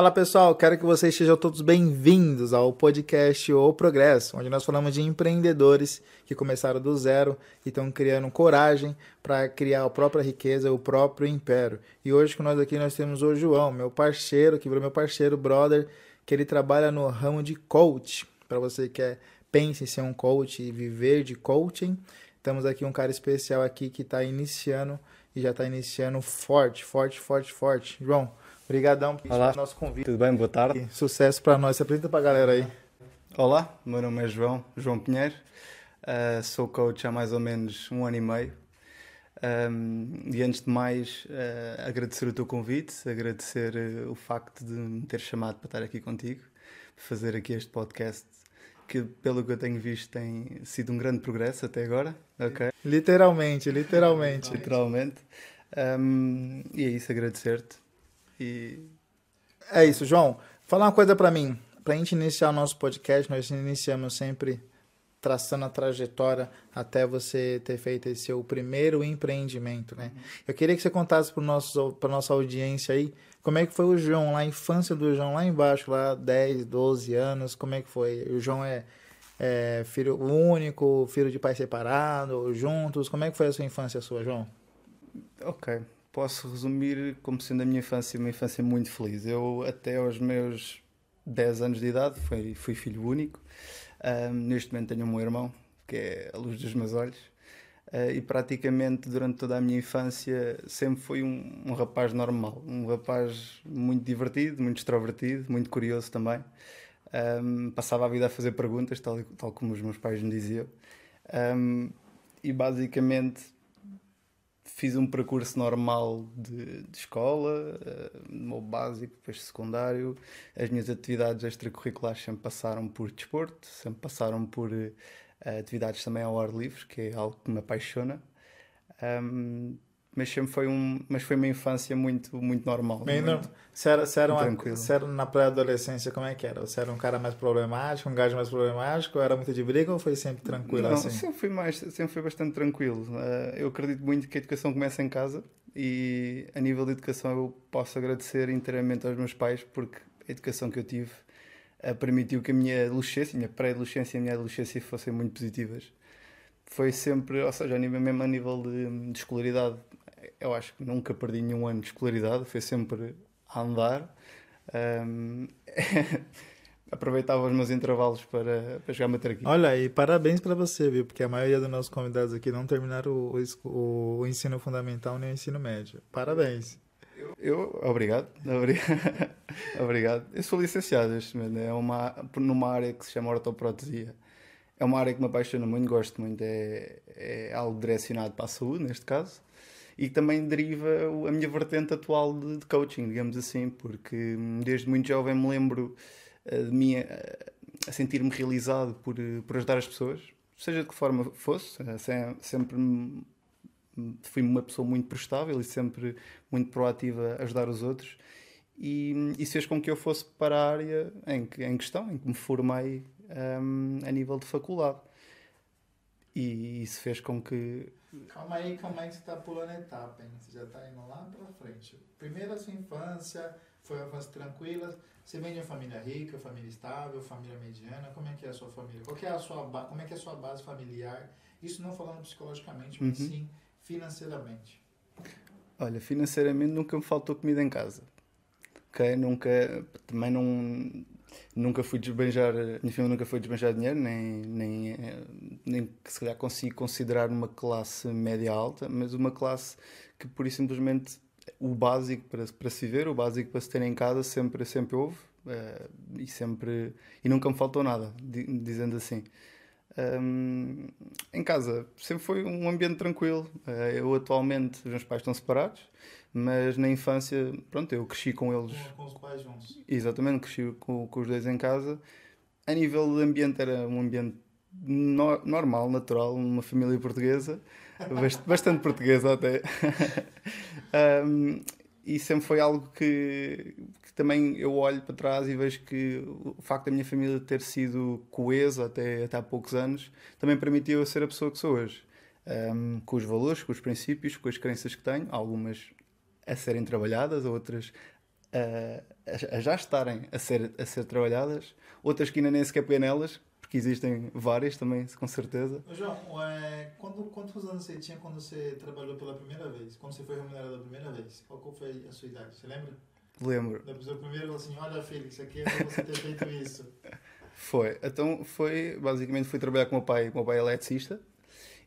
Fala pessoal, quero que vocês sejam todos bem-vindos ao podcast O Progresso, onde nós falamos de empreendedores que começaram do zero e estão criando coragem para criar a própria riqueza, o próprio império. E hoje com nós aqui nós temos o João, meu parceiro, que virou meu parceiro, brother, que ele trabalha no ramo de coach. Para você que é, pense em ser um coach e viver de coaching, temos aqui um cara especial aqui que está iniciando e já está iniciando forte, forte, forte, forte. João, Obrigadão pelo nosso convite. Tudo bem? Boa tarde. Sucesso para nós. Se apresenta para a galera aí. Olá, meu nome é João, João Pinheiro. Uh, sou coach há mais ou menos um ano e meio. Um, e antes de mais, uh, agradecer o teu convite, agradecer uh, o facto de me ter chamado para estar aqui contigo, para fazer aqui este podcast, que pelo que eu tenho visto tem sido um grande progresso até agora. Okay? Literalmente, literalmente. Literalmente. Um, e é isso, agradecer-te e é isso, João. Fala uma coisa para mim. Para a gente iniciar o nosso podcast, nós iniciamos sempre traçando a trajetória até você ter feito esse seu primeiro empreendimento, né? Eu queria que você contasse para nosso para nossa audiência aí, como é que foi o João, lá a infância do João lá embaixo, lá 10, 12 anos, como é que foi? O João é, é filho único, filho de pai separado, juntos, como é que foi a sua infância sua, João? OK posso resumir como sendo a minha infância uma infância muito feliz. Eu, até aos meus 10 anos de idade, fui, fui filho único. Um, neste momento tenho um irmão, que é a luz dos meus olhos. Uh, e praticamente durante toda a minha infância sempre fui um, um, rapaz normal, um rapaz muito divertido, muito extrovertido, muito curioso também. Um, passava a vida a fazer perguntas, tal, tal como os meus pais me diziam. Um, e basicamente fiz um percurso normal de, de escola, uh, no básico, depois secundário. As minhas atividades extracurriculares sempre passaram por desporto, sempre passaram por uh, atividades também ao ar livre, que é algo que me apaixona. Um, mas sempre foi um mas foi uma infância muito muito normal Bem, muito, se era, se era, uma, se era na pré-adolescência como é que era? Você era um cara mais problemático um gajo mais problemático era muito de briga ou foi sempre tranquilo não, assim? sempre fui mais sempre foi bastante tranquilo. Uh, eu acredito muito que a educação começa em casa e a nível de educação eu posso agradecer inteiramente aos meus pais porque a educação que eu tive uh, permitiu que a minha adolescência a minha pré-adolescência e a minha adolescência fossem muito positivas. Foi sempre, ou seja, mesmo a nível de, de escolaridade, eu acho que nunca perdi nenhum ano de escolaridade, foi sempre a andar. Um, aproveitava os meus intervalos para, para jogar matraquinho. Olha, e parabéns para você, viu? Porque a maioria dos nossos convidados aqui não terminaram o, o, o ensino fundamental nem o ensino médio. Parabéns. Eu, eu obrigado, obrigado, obrigado. Eu sou licenciado este momento, é uma, numa área que se chama ortoprotesia. É uma área que me apaixona muito, gosto muito, é, é algo direcionado para a saúde, neste caso e também deriva a minha vertente atual de, de coaching, digamos assim, porque desde muito jovem me lembro uh, de mim a sentir-me realizado por, por ajudar as pessoas, seja de que forma fosse, uh, sempre fui uma pessoa muito prestável e sempre muito proativa a ajudar os outros. E isso fez com que eu fosse para a área em, que, em questão, em que me formei um, a nível de faculdade. E isso fez com que Calma aí, calma aí que você está pulando etapa, hein? Você já está indo lá para frente. Primeiro a sua infância, foi uma infância tranquila. Você vem de uma família rica, família estável, família mediana. Como é que é a sua família? Qual é a sua, como é que é a sua base familiar? Isso não falando psicologicamente, mas uhum. sim financeiramente. Olha, financeiramente nunca me faltou comida em casa. Ok? Nunca, também não nunca fui desbanjar, minha família nunca foi desbanjar dinheiro, nem, nem, nem que se calhar consigo considerar uma classe média alta, mas uma classe que por isso simplesmente o básico para, para se viver, o básico para se ter em casa sempre, sempre houve uh, e sempre e nunca me faltou nada, dizendo assim. Um, em casa sempre foi um ambiente tranquilo. Uh, eu atualmente, os meus pais estão separados, mas na infância, pronto, eu cresci com eles. Com, os pais juntos. Exatamente, cresci com, com, os dois em casa. A nível de ambiente, era um ambiente no, normal, natural, uma família portuguesa, bastante portuguesa até. um, e sempre foi algo que, que, também eu olho para trás e vejo que o facto da minha família ter sido coesa até, até há poucos anos também permitiu eu ser a pessoa que sou hoje. Um, com os valores, com os princípios, com as crenças que tenho, algumas a serem trabalhadas, outras a, a, já estarem a ser, a ser trabalhadas, outras que ainda nem sequer peguei nelas, porque existem várias também, com certeza. João, é, quando, quantos anos você tinha quando você trabalhou pela primeira vez? Quando você foi remunerado pela primeira vez? Qual foi a sua idade? Você lembra? Lembro. Depois o primeiro falou assim, olha Felix, aqui é pra você ter feito isso. Foi. Então foi, basicamente fui trabalhar com o meu pai, o meu pai é eletricista,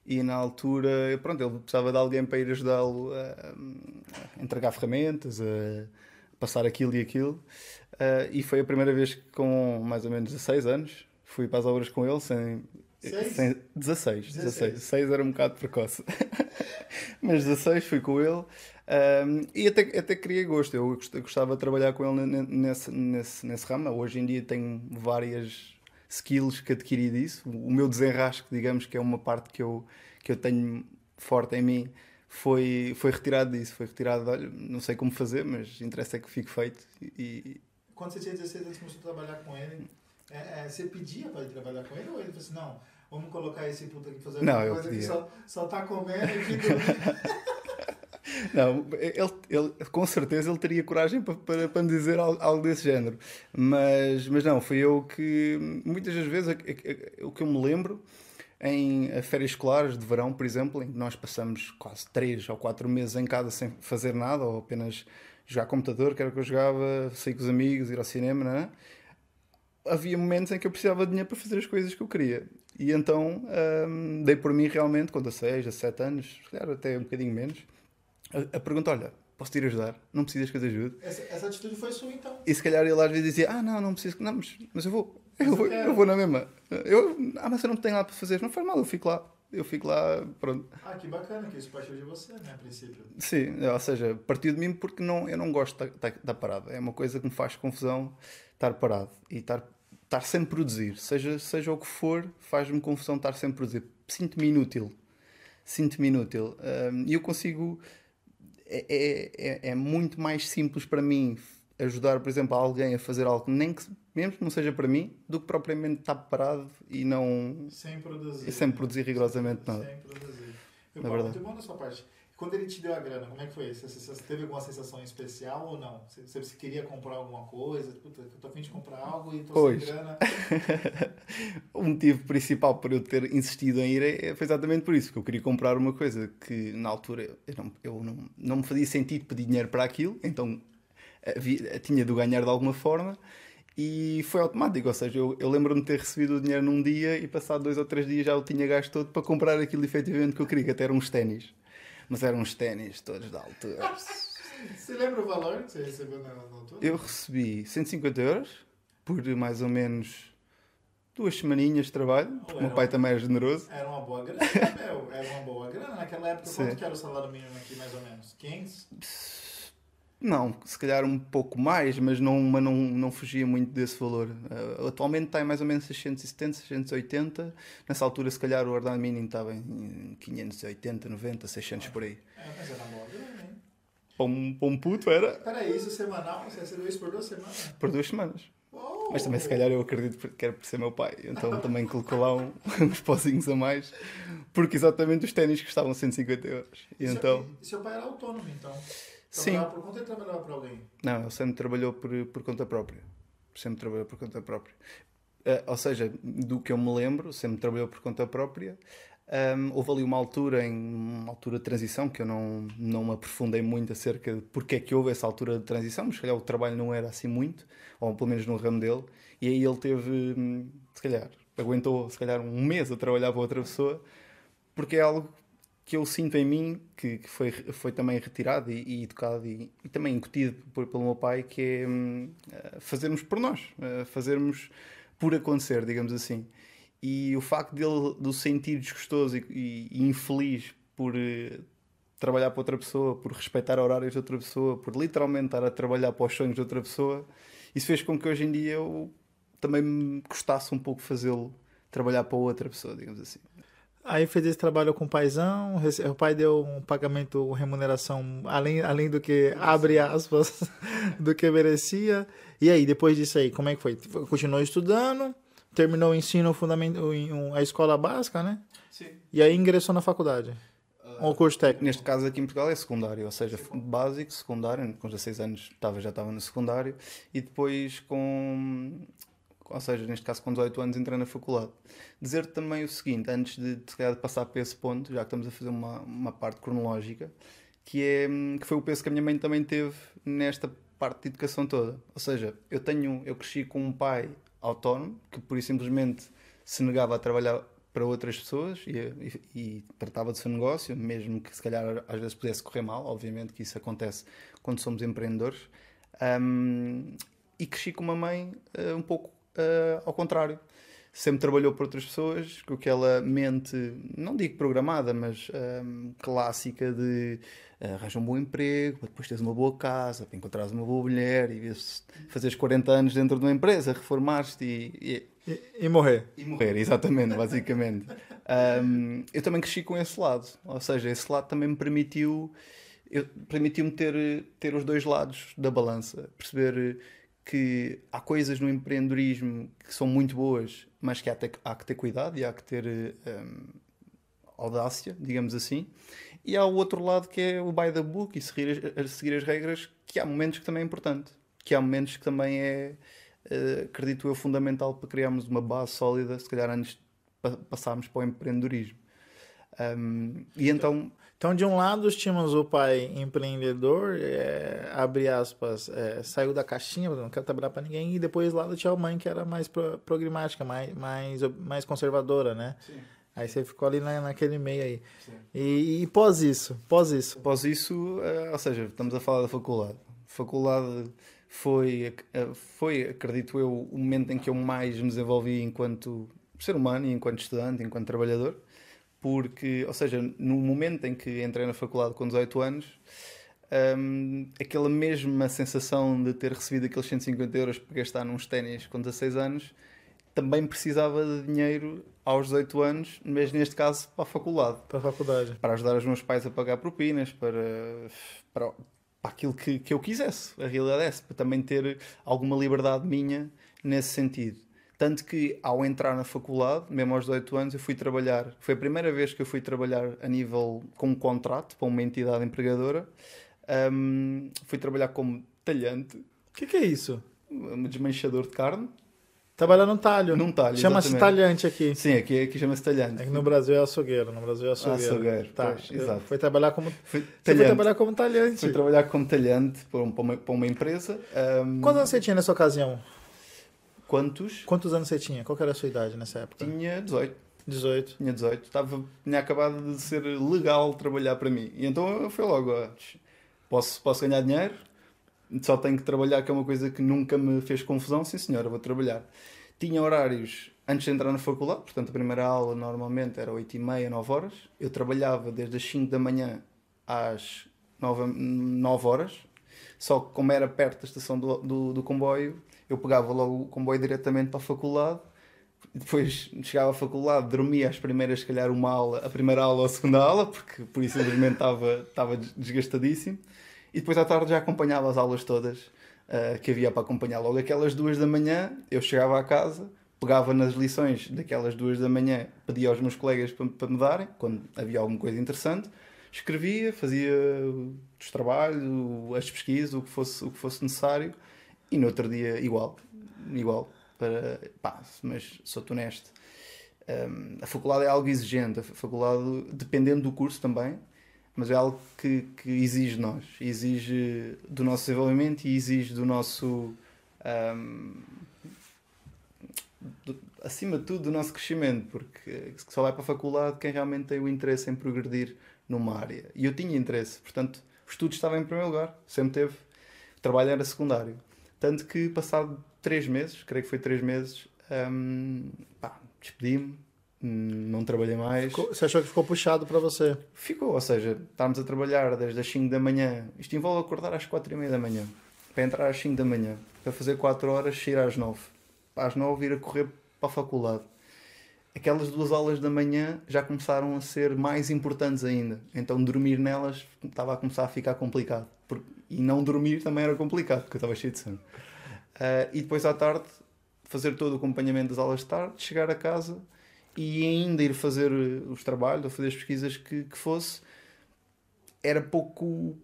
e na altura, pronto, ele precisava de alguém para ir ajudá-lo a, a, entregar ferramentas, a passar aquilo e aquilo. Uh, e foi a primeira vez que, com mais ou menos 16 anos, fui para as obras com ele sem. sem 16, 16. 16. 6 era um bocado precoce. Mas 16 fui com ele. Um, e até, até queria gosto, eu gostava de trabalhar com ele nesse, nesse, nesse ramo. Hoje em dia tenho várias skills que adquiri disso. O meu desenrasque, digamos, que é uma parte que eu, que eu tenho forte em mim, foi, foi retirado disso. Foi retirado, olha, não sei como fazer, mas interessa é que fique feito. E... Quando você tinha 16 anos começou a trabalhar com ele, é, é, você pedia para ir trabalhar com ele ou ele falou assim, não, vamos colocar esse puta aqui fazer não, coisa que só, só tá comendo e Não, ele, ele, com certeza ele teria coragem para, para, para me dizer algo, algo, desse género. Mas, mas não, fui eu que, muitas das vezes, o que eu me lembro, em férias escolares de verão, por exemplo, em que nós passamos quase 3 ou 4 meses em casa sem fazer nada, ou apenas jogar computador, que era o que eu jogava, sair com os amigos, ir ao cinema, não é? havia momentos em que eu precisava de dinheiro para fazer as coisas que eu queria. E então hum, dei por mim realmente, quando a 6, a 7 anos, se calhar até um bocadinho menos, a, a pergunta: olha, posso te ir ajudar? Não precisas que eu te ajude? Essa, essa, atitude foi sua então? E se calhar ele às vezes dizia: ah, não, não preciso, não, mas, mas eu vou. Eu, eu, vou, eu vou na mesma. Eu, ah, mas eu não tenho nada para fazer. Não faz mal, eu fico lá. Eu fico lá, pronto. Ah, que bacana que isso partiu de você, né, a princípio. Sim, ou seja, partiu de mim porque não, eu não gosto de estar, parado. É uma coisa que me faz confusão estar parado. E estar estar sempre a produzir, seja, seja o que for, faz-me confusão estar sempre a produzir. Sinto-me inútil. Sinto-me inútil. E eu consigo. É, é, é, é, muito mais simples para mim ajudar, por exemplo, alguém a fazer algo, nem que, mesmo que não seja para mim, do que propriamente estar parado e não. Sem produzir. Sem produzir rigorosamente nada. Sem produzir. Eu, Na verdade. Muito bom da sua parte. Quando ele te deu a grana, como é que foi isso? Você, você teve alguma sensação especial ou não? Você, você queria comprar alguma coisa? Puta, eu tô a fim de comprar algo e tô pois. sem grana. o motivo principal por eu ter insistido em ir é, foi exatamente por isso, porque eu queria comprar uma coisa que na altura eu não, eu não, não me fazia sentido pedir dinheiro para aquilo, então havia, tinha de ganhar de alguma forma e foi automático, ou seja, eu, eu lembro-me de ter recebido o dinheiro num dia e passado dois ou três dias já o tinha gasto todo para comprar aquilo efetivamente que eu queria, que até eram uns ténis mas eram uns ténis todos da altura. Você lembra o valor que você recebeu na, altura? Eu recebi 150 euros por mais ou menos duas semaninhas de trabalho, porque o meu pai também é generoso. Era uma boa grana, meu. Era uma boa grana. Naquela época, Sim. quanto que era o salário mínimo aqui, mais ou menos? 500? Não, se calhar um pouco mais, mas não, mas não, não fugia muito desse valor. Uh, atualmente está em mais ou menos 670, 680. Nessa altura, se calhar, o ordenado mínimo estava em 580, 90, 600 por aí. É, mas era grana, hein? Para um, para um puto era. Espera isso semanal? Você recebeu isso por duas semanas? Por duas semanas. Oh. Mas também, se calhar, eu acredito que era por ser meu pai. Então também colocou lá um, uns pozinhos a mais. Porque exatamente os ténis custavam 150 euros. E, e então... Seu, seu pai era autônomo, então? Sim. por conta ou trabalhava para alguém? Não, ele sempre trabalhou por, por conta própria. Sempre trabalhou por conta própria. Uh, ou seja, do que eu me lembro, sempre trabalhou por conta própria. Um, houve ali uma altura, em uma altura de transição, que eu não, não me aprofundei muito acerca de porque é que houve essa altura de transição, mas se calhar o trabalho não era assim muito, ou pelo menos no ramo dele, e aí ele teve, hum, se calhar, aguentou se calhar um mês a trabalhar para outra pessoa, porque é algo que eu sinto em mim, que, que foi, foi também retirado e, e educado e, e, também incutido por, pelo meu pai, que é hum, eh, fazermos por nós, uh, fazermos por acontecer, digamos assim. E o facto dele de sentir desgostoso e, e infeliz por uh, trabalhar para outra pessoa, por respeitar horários de outra pessoa, por literalmente estar a trabalhar para os sonhos de outra pessoa, isso fez com que hoje em dia eu também me gostasse um pouco fazê-lo trabalhar para outra pessoa, digamos assim. Aí fez esse trabalho com o paizão, o pai deu um pagamento, remuneração além, além do que, abre aspas, do que merecia. E aí, depois disso aí, como é que foi? Continuou estudando, terminou o ensino fundamental, a escola básica, né? Sim. E aí ingressou na faculdade. Uh, ou curso técnico? Neste caso aqui em Portugal é secundário, ou seja, básico, secundário, com 16 anos estava, já estava no secundário, e depois com, ou seja, neste caso com 18 anos entrei na faculdade. Dizer também o seguinte, antes de, de passar para esse ponto, já que estamos a fazer uma, uma parte cronológica, que, é, que foi o peso que a minha mãe também teve nesta parte de educação toda. Ou seja, eu tenho, eu cresci com um pai autónomo que por isso simplesmente se negava a trabalhar para outras pessoas e, e, e, tratava do seu negócio, mesmo que se calhar às vezes pudesse correr mal, obviamente que isso acontece quando somos empreendedores. Um, e cresci com uma mãe uh, um pouco uh, ao contrário. Sempre trabalhou para outras pessoas, com aquela mente, não digo programada, mas um, clássica de uh, arranjar um bom emprego, depois teres uma boa casa, para encontrares uma boa mulher e fazeres 40 anos dentro de uma empresa, reformar-te e, e, e, morrer. E morrer, exatamente, basicamente. Um, eu também cresci com esse lado, ou seja, esse lado também me permitiu permitiu-me ter, ter os dois lados da balança, perceber que há coisas no empreendedorismo que são muito boas, mas que há, há que ter cuidado e há que ter um, audácia, digamos assim. E há o outro lado que é o by the book e seguir as, seguir as regras, que há momentos que também é importante, que há momentos que também é, uh, acredito eu, fundamental para criarmos uma base sólida, se calhar antes de passarmos para o empreendedorismo. Um, e então então, de um lado, tínhamos o pai empreendedor, é, abre aspas, é, saiu da caixinha, não quero trabalhar para ninguém, e depois lá tinha a mãe que era mais pro, programática, mais, mais, mais conservadora, né? Sim. Aí você ficou ali na, naquele meio aí. E, e, pós isso? Pós isso? Pós isso, é, ou seja, estamos a falar da faculdade. Faculdade foi, é, foi, acredito eu, o momento em que eu mais me desenvolvi enquanto ser humano, enquanto estudante, enquanto trabalhador porque, ou seja, no momento em que entrei na faculdade com 18 anos, um, aquela mesma sensação de ter recebido aqueles 150 euros para gastar nos ténis com 16 anos, também precisava de dinheiro aos 18 anos, mas neste caso para a faculdade. Para a faculdade. Para ajudar os meus pais a pagar propinas, para, para, para aquilo que, que eu quisesse. A realidade é essa, para também ter alguma liberdade minha nesse sentido. Tanto que ao entrar na faculdade, mesmo aos 18 anos, eu fui trabalhar. Foi a primeira vez que eu fui trabalhar a nível com um contrato para uma entidade empregadora. Um, fui trabalhar como talhante. O que, que, é isso? Um desmanchador de carne. Trabalhar num talho. Num talho. Chama-se talhante aqui. Sim, aqui, aqui chama-se talhante. É que no Brasil é açougueiro. No Brasil é açougueiro. Açougueiro, tá. Pois, exato. Foi trabalhar como. Fui você foi trabalhar como talhante. Fui trabalhar como talhante para uma, para uma empresa. Um... Quantos anos você tinha nessa ocasião? Quantos? Quantos anos você tinha? Qual era a sua idade nessa época? Tinha 18. 18. Tinha 18. Estava, tinha acabado de ser legal trabalhar para mim. E então eu fui logo, posso, posso ganhar dinheiro, só tenho que trabalhar, que é uma coisa que nunca me fez confusão. Sim senhora, vou trabalhar. Tinha horários antes de entrar na faculdade, portanto a primeira aula normalmente era 8 e meia, 9 horas. Eu trabalhava desde as 5 da manhã às 9, 9 horas, só que como era perto da estação do, do, do comboio, eu pegava logo o comboio diretamente para a faculdade, depois chegava à faculdade, dormia as primeiras, se calhar, uma aula, a primeira aula ou a segunda aula, porque por isso simplesmente estava, estava desgastadíssimo, e depois à tarde já acompanhava as aulas todas uh, que havia para acompanhar. Logo aquelas duas da manhã, eu chegava à casa, pegava nas lições daquelas duas da manhã, pedia aos meus colegas para, para me darem, quando havia alguma coisa interessante, escrevia, fazia os trabalhos, as pesquisas, o que fosse, o que fosse necessário, e no outro dia, igual. Igual. Para, pá, mas sou-te honesto. Um, a faculdade é algo exigente. A faculdade, dependendo do curso também, mas é algo que, que exige de nós. Exige do nosso desenvolvimento e exige do nosso. Um, do, acima de tudo, do nosso crescimento, porque só vai para a faculdade quem realmente tem o interesse em progredir numa área. E eu tinha interesse, portanto, o estudo estava em primeiro lugar, sempre teve. O trabalho era secundário. Tanto que, passado três meses, creio que foi três meses, um, despedi-me, não trabalhei mais. Ficou, você achou que ficou puxado para você? Ficou, ou seja, estávamos a trabalhar desde as 5 da manhã. Isto envolve acordar às 4 e meia da manhã, para entrar às 5 da manhã, para fazer 4 horas, sair às 9. Às 9 ir a correr para a faculdade. Aquelas duas aulas da manhã já começaram a ser mais importantes ainda. Então dormir nelas estava a começar a ficar complicado. E não dormir também era complicado, porque eu estava cheio de sono. Uh, e depois à tarde, fazer todo o acompanhamento das aulas de tarde, chegar a casa e ainda ir fazer os trabalhos ou fazer as pesquisas que, que fosse, era pouco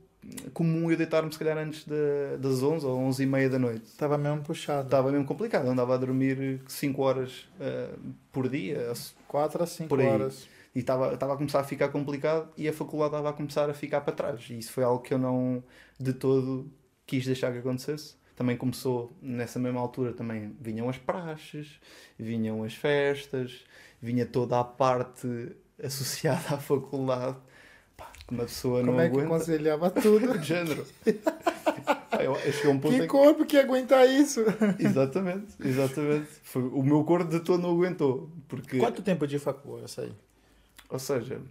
comum eu deitar-me se calhar antes da- das 11 ou 11 e meia da noite. Estava mesmo puxado. Estava mesmo complicado, andava a dormir 5 horas ah, por dia 4 a 5 Por aí. horas. E estava estava a começar a ficar complicado e a faculdade estava a começar a ficar para trás. E isso foi algo que eu não de todo quis deixar que acontecesse. Também começou nessa mesma altura, também vinham as praxes, vinham as festas, vinha toda a parte associada à faculdade. Pá, que uma pessoa Como não é que aguenta. conciliava tudo? De género. Eu, eu um ponto que que corpo que ia aguentar isso? Exatamente, exatamente. Foi, o meu corpo de todo não aguentou. Porque, Quanto tempo de facul essa aí? Ou seja,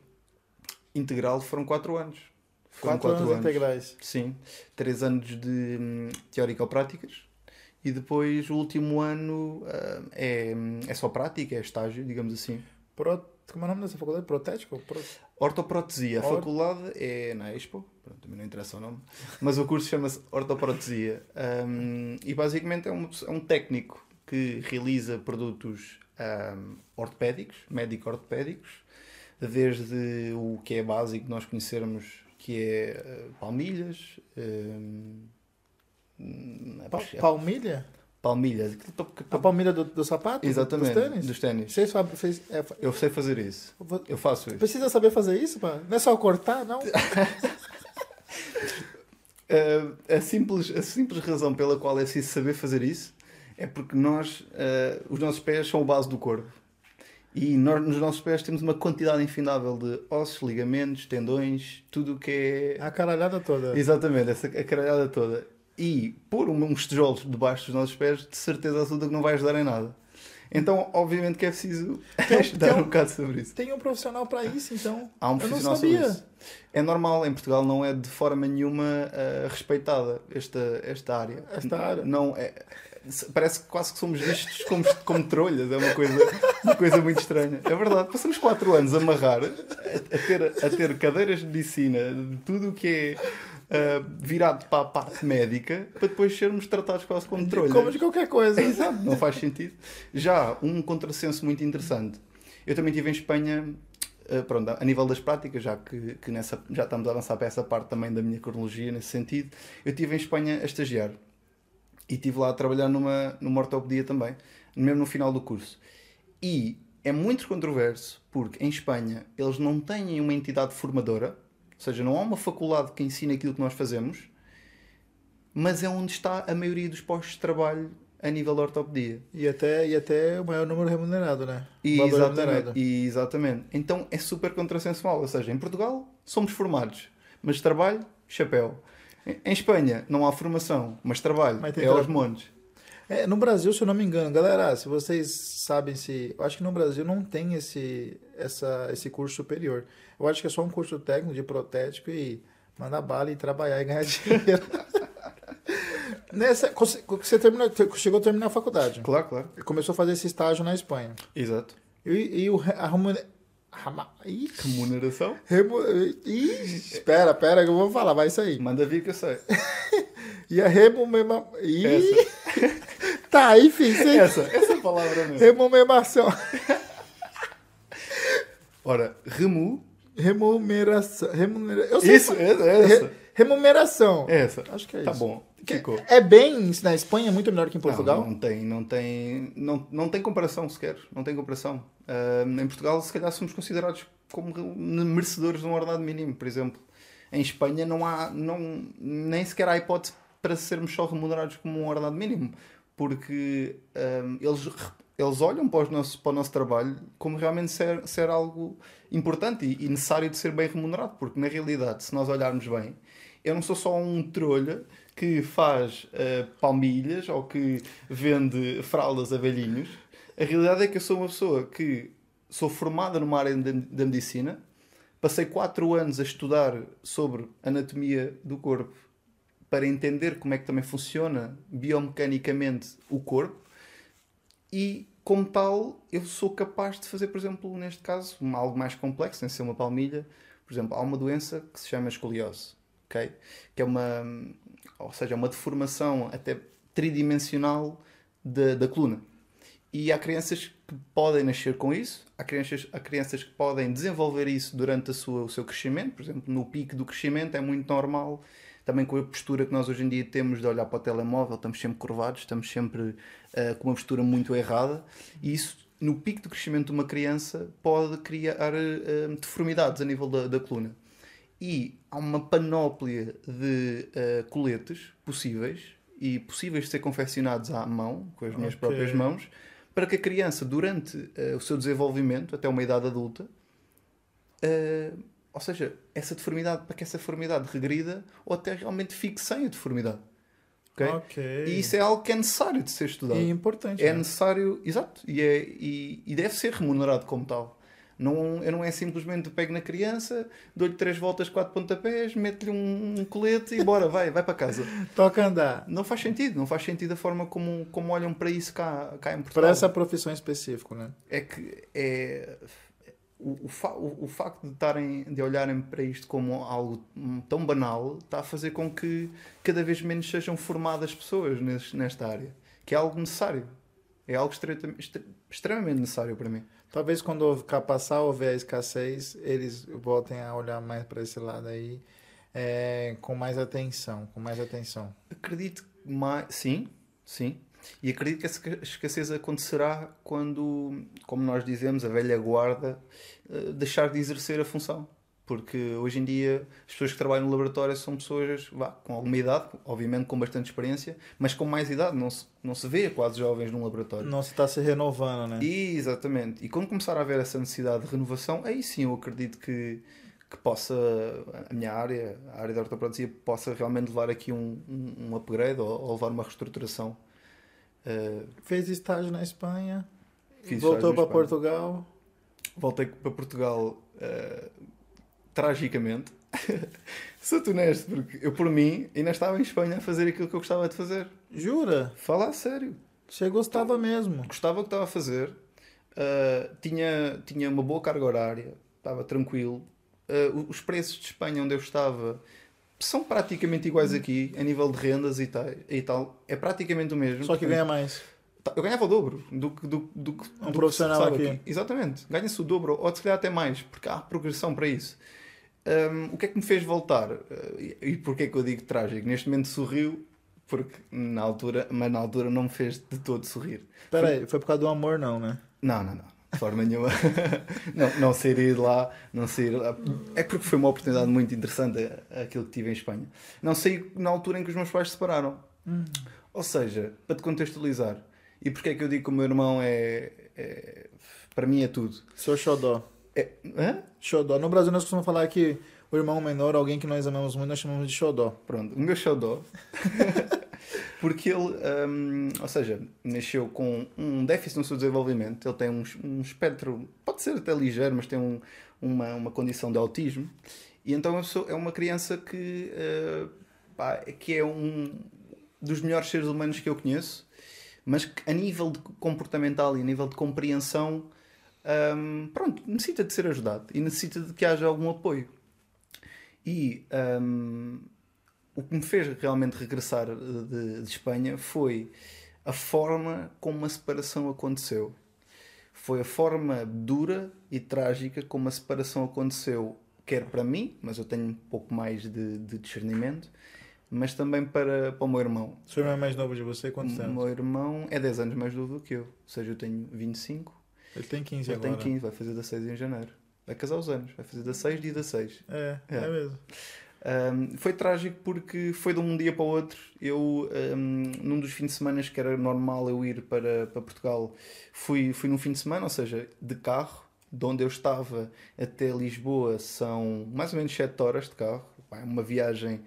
integral foram 4 anos. Foram 4 quatro anos integrais. Sim. 3 anos de hum, teórico-práticas. E depois o último ano ah, é, é só prática, é estágio, digamos assim. Pro... Como é o nome dessa faculdade? Protético? Pro... Ortoprotesia. A Or- faculdade é na Expo, pronto, também não interessa o nome, mas o curso chama-se Ortoprotesia. Um, e basicamente é um, é um técnico que realiza produtos um, ortopédicos, médico-ortopédicos, desde o que é básico nós conhecermos, que é uh, palmilhas, um, é Pa- é palmilha? palmilha, A palmilha do, do sapato? exatamente, Dos tênis? dos ténis. Você sabe, fez, é, Eu sei fazer isso. Eu faço isso. Precisa saber fazer isso, pá? Não é só cortar, não? Uh, a, simples, a simples razão pela qual é preciso saber fazer isso é porque nós, uh, os nossos pés são a base do corpo. E nós, nos nossos pés temos uma quantidade infindável de ossos, ligamentos, tendões, tudo o que é. A caralhada toda. Exatamente, essa a caralhada toda. E pôr um- uns tijolos debaixo dos nossos pés, de certeza absoluta que não vai ajudar em nada. Então, obviamente que é preciso Tem- estudar tem um- um bocado sobre isso. Tem um profissional para isso, então. Há um Eu não profissional sobre sabia. isso. É normal, em Portugal não é de forma nenhuma ah, respeitada esta, esta área. Esta área. Não, é, parece que quase que somos vistos como, como trolhas, é uma coisa, uma coisa muito estranha. É verdade, passamos 4 anos a amarrar, a, a ter, a ter cadeiras de medicina, de tudo o que é ah, virado para a parte médica, para depois sermos tratados quase como trolhas. Como de qualquer coisa. Exato, não faz sentido. Já um contrassenso muito interessante. Eu também estive em Espanha, eh, pronto, a nível das práticas, já que, que nessa, já estamos a avançar para essa parte também da minha cronologia nesse sentido. Eu estive em Espanha a estagiar e estive lá a trabalhar numa, numa ortopedia também, mesmo no final do curso. E é muito controverso porque em Espanha eles não têm uma entidade formadora, ou seja, não há uma faculdade que ensine aquilo que nós fazemos, mas é onde está a maioria dos postos de trabalho a nível de ortopedia. E até, e até o maior número remunerado, né? E exatamente, remunerado. e exatamente. Então é super contrassensual. Ou seja, em Portugal somos formados, mas trabalho, chapéu. Em- Espanha não há formação, mas trabalho, Mas é aos montes. É, no Brasil, se eu não me engano, galera, se vocês sabem se. Eu acho que no Brasil não tem esse, essa, esse curso superior. Eu acho que é só um curso técnico de protético e mandar bala e trabalhar e ganhar dinheiro. Nessa, você terminou, chegou a terminar a faculdade. Claro, claro. Começou a fazer esse estágio na Espanha. Exato. E, e o, a Ih, Remuneração? remu- Ih, espera, espera que eu vou falar, vai isso aí. Manda vir que eu sei. E a remumema... Ih, Essa, tá, enfim, sem essa, essa palavra mesmo. remumemação. Ora, remu. Remuneração. Remunera... Eu sei Isso, essa, essa. Re- Remuneração. Essa. Acho que é Tá isso. bom. Ficou. É bem na Espanha, muito melhor que em Portugal. Não, não tem, não tem, não, não tem comparação sequer, não tem comparação. Ah, em Portugal, se calhar, somos considerados como merecedores de um ordenado mínimo, por exemplo. Em Espanha não há, não, nem sequer há hipótese para sermos só remunerados como um ordenado mínimo, porque ah, eles, eles olham para, os nossos, para o nosso trabalho como realmente ser, ser algo importante e, necessário de ser bem remunerado, porque na realidade, se nós olharmos bem, eu não sou só um trolha que faz eh, palmilhas ou que vende fraldas a velhinhos. A realidade é que eu sou uma pessoa que sou formada numa área da medicina, passei quatro anos a estudar sobre anatomia do corpo para entender como é que também funciona biomecanicamente o corpo e, como tal, eu sou capaz de fazer, por exemplo, neste caso, uma- algo mais complexo, sem ser uma palmilha. Por exemplo, há uma doença que se chama escoliose, ok? Que é uma, ou seja, uma deformação até tridimensional da, da coluna. E há crianças que podem nascer com isso, há crianças, há crianças que podem desenvolver isso durante a sua, o seu crescimento. Por exemplo, no pico do crescimento é muito normal, também com a postura que nós hoje em dia temos de olhar para o telemóvel, estamos sempre curvados, estamos sempre uh, com uma postura muito errada. E isso, no pico do crescimento de uma criança, pode criar uh, deformidades a nível da, da coluna. E há uma panóplia de uh, coletes possíveis e possíveis de ser confeccionados à mão, com as minhas okay. próprias mãos, para que a criança, durante uh, o seu desenvolvimento, até uma idade adulta, uh, ou seja, essa deformidade, para que essa deformidade regrida ou até realmente fique sem a deformidade. Okay? okay? E isso é algo que é necessário de ser estudado. E importante. É né? necessário, exato, e, é, e, e deve ser remunerado como tal. Não, eu não é simplesmente pego na criança, dou-lhe três voltas, quatro pontapés, meto-lhe um, um, colete e bora, vai, vai para casa. Toca andar. Não faz sentido, não faz sentido a forma como, como olham para isso cá, cá em Portugal. Para essa profissão específica, né? É que é. O, o, fa, o, o, facto de, tarem, de olharem para isto como algo tão banal está a fazer com que cada vez menos sejam formadas pessoas neste, nesta área, que é algo necessário. É algo extremamente, necessário para mim. Talvez quando passar houver a escassez, eles voltem a olhar mais para esse lado aí é, com mais atenção, com mais atenção. Acredito mais, sim, sim. E acredito que essa escassez acontecerá quando, como nós dizemos, a velha guarda eh, deixar de exercer a função porque hoje em dia as pessoas que trabalham no laboratório são pessoas vá, com alguma idade, obviamente com bastante experiência, mas com mais idade, não se, não se vê quase jovens num laboratório. Não se está se renovando, né? E, exatamente. E quando começar a haver essa necessidade de renovação, aí sim eu acredito que, que possa, a minha área, a área da ortopedia, possa realmente levar aqui um, um, um upgrade ou, ou, levar uma reestruturação. Uh, Fez estágio na Espanha, voltou para Portugal. Voltei para Portugal. Uh, tragicamente. Sou-te honesto, porque eu, por mim, ainda estava em Espanha a fazer aquilo que eu gostava de fazer. Jura? Fala a sério. Você gostava mesmo? Gostava do que estava a fazer. Uh, tinha, tinha uma boa carga horária. Estava tranquilo. Uh, os preços de Espanha, onde eu estava, são praticamente iguais aqui, a nível de rendas e tal. E tal. É praticamente o mesmo. Só que ganha mais. Tá, eu ganhava o dobro do que do, do, do, um do profissional aqui. aqui. Exatamente. Ganha-se o dobro, ou se calhar até mais, porque há progressão para isso. Um, o que é que me fez voltar? Uh, e porquê que eu digo trágico? Neste momento sorriu, porque na altura, mas na altura não me fez de todo sorrir. Espera aí, foi por causa do amor não, né? Não, não, não. De forma nenhuma. não, não sair de lá, não sair lá. É porque foi uma oportunidade muito interessante aquilo que tive em Espanha. Não saí na altura em que os meus pais se separaram. Hum. Ou seja, para te contextualizar, e porquê é que eu digo que o meu irmão é, é para mim é tudo. Seu xodó. É, hã? Xodó. No Brasil nós costumamos falar que o irmão menor, alguém que nós amamos muito, nós chamamos de xodó. Pronto, o meu xodó. Porque ele, um, ou seja, nasceu com um déficit no seu desenvolvimento. Ele tem um, um espectro, pode ser até ligeiro, mas tem um, uma, uma condição de autismo. E então é uma criança que, uh, pá, que é um dos melhores seres humanos que eu conheço, mas que a nível comportamental e a nível de compreensão um, pronto, necessita de ser ajudado e necessita de que haja algum apoio. E um, o que me fez realmente regressar de, de, Espanha foi a forma como a separação aconteceu. Foi a forma dura e trágica como a separação aconteceu, quer para mim, mas eu tenho um pouco mais de, de discernimento, mas também para, para o meu irmão. O seu irmão é mais novo de você? Quantos anos? O meu irmão é 10 anos mais novo do que eu, ou seja, eu tenho 25 ele tem 15 Ele agora. tem 15, vai fazer 16 em janeiro. Vai casar os anos, vai fazer 16 dia 16. É, é, é mesmo. Um, foi trágico porque foi de um dia para o outro. Eu, um, num dos fins de semana que era normal eu ir para, para Portugal, fui, fui num fim de semana, ou seja, de carro, de onde eu estava até Lisboa são mais ou menos 7 horas de carro. É uma viagem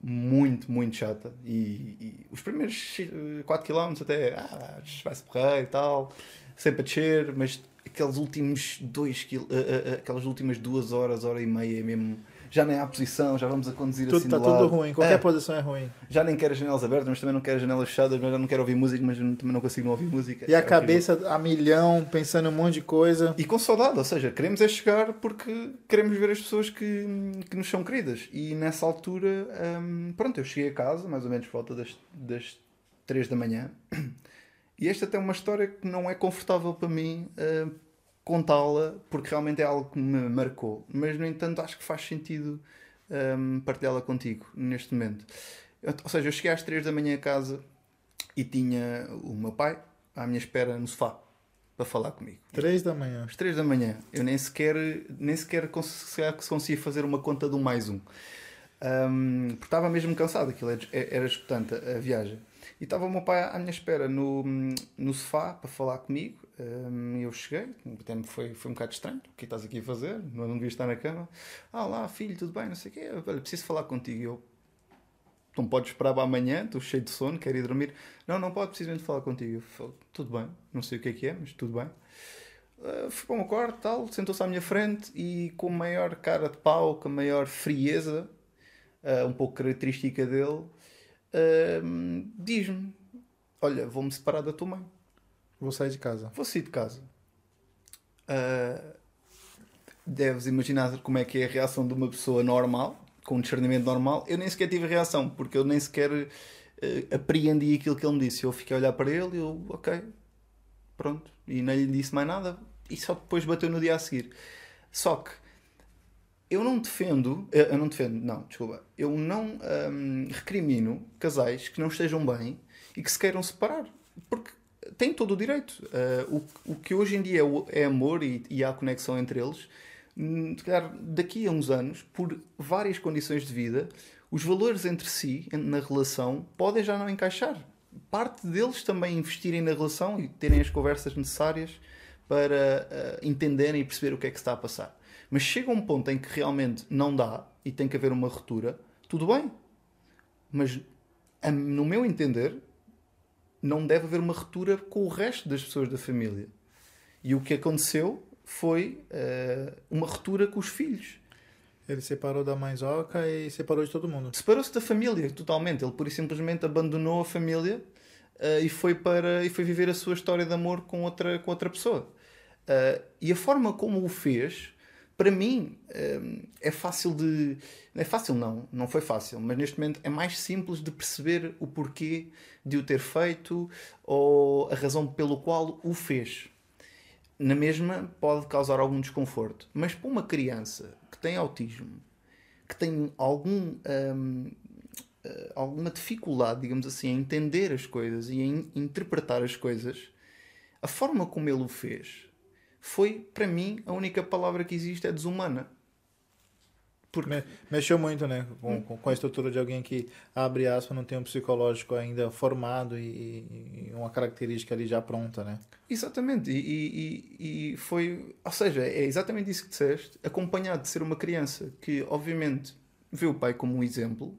muito, muito chata. E, e os primeiros 4 km até ah, vai-se porrer e tal sempre a descer, mas aqueles últimos dois quil... Uh, uh, aquelas últimas duas horas, hora e meia é mesmo. Já nem há posição, já vamos a conduzir tudo, assim Está tudo ruim, qualquer é. posição é ruim. Já nem quero as janelas abertas, mas também não quero as janelas fechadas, mas já não quero ouvir música, mas também não consigo não ouvir música. E a é cabeça horrível. a milhão, pensando um monte de coisa. E com saudade, ou seja, queremos é chegar porque queremos ver as pessoas que, que nos são queridas. E nessa altura, hum, pronto, eu cheguei a casa, mais ou menos por volta das, das 3 da manhã. E esta até é uma história que não é confortável para mim uh, contá-la, porque realmente é algo que me marcou. Mas, no entanto, acho que faz sentido um, partilhá-la contigo neste momento. ou seja, eu cheguei às 3 da manhã a casa e tinha o meu pai à minha espera no sofá para falar comigo. 3 da manhã. Às 3 da manhã. Eu nem sequer, nem sequer conseguia, conseguia fazer uma conta do mais um. um porque estava mesmo cansado, aquilo era, era escutante a viagem. E estava o meu pai à minha espera no, no sofá para falar comigo. Eu cheguei, até me foi, foi um bocado estranho. O que estás aqui a fazer? Não, não devia estar na cama. Ah, lá, filho, tudo bem? Não sei o quê. Olha, preciso falar contigo. Eu, não podes esperar para amanhã, estou cheio de sono, quero ir dormir. Não, não pode precisamente falar contigo. Eu falo, tudo bem, não sei o que é que é, mas tudo bem. Uh, fui para o meu quarto, tal, sentou-se à minha frente e com a maior cara de pau, com a maior frieza, uh, um pouco característica dele, uh, diz-me: Olha, vou-me separar da tua mãe. Vou sair de casa. Vou sair de casa. deves imaginar como é que é a reação de uma pessoa normal com um discernimento normal, eu nem sequer tive reação, porque eu nem sequer uh, apreendi aquilo que ele me disse. Eu fiquei a olhar para ele e eu, ok, pronto. E nem lhe disse mais nada. E só depois bateu no dia a seguir. Só que eu não defendo, eh, eu não defendo, não, desculpa, eu não um, recrimino casais que não estejam bem e que se queiram separar, porque têm todo o direito. Uh, o, o que hoje em dia é, é amor e, e há conexão entre eles, Hum, daqui a uns anos, por várias condições de vida, os valores entre si, na relação, podem já não encaixar. Parte deles também investirem na relação e terem as conversas necessárias para uh, entenderem e perceber o que é que está a passar. Mas chega um ponto em que realmente não dá e tem que haver uma ruptura, tudo bem. Mas, no meu entender, não deve haver uma ruptura com o resto das pessoas da família. E o que aconteceu foi uh, uma ruptura com os filhos. Ele separou da mãezoca e separou de todo mundo. Separou-se da família totalmente. Ele pura e simplesmente abandonou a família uh, e, foi para, e foi viver a sua história de amor com outra, com outra pessoa. Uh, e a forma como o fez, para mim, é fácil de. É fácil, não, não foi fácil, mas neste momento é mais simples de perceber o porquê de o ter feito ou a razão pelo qual o fez na mesma pode causar algum desconforto. Mas para uma criança que tem autismo, que tem algum, hum, eh, alguma dificuldade, digamos assim, em entender as coisas e em interpretar as coisas, a forma como ele o fez foi, para mim, a única palavra que existe é desumana. Porque... Mexeu muito, né? Com, hum. com, a estrutura de alguém que, abre aspas, não tem um psicológico ainda formado e, e uma característica ali já pronta, né? Exatamente. E, e, e, foi... Ou seja, é exatamente isso que disseste, acompanhado de ser uma criança que, obviamente, vê o pai como um exemplo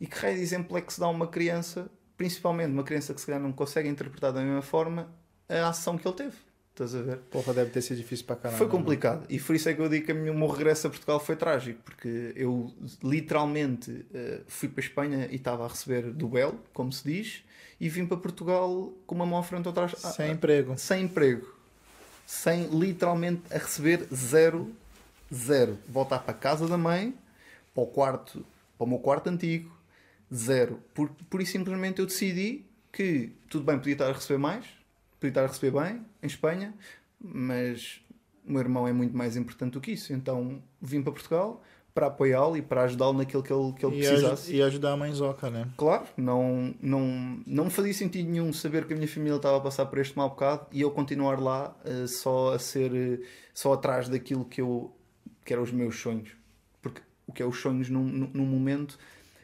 e que raio de exemplo é que se dá a uma criança, principalmente uma criança que se calhar não consegue interpretar da mesma forma a ação que ele teve. Estás a ver? Porra, deve ter sido difícil para caramba. Foi complicado. E por isso é que eu digo que o meu regresso a Portugal foi trágico. Porque eu literalmente uh, fui para a Espanha e estava a receber do Belo, como se diz, e vim para Portugal com uma mão à frente atrás. Sem ah, emprego. Sem emprego. Sem literalmente a receber zero, zero. Voltar para a casa da mãe, para o quarto, para o meu quarto antigo, zero. Por, por isso simplesmente eu decidi que tudo bem, podia estar a receber mais podia estar a receber bem em Espanha, mas o meu irmão é muito mais importante do que isso. Então vim para Portugal para apoiá-lo e para ajudá-lo naquilo que ele, que ele e precisasse. e ajudar a mãezoca, né? Claro, não, não, não fazia sentido nenhum saber que a minha família estava a passar por este mau bocado e eu continuar lá uh, só a ser, uh, só atrás daquilo que eu, que eram os meus sonhos. Porque o que é os sonhos num, num momento...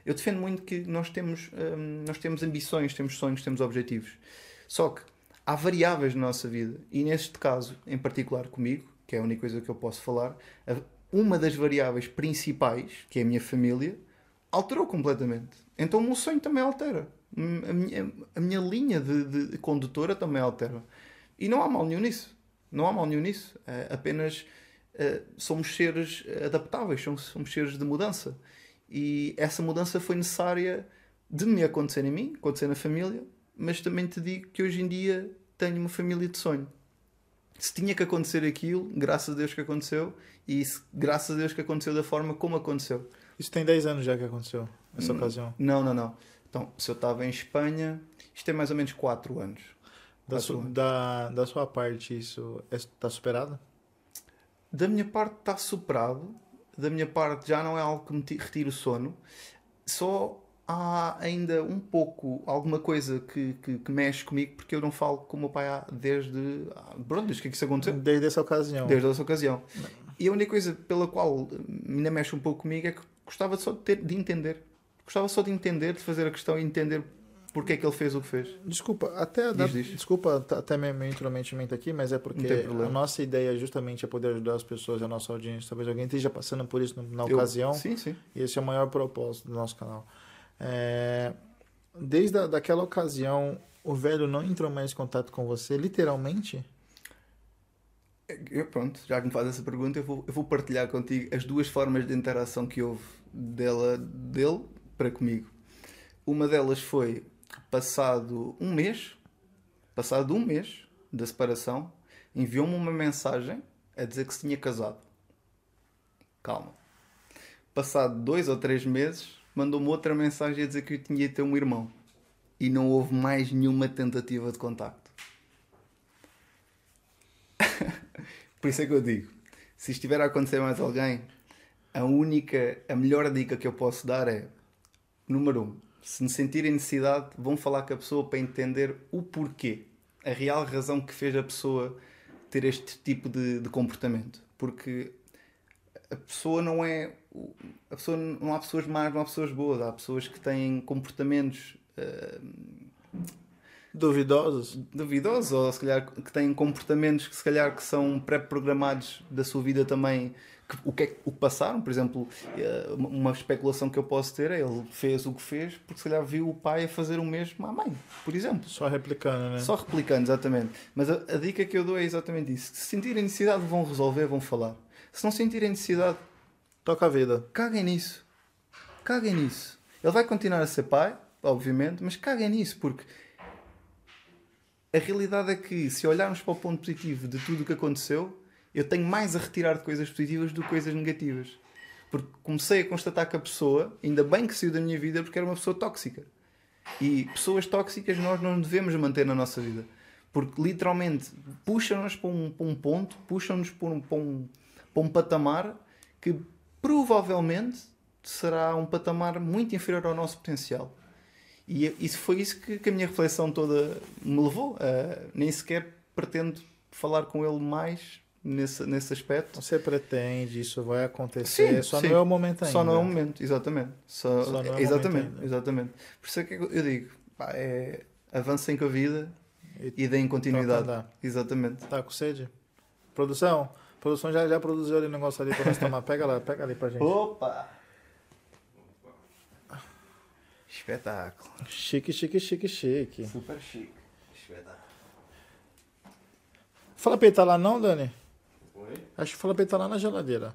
Eu defendo muito que nós temos, um, ehm, nós temos ambições, temos sonhos, temos objetivos. Só que há variáveis na nossa vida e neste caso, em particular comigo, que é a única coisa que eu posso falar, uma das variáveis principais, que é a minha família, alterou completamente. Então o meu sonho também altera. A minha, a minha linha de, de, condutora também altera. E não há mal nenhum nisso. Não há mal nenhum nisso. É, apenas é, somos seres adaptáveis, somos, somos seres de mudança. E essa mudança foi necessária de me acontecer em mim, acontecer na família, mas também te digo que hoje em dia tenho uma família de sonho. Se tinha que acontecer aquilo, graças a Deus que aconteceu, e se, graças a Deus que aconteceu da forma como aconteceu. Isso tem 10 anos já que aconteceu, essa hum, ocasião? Não, não, não. Então, se eu estava em Espanha, isto tem mais ou menos 4 anos. Da, su, da, da sua parte, isso está superado? Da minha parte está superado. Da minha parte já não é algo que me retire o sono. Só há ainda um pouco, alguma coisa que, que, que, mexe comigo, porque eu não falo com o meu pai há, desde. Pronto, desde que isso aconteceu. Desde essa ocasião. Desde essa ocasião. E a única coisa pela qual ainda mexe um pouco comigo é que gostava só de, ter, de entender. Gostava só de entender, de fazer a questão e entender porque é que ele fez o que fez. Desculpa, até diz, diz. desculpa até meu intrometimento aqui, mas é porque a nossa ideia justamente é poder ajudar as pessoas, a nossa audiência. Talvez alguém esteja passando por isso na eu, ocasião. Sim, sim. E esse é o maior propósito do nosso canal. É, desde a, daquela ocasião, o velho não entrou mais em contato com você, literalmente? Eu, pronto, já que me faz essa pergunta, eu vou, eu vou partilhar contigo as duas formas de interação que houve dela, dele para comigo. Uma delas foi passado um mês, passado um mês da separação, enviou-me uma mensagem a dizer que se tinha casado. Calma. Passado dois ou três meses, mandou-me outra mensagem a dizer que eu tinha de ter um irmão. E não houve mais nenhuma tentativa de contacto. Por isso é que eu digo: se estiver a acontecer mais alguém, a única, a melhor dica que eu posso dar é: número um, se me sentirem necessidade, vão falar com a pessoa para entender o porquê, a real razão que fez a pessoa ter este tipo de, de comportamento. Porque a pessoa não é a pessoa, não há pessoas más, não há pessoas boas, há pessoas que têm comportamentos uh, duvidosos, duvidosos ou se calhar que têm comportamentos que se calhar que são pré-programados da sua vida também. Que, o, que é, o que passaram, por exemplo, uh, uma especulação que eu posso ter é ele fez o que fez porque se calhar viu o pai a fazer o mesmo à mãe, por exemplo. Só replicando, né? Só replicando, exatamente. Mas a, a dica que eu dou é exatamente isso: se sentirem necessidade, vão resolver, vão falar. Se não sentirem necessidade, Toca a vida. Caguem nisso. Caguem nisso. Ele vai continuar a ser pai, obviamente, mas caguem nisso, porque a realidade é que se olharmos para o ponto positivo de tudo o que aconteceu, eu tenho mais a retirar de coisas positivas do que coisas negativas. Porque comecei a constatar que a pessoa, ainda bem que saiu da minha vida, porque era uma pessoa tóxica. E pessoas tóxicas nós não devemos manter na nossa vida. Porque literalmente puxam-nos para um, para um ponto, puxam-nos para um, para, um, para um patamar que provavelmente será um patamar muito inferior ao nosso potencial. E isso foi isso que, que a minha reflexão toda me levou. Uh, nem sequer pretendo falar com ele mais nesse, nesse aspecto. Você pretende, isso vai acontecer, sim, só sim. não é o momento ainda. Só não é o momento, exatamente. Só, só é exatamente, exatamente. Por isso é que eu digo, pá, é, avancem com a vida e, e deem continuidade. Exatamente. Está com sede? Produção? A produção já, já produziu ali o negócio ali pra nós tomar. Pega lá, pega ali pra gente. Opa! Espetáculo. Chique, chique, chique, chique. Super chique. Espetáculo. Fala peitar lá não, Dani? Oi? Acho que fala peitar lá na geladeira.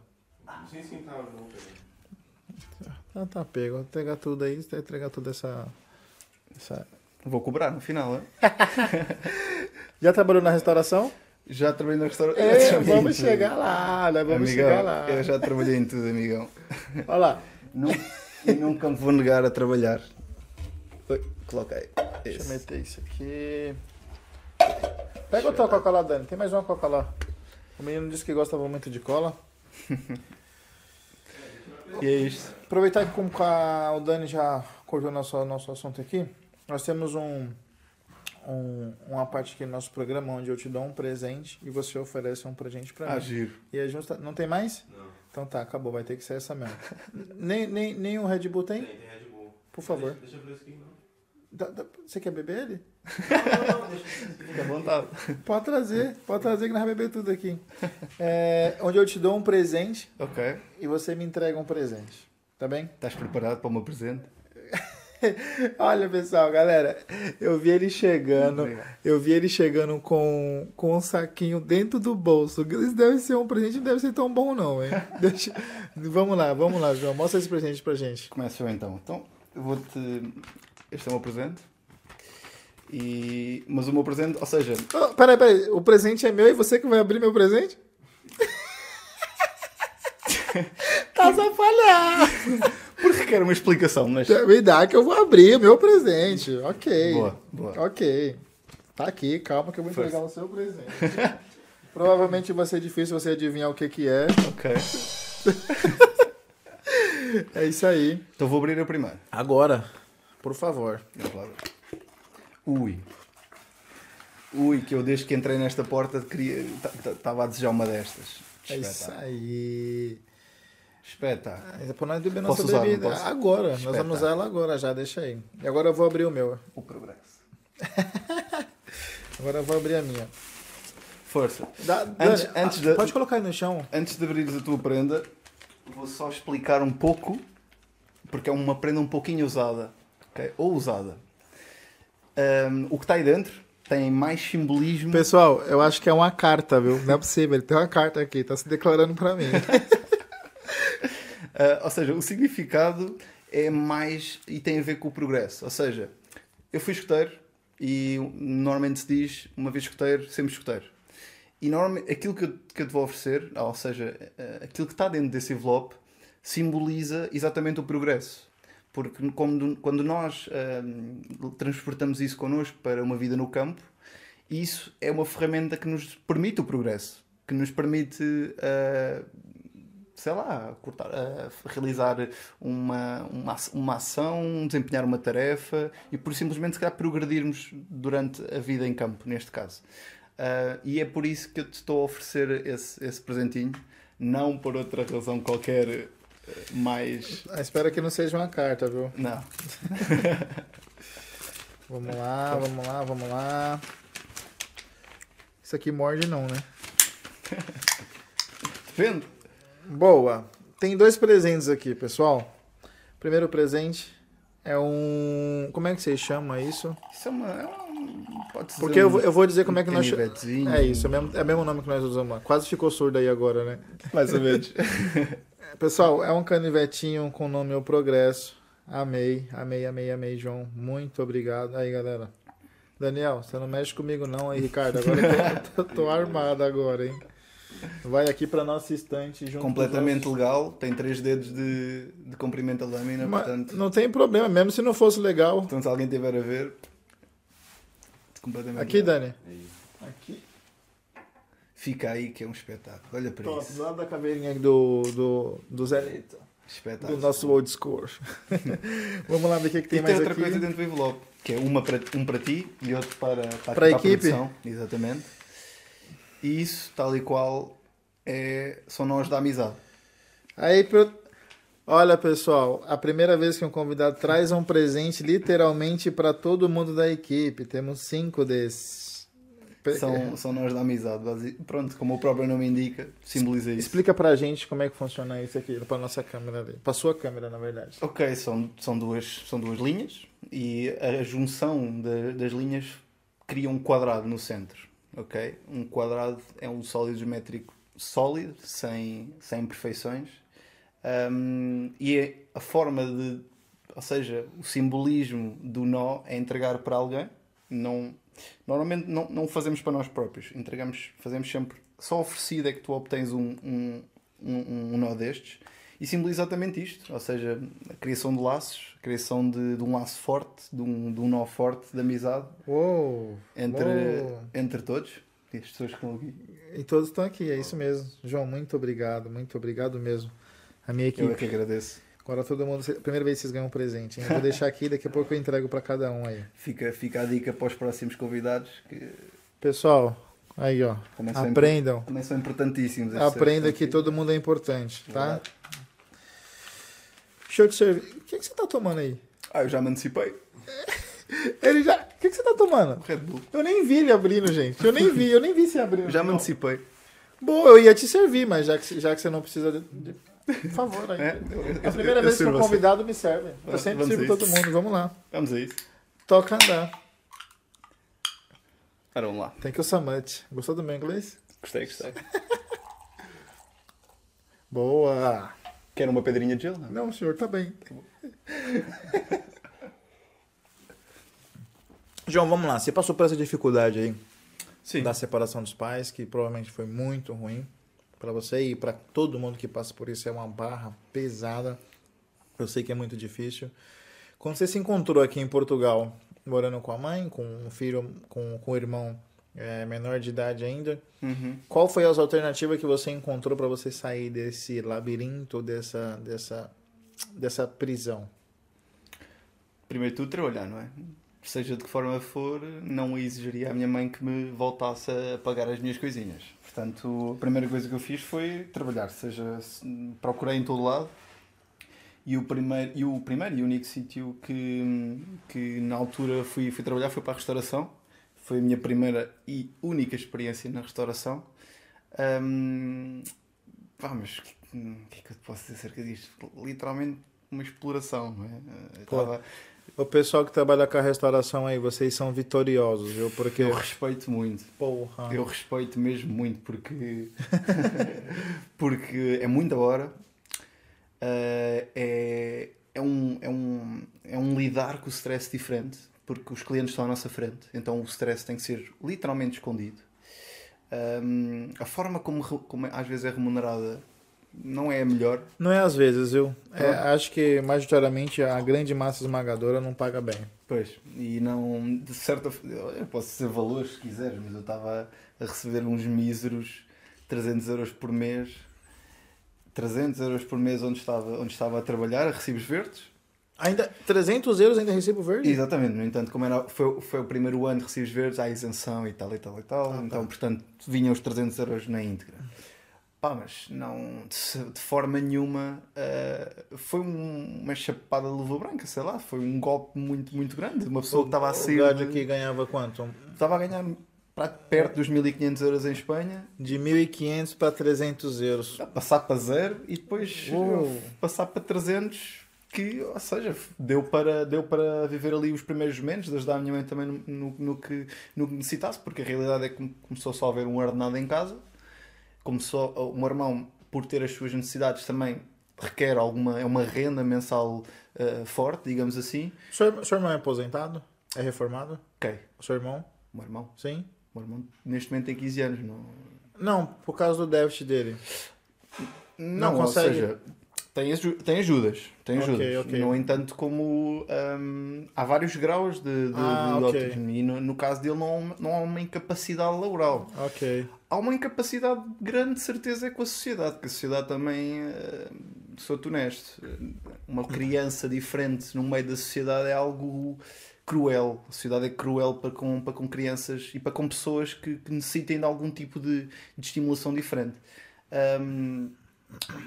Sim, sim, tá. Não, tá, tá pego. Vou entregar tudo aí, vou entregar toda essa... essa... Vou cobrar no final, né? Já trabalhou na restauração? Já trabalhei no restaurante. É, vamos chegar lá, né? Vamos amigão, chegar lá. Eu já trabalhei em tudo, amigão. Olha lá. e nunca me vou negar a trabalhar. Oi, coloquei. Deixa eu meter isso aqui. Pega outra coca lá, Dani. Tem mais uma coca lá. O menino disse que gostava muito de cola. e é isso. Aproveitar que como a, o Dani já cortou nosso, nosso assunto aqui, nós temos um um, uma parte aqui no nosso programa onde eu te dou um presente e você oferece um presente para ah, mim. Giro. E é justa... Não tem mais? Não. Então tá, acabou, vai ter que ser essa mesmo. nem, nem, nem o Red Bull tem? Tem, tem Red Bull. Por favor. Deixa, deixa eu ver isso aqui, não. Da, da, você quer beber ele? Não, não, deixa Fica à vontade. Pode trazer, pode trazer que nós vamos beber tudo aqui. É, onde eu te dou um presente ok e você me entrega um presente. Tá bem? Estás preparado para o meu presente? Olha, pessoal, galera, eu vi ele chegando, eu vi ele chegando com, com um saquinho dentro do bolso. Isso deve ser um presente, não deve ser tão bom não, hein? Deixa... Vamos lá, vamos lá, João, mostra esse presente pra gente. Começa eu então. Então, eu vou-te... Este é o meu presente. E... Mas o meu presente, ou seja... Oh, peraí, peraí, o presente é meu e você que vai abrir meu presente? tá só. Quero uma explicação, mas. Me dá que eu vou abrir o meu presente. Ok. Boa, boa. Ok. Tá aqui, calma que eu vou entregar o seu presente. Provavelmente vai ser difícil você adivinhar o que que é. Ok. É isso aí. Então vou abrir a primeira. Agora, por favor. Ui. Ui, que eu desde que entrei nesta porta queria estava a desejar uma destas. É isso aí. Espetáculo. É pra nós beber nossa usar, bebida. Agora, nós vamos usar ela agora já, deixa aí. E agora eu vou abrir o meu. O progresso. Agora eu vou abrir a minha. Força. Antes- Dani, antes ah, de- Pode colocar aí no chão. Antes de abrires a tua prenda, vou só explicar um pouco, porque é uma prenda um pouquinho usada, ok? ou usada. Ahm, o que está aí dentro tem mais simbolismo. Pessoal, eu acho que é uma carta, viu? Não é possível, ele tem uma carta aqui, tá se declarando pra mim. Ah, ou seja, o significado é mais e tem a ver com o progresso. Ou seja, eu fui escoteiro e normalmente se diz uma vez escoteiro, sempre escoteiro. E normalmente aquilo que eu, que eu te vou oferecer, ou seja, ah, aquilo que está dentro desse envelope, simboliza exatamente o progresso. Porque quando, quando nós ah, transportamos isso connosco para uma vida no campo, isso é uma ferramenta que nos permite o progresso, que nos permite ah, sei lá, cortar, eh, realizar uma, uma, uma ação, desempenhar uma tarefa e por simplesmente se calhar progredirmos durante a vida em campo, neste caso. Ah, e é por isso que eu te estou a oferecer esse, esse presentinho, não por outra razão qualquer eh, mais. Ah, espero que não seja uma carta, viu? Não. Vamos lá, vamos lá, vamos lá. Isso aqui morde não, né? Depende. Boa. Tem dois presentes aqui, pessoal. Primeiro presente é um... Como é que vocês chamam isso? Isso é uma. É um, pode ser Porque eu, um vou- eu vou dizer como é que nós... É isso, é, mesmo, é o mesmo nome que nós usamos lá. Quase ficou surdo aí agora, né? Mais ou menos. Pessoal, é um canivetinho com o nome O Progresso. Amei, amei, amei, amei, João. Muito obrigado. Aí, galera. Daniel, você não mexe comigo não, aí, Ricardo. Agora eu tô, tô, tô armado agora, hein? Vai aqui pra nossa estante junto Completamente legal, tem três dedos de, de comprimento a lâmina, Mas portanto. Não tem problema, mesmo se não fosse legal. Então, se alguém tiver a ver, completamente Aqui, legal. Dani. Aí. Aqui. Fica aí que é um espetáculo. Olha para Top, isso. do lado da caveirinha do, do, do Zé Lito. Espetáculo. Do nosso old school. Vamos lá ver o que, que tem e tem mais outra aqui. coisa dentro do envelope, que é uma para, um para ti e outro para, para, Para a para equipe? produção. Exatamente. E isso, tal e qual, é, são nós da amizade. Aí, olha pessoal, a primeira vez que um convidado traz um presente literalmente para todo mundo da equipe. Temos cinco desses. São, são nós da amizade. Pronto, como o próprio nome indica, simboliza isso. Explica pra gente como é que funciona isso aqui, pra nossa câmera ali. Pra sua câmera, na verdade. Ok, são, são, duas, são duas linhas e a junção da- das linhas cria um quadrado no centro. Ok? Um quadrado é um sólido geométrico sólido, sem, sem imperfeições. Um, e é a forma de, ou seja, o simbolismo do nó é entregar para alguém. Não, normalmente não, não fazemos para nós próprios, entregamos, fazemos sempre. Só oferecido é que tu obtens um, um, um, um nó destes e simboliza exatamente isto, ou seja, a criação de laços, a criação de, de um laço forte, de um, de um nó forte de amizade Uou! entre, Uou. entre todos. E as pessoas que estão aqui. E todos estão aqui, é isso mesmo. João, muito obrigado, muito obrigado mesmo. A minha equipe. Eu é que agradeço. Agora todo mundo. Primeira vez que vocês ganham um presente. hein? Eu vou deixar aqui, daqui a pouco eu entrego pra cada um aí. Fica, fica a dica para os próximos convidados que Pessoal, aí ó. também são, Aprendam. impor- também são importantíssimos. Aprenda que todo mundo é importante, tá? Verdade. Eu te servir. O que, que você tá tomando aí? Ah, eu já me antecipei. Ele já. O que, que você tá tomando? Red Bull. Eu nem vi ele abrindo, gente. Eu nem vi, eu nem vi você abrindo. Eu já me antecipei. Bom, eu ia te servir, mas já que, já que você não precisa de. de- Por favor, aí. É, eu- eu- A primeira eu vez que for você. convidado, me serve. Eu Vamos- sempre sirvo todo mundo. Vamos lá. Vamos a isso. Toca andar. Vamos lá. Thank you so much. Gostou do meu inglês? Gostei, gostei. Boa! Quer uma pedrinha de gelo? Não, senhor, tá bem. João, vamos lá. Você passou por essa dificuldade aí Sim. da separação dos pais, que provavelmente foi muito ruim para você e para todo mundo que passa por isso. É uma barra pesada. Eu sei que é muito difícil. Quando você se encontrou aqui em Portugal, morando com a mãe, com um filho, com, com o irmão é, menor de idade ainda. Uhum. Qual foi as alternativas que você encontrou para você sair desse labirinto, dessa, dessa, dessa prisão? Primeiro tudo, trabalhar, não é? Seja de que forma for, não exigiria à minha mãe que me voltasse a pagar as minhas coisinhas. Portanto, a primeira coisa que eu fiz foi trabalhar, seja procurei em todo lado. E o primeiro e, o primeiro e único sítio que, que na altura fui, fui trabalhar foi para a restauração. Foi a minha primeira e única experiência na restauração. Hum, pá, mas o que, que é que eu te posso dizer acerca disto? Literalmente uma exploração, não é? Eu Pô, estava- O pessoal que trabalha com a restauração aí, vocês são vitoriosos, viu? Porque, eu respeito muito. porra, Eu respeito mesmo muito porque porque é muita hora Uh, é, é, um, é, um, é um lidar com o stress diferente porque os clientes estão à nossa frente então o stress tem que ser literalmente escondido Um, a forma como, como às vezes é remunerada não é a melhor Não é às vezes, viu? É, acho que majoritariamente a grande massa esmagadora não paga bem. Pois, e não, de certa eu posso dizer valores se quiseres, mas eu estava a receber uns míseros 300 euros por mês, 300 euros por mês onde estava, onde estava a trabalhar, a recibos verdes. Ainda 300 euros ainda recebo verde? Exatamente, no entanto, como era, foi, foi o primeiro ano de recibos verdes, há isenção e tal e tal e tal, Ah, tá. então, portanto, vinham os 300 euros na íntegra. Pá, mas não, de, de forma nenhuma, eh, foi um- uma chapada de luva branca, sei lá, foi um golpe muito, muito grande. Uma pessoa que estava a O sair. gajo aqui ganhava quanto? Estava a ganhar pra- perto dos 1500 euros em Espanha, De 1.500 para 300 euros. passar para zero e depois Uou. passar para 300, que, ou seja, deu para, deu para viver ali os primeiros momentos, de ajudar a minha mãe também no, no, no que, no que necessitasse, porque a realidade é que começou só a haver um ordenado em casa, começou o meu irmão, por ter as suas necessidades, também requer alguma, é uma renda mensal eh, forte, digamos assim. O seu, o seu irmão é aposentado? É reformado? Ok, O seu irmão? o meu irmão, Sim? o meu irmão neste momento tem 15 anos, não, Não, por causa do déficit dele. Não, Não ou consegue. seja, tem, tem ajudas. Tem Ok, ajudas. ok. No entanto, como hum, há vários graus de, de, Ah, de ok. autismo e no, no caso dele não, não há uma incapacidade laboral. Ok. Há uma incapacidade grande, de certeza, é com a sociedade, que a sociedade também, eh, sou-te honesto, uma criança diferente no meio da sociedade é algo cruel. A sociedade é cruel para com, para com crianças e para com pessoas que, que necessitem de algum tipo de, de estimulação diferente. Hum,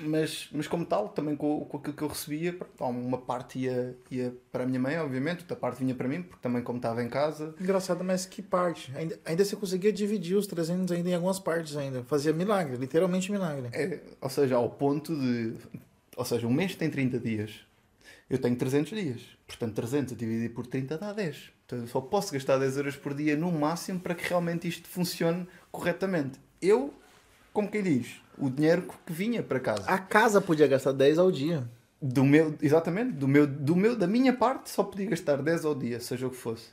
mas, mas como tal, também com, com aquilo que eu recebia, pronto, uma parte ia, ia para a minha mãe, obviamente, outra parte vinha para mim, porque também como estava em casa, Engraçado, mas que parte? Ainda, ainda você conseguia dividir os 300 ainda em algumas partes ainda. Fazia milagre, literalmente milagre. É, ou seja, ao ponto de. Ou seja, um mês tem 30 dias. Eu tenho 300 dias. Portanto, 300 a dividir por 30 dá 10. Então, eu só posso gastar 10 euros por dia no máximo para que realmente isto funcione corretamente. Eu, como quem diz, o dinheiro que vinha para casa. A casa podia gastar 10 ao dia. Do meu, exatamente, do meu, do meu, da minha parte só podia gastar 10 ao dia, seja o que fosse.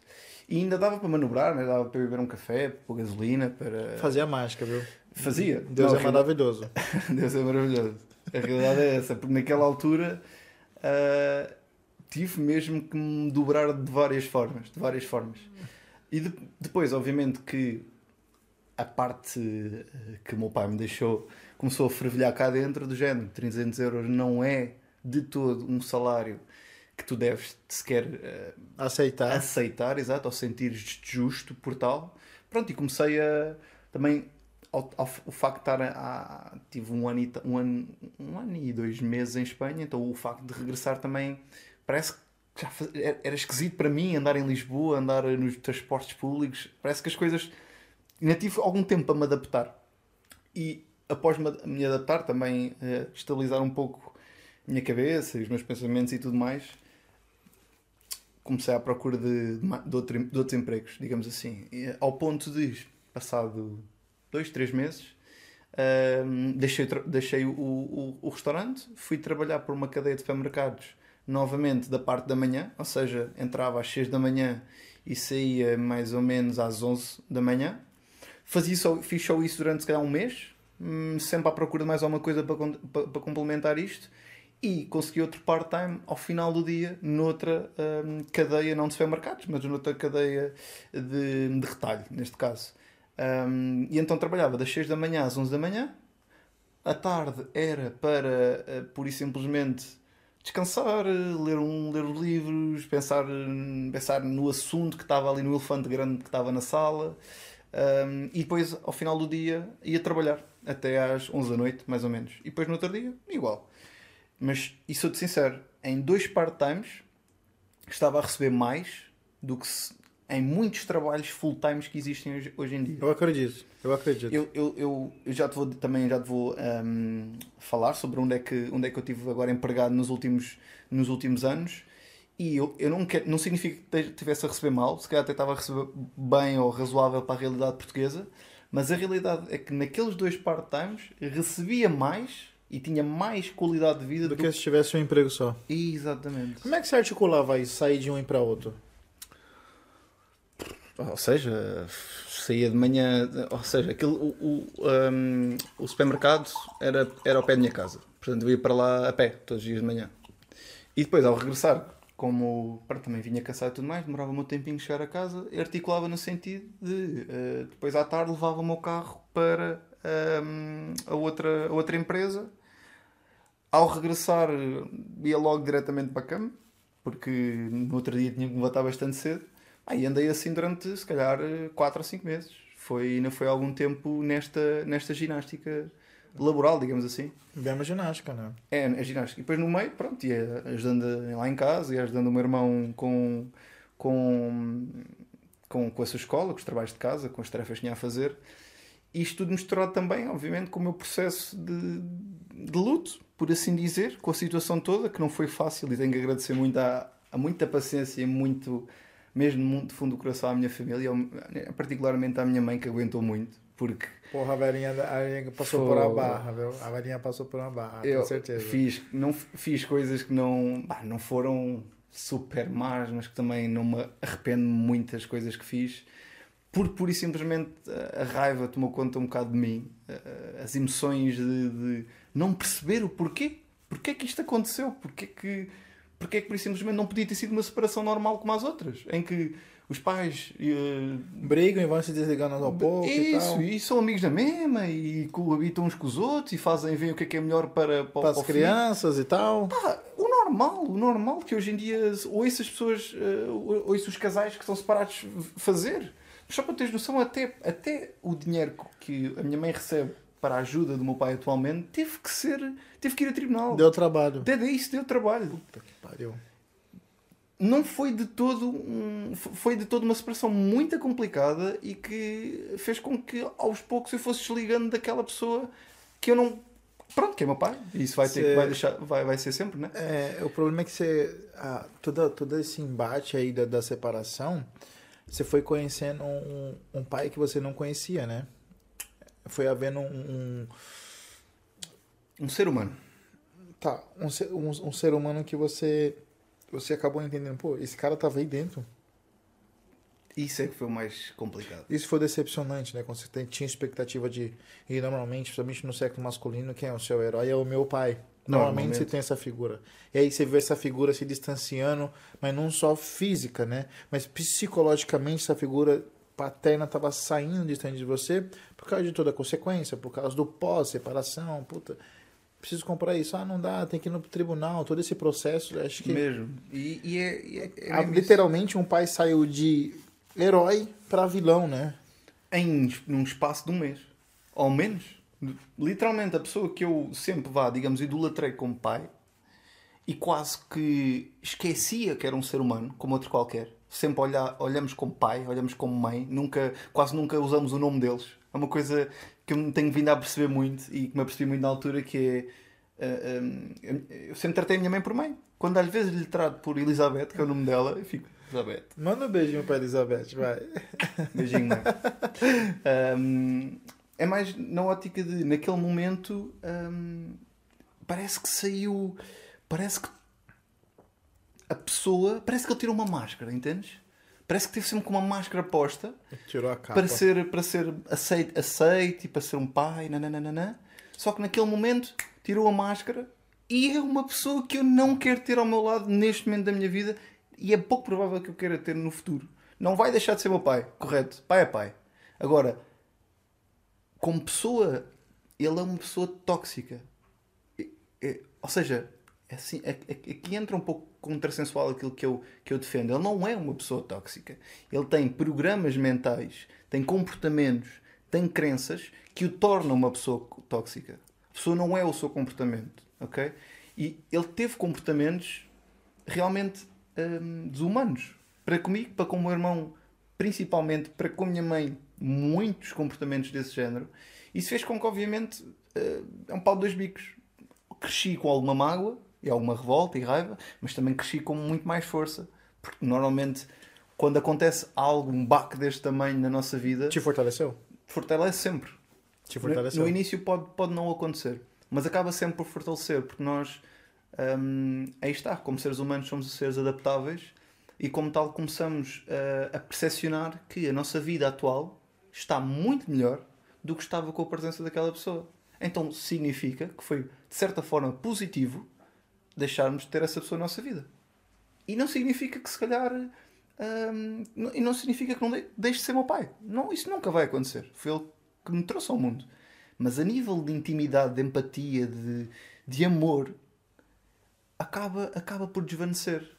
E ainda dava para manobrar, né? dava para beber um café, para pôr gasolina, para. Fazia mágica, viu? Fazia. Deus Não, é maravilhoso. Deus é maravilhoso. A realidade é essa, porque naquela altura ah, tive mesmo que me dobrar de várias formas, de várias formas. E de- depois, obviamente, que a parte eh, que o meu pai me deixou começou a fervilhar cá dentro do género. 300 euros não é de todo um salário que tu deves sequer eh, Aceitar. aceitar, exato, ou sentir justo por tal. Pronto, e comecei a também ao, ao- o facto de estar a, a- tive um ano, e, um, ano, um ano e dois meses em Espanha, então o facto de regressar também parece que já faz- era, era esquisito para mim andar em Lisboa, andar nos transportes públicos, parece que as coisas ainda tive algum tempo para me adaptar. E após me, adaptar também eh, estabilizar um pouco a minha cabeça e os meus pensamentos e tudo mais, comecei à procura de, de, outro- de outros empregos, digamos assim. E, ao ponto de, passado dois, três meses, ahm, deixei, deixei o, o, o restaurante, fui trabalhar por uma cadeia de supermercados novamente da parte da manhã, ou seja, entrava às 6 da manhã e saía mais ou menos às 11 da manhã. Fazia só, fiz só isso durante se calhar um mês, hum, sempre à procura de mais alguma coisa para, para, para complementar isto. e consegui outro part-time ao final do dia noutra hum, cadeia, não de supermercados, mas noutra cadeia de, de retalho, neste caso. Hum, e então trabalhava das 6 da manhã às 11 da manhã. A tarde era para, uh, pura e simplesmente, descansar, ler, um, ler os livros, pensar, pensar no assunto que estava ali no elefante grande que estava na sala. Um, e depois, ao final do dia, ia trabalhar até às 11 da noite, mais ou menos. E depois, no outro dia, igual. Mas, e sou-te sincero, em dois part-times estava a receber mais do que se, em muitos trabalhos full-times que existem hoje, hoje, em dia. Eu acredito, eu acredito. Eu, eu, eu, eu já te vou, também já te vou um, falar sobre onde é, que, onde é que eu estive agora empregado nos últimos, nos últimos anos. E eu, eu não, quero, não significa que estivesse a receber mal, se calhar até estava a receber bem ou razoável para a realidade portuguesa, mas a realidade é que naqueles dois part-times recebia mais e tinha mais qualidade de vida do, do que se tivesse um emprego só. Exatamente. Como é que você articulava isso, sair de um para outro? Ou seja, saía de manhã, ou seja, aquilo, o, o, um, o supermercado era, era ao pé da minha casa. Portanto, eu ia para lá a pé, todos os dias de manhã. E depois, ao regressar, como também vinha cansado e tudo mais, demorava um tempinho chegar a casa, articulava no sentido de uh, depois à tarde levava o meu carro para um, a, outra, a outra empresa. Ao regressar, ia logo diretamente para a cama, porque no outro dia tinha que me levantar bastante cedo. Aí andei assim durante, se calhar, 4 ou 5 meses. Foi, ainda foi algum tempo nesta, nesta ginástica laboral, digamos assim. Bem uma ginástica, não é? É, a ginástica. E depois no meio, pronto, ia ajudando lá em casa, ia ajudando o meu irmão com, com, com, com a sua escola, com os trabalhos de casa, com as tarefas que tinha a fazer. Isto tudo misturado também, obviamente, com o meu processo de, de luto, por assim dizer, com a situação toda, que não foi fácil e tenho que agradecer muito a, muita paciência e muito mesmo de fundo do coração à minha família, particularmente à minha mãe que aguentou muito, porque... Porra, a velhinha, a velhinha passou por uma barra, viu? A velhinha passou por uma barra, eu com certeza. Fiz, não, fiz coisas que não, bah, não foram super más, mas que também não me arrependo muitas coisas que fiz, porque pura e simplesmente a raiva tomou conta um bocado de mim, as emoções de, de não perceber o porquê, porquê é que isto aconteceu, porquê que porque é que por simplesmente não podia ter sido uma separação normal como as outras, em que os pais uh, brigam e vão se desligando ao pouco isso, e, e, são amigos da mesma e coabitam uns com os outros e fazem ver o que é que é melhor para, para, para as crianças e tal. Pá, o normal, o normal que hoje em dia ouço as pessoas, uh, ouço os casais que são separados fazer. Só para teres noção, até, até o dinheiro que a minha mãe recebe para a ajuda do meu pai atualmente, teve que ser, teve que ir a tribunal. Deu trabalho. Até isso deu trabalho. Puta que pariu. Não foi de todo um, foi de toda uma separação muito complicada e que fez com que aos poucos eu fosse desligando daquela pessoa que eu não pronto, que é meu pai. Isso vai ter vai deixar, vai, vai ser sempre, né? É, o problema é que você ah, todo, todo esse embate aí da, da separação, você foi conhecendo um, um pai que você não conhecia, né? foi havendo um, um, um ser humano. Tá, um um, um, ser humano que você você acabou entendendo, pô, esse cara tava aí dentro. Isso é que foi o mais complicado. Isso foi decepcionante, né? Quando você tem, tinha expectativa de. E normalmente, principalmente no século masculino, quem é o seu herói é o meu pai. Normalmente, você tem essa figura. E aí você vê essa figura se distanciando, mas não só física, né? Mas psicologicamente essa figura paterna estava saindo distante de você por causa de toda a consequência, por causa do pós-separação, puta, preciso comprar isso, ah, não dá, tem que ir no tribunal, todo esse processo, acho que... Mesmo, e, e é, e é, é a, literalmente um pai saiu de herói para vilão, né? Em num espaço de um mês, ou menos. Literalmente, a pessoa que eu sempre vá, digamos, idolatrei como pai, e quase que esquecia que era um ser humano, como outro qualquer, sempre olha, olhamos como pai, olhamos como mãe, nunca, quase nunca usamos o nome deles. É uma coisa que eu me tenho vindo a perceber muito e que me apercebi muito na altura que é. Uh, um, eu sempre tratei a minha mãe por mãe. Quando às vezes lhe trato por Elizabeth, que é o nome dela, eu fico. Elizabeth. Manda um beijinho para Elizabeth, vai. Beijinho, mãe. Um, é mais na ótica de, naquele momento, um, parece que saiu. Parece que a pessoa. Parece que ele tirou uma máscara, entendes? Parece que teve sempre com uma máscara posta tirou a capa. para ser, para ser aceito, aceito e para ser um pai, nananana. Só que naquele momento tirou a máscara E é uma pessoa que eu não quero ter ao meu lado neste momento da minha vida e é pouco provável que eu queira ter no futuro. Não vai deixar de ser meu pai, correto? Pai é pai. Agora, como pessoa, ele é uma pessoa tóxica. É- é- ou seja, é assim, é- é- aqui entra um pouco contrassensual aquilo que eu, que eu defendo. Ele não é uma pessoa tóxica. Ele tem programas mentais, tem comportamentos, tem crenças que o tornam uma pessoa tóxica. A pessoa não é o seu comportamento, ok? E ele teve comportamentos realmente hum, desumanos. Para comigo, para com o meu irmão, principalmente para com a minha mãe, muitos comportamentos desse género. Isso fez com que, obviamente, eh, é um pau de dois bicos. Cresci com alguma mágoa e alguma revolta e raiva, mas também cresci com muito mais força. Porque normalmente, quando acontece algo, um baque deste tamanho na nossa vida, Te fortaleceu? fortalece sempre. Te No, fortaleceu. no início pode, pode não acontecer, mas acaba sempre por fortalecer, porque nós, hum, aí está, como seres humanos somos seres adaptáveis e como tal começamos a, a percepcionar que a nossa vida atual está muito melhor do que estava com a presença daquela pessoa. Então significa que foi, de certa forma, positivo deixarmos de ter essa pessoa na nossa vida. E não significa que se calhar. hum, e não significa que não de- deixe de ser meu pai. Não, isso nunca vai acontecer. Foi ele que me trouxe ao mundo. Mas a nível de intimidade, de empatia, de, de amor, acaba, acaba por desvanecer.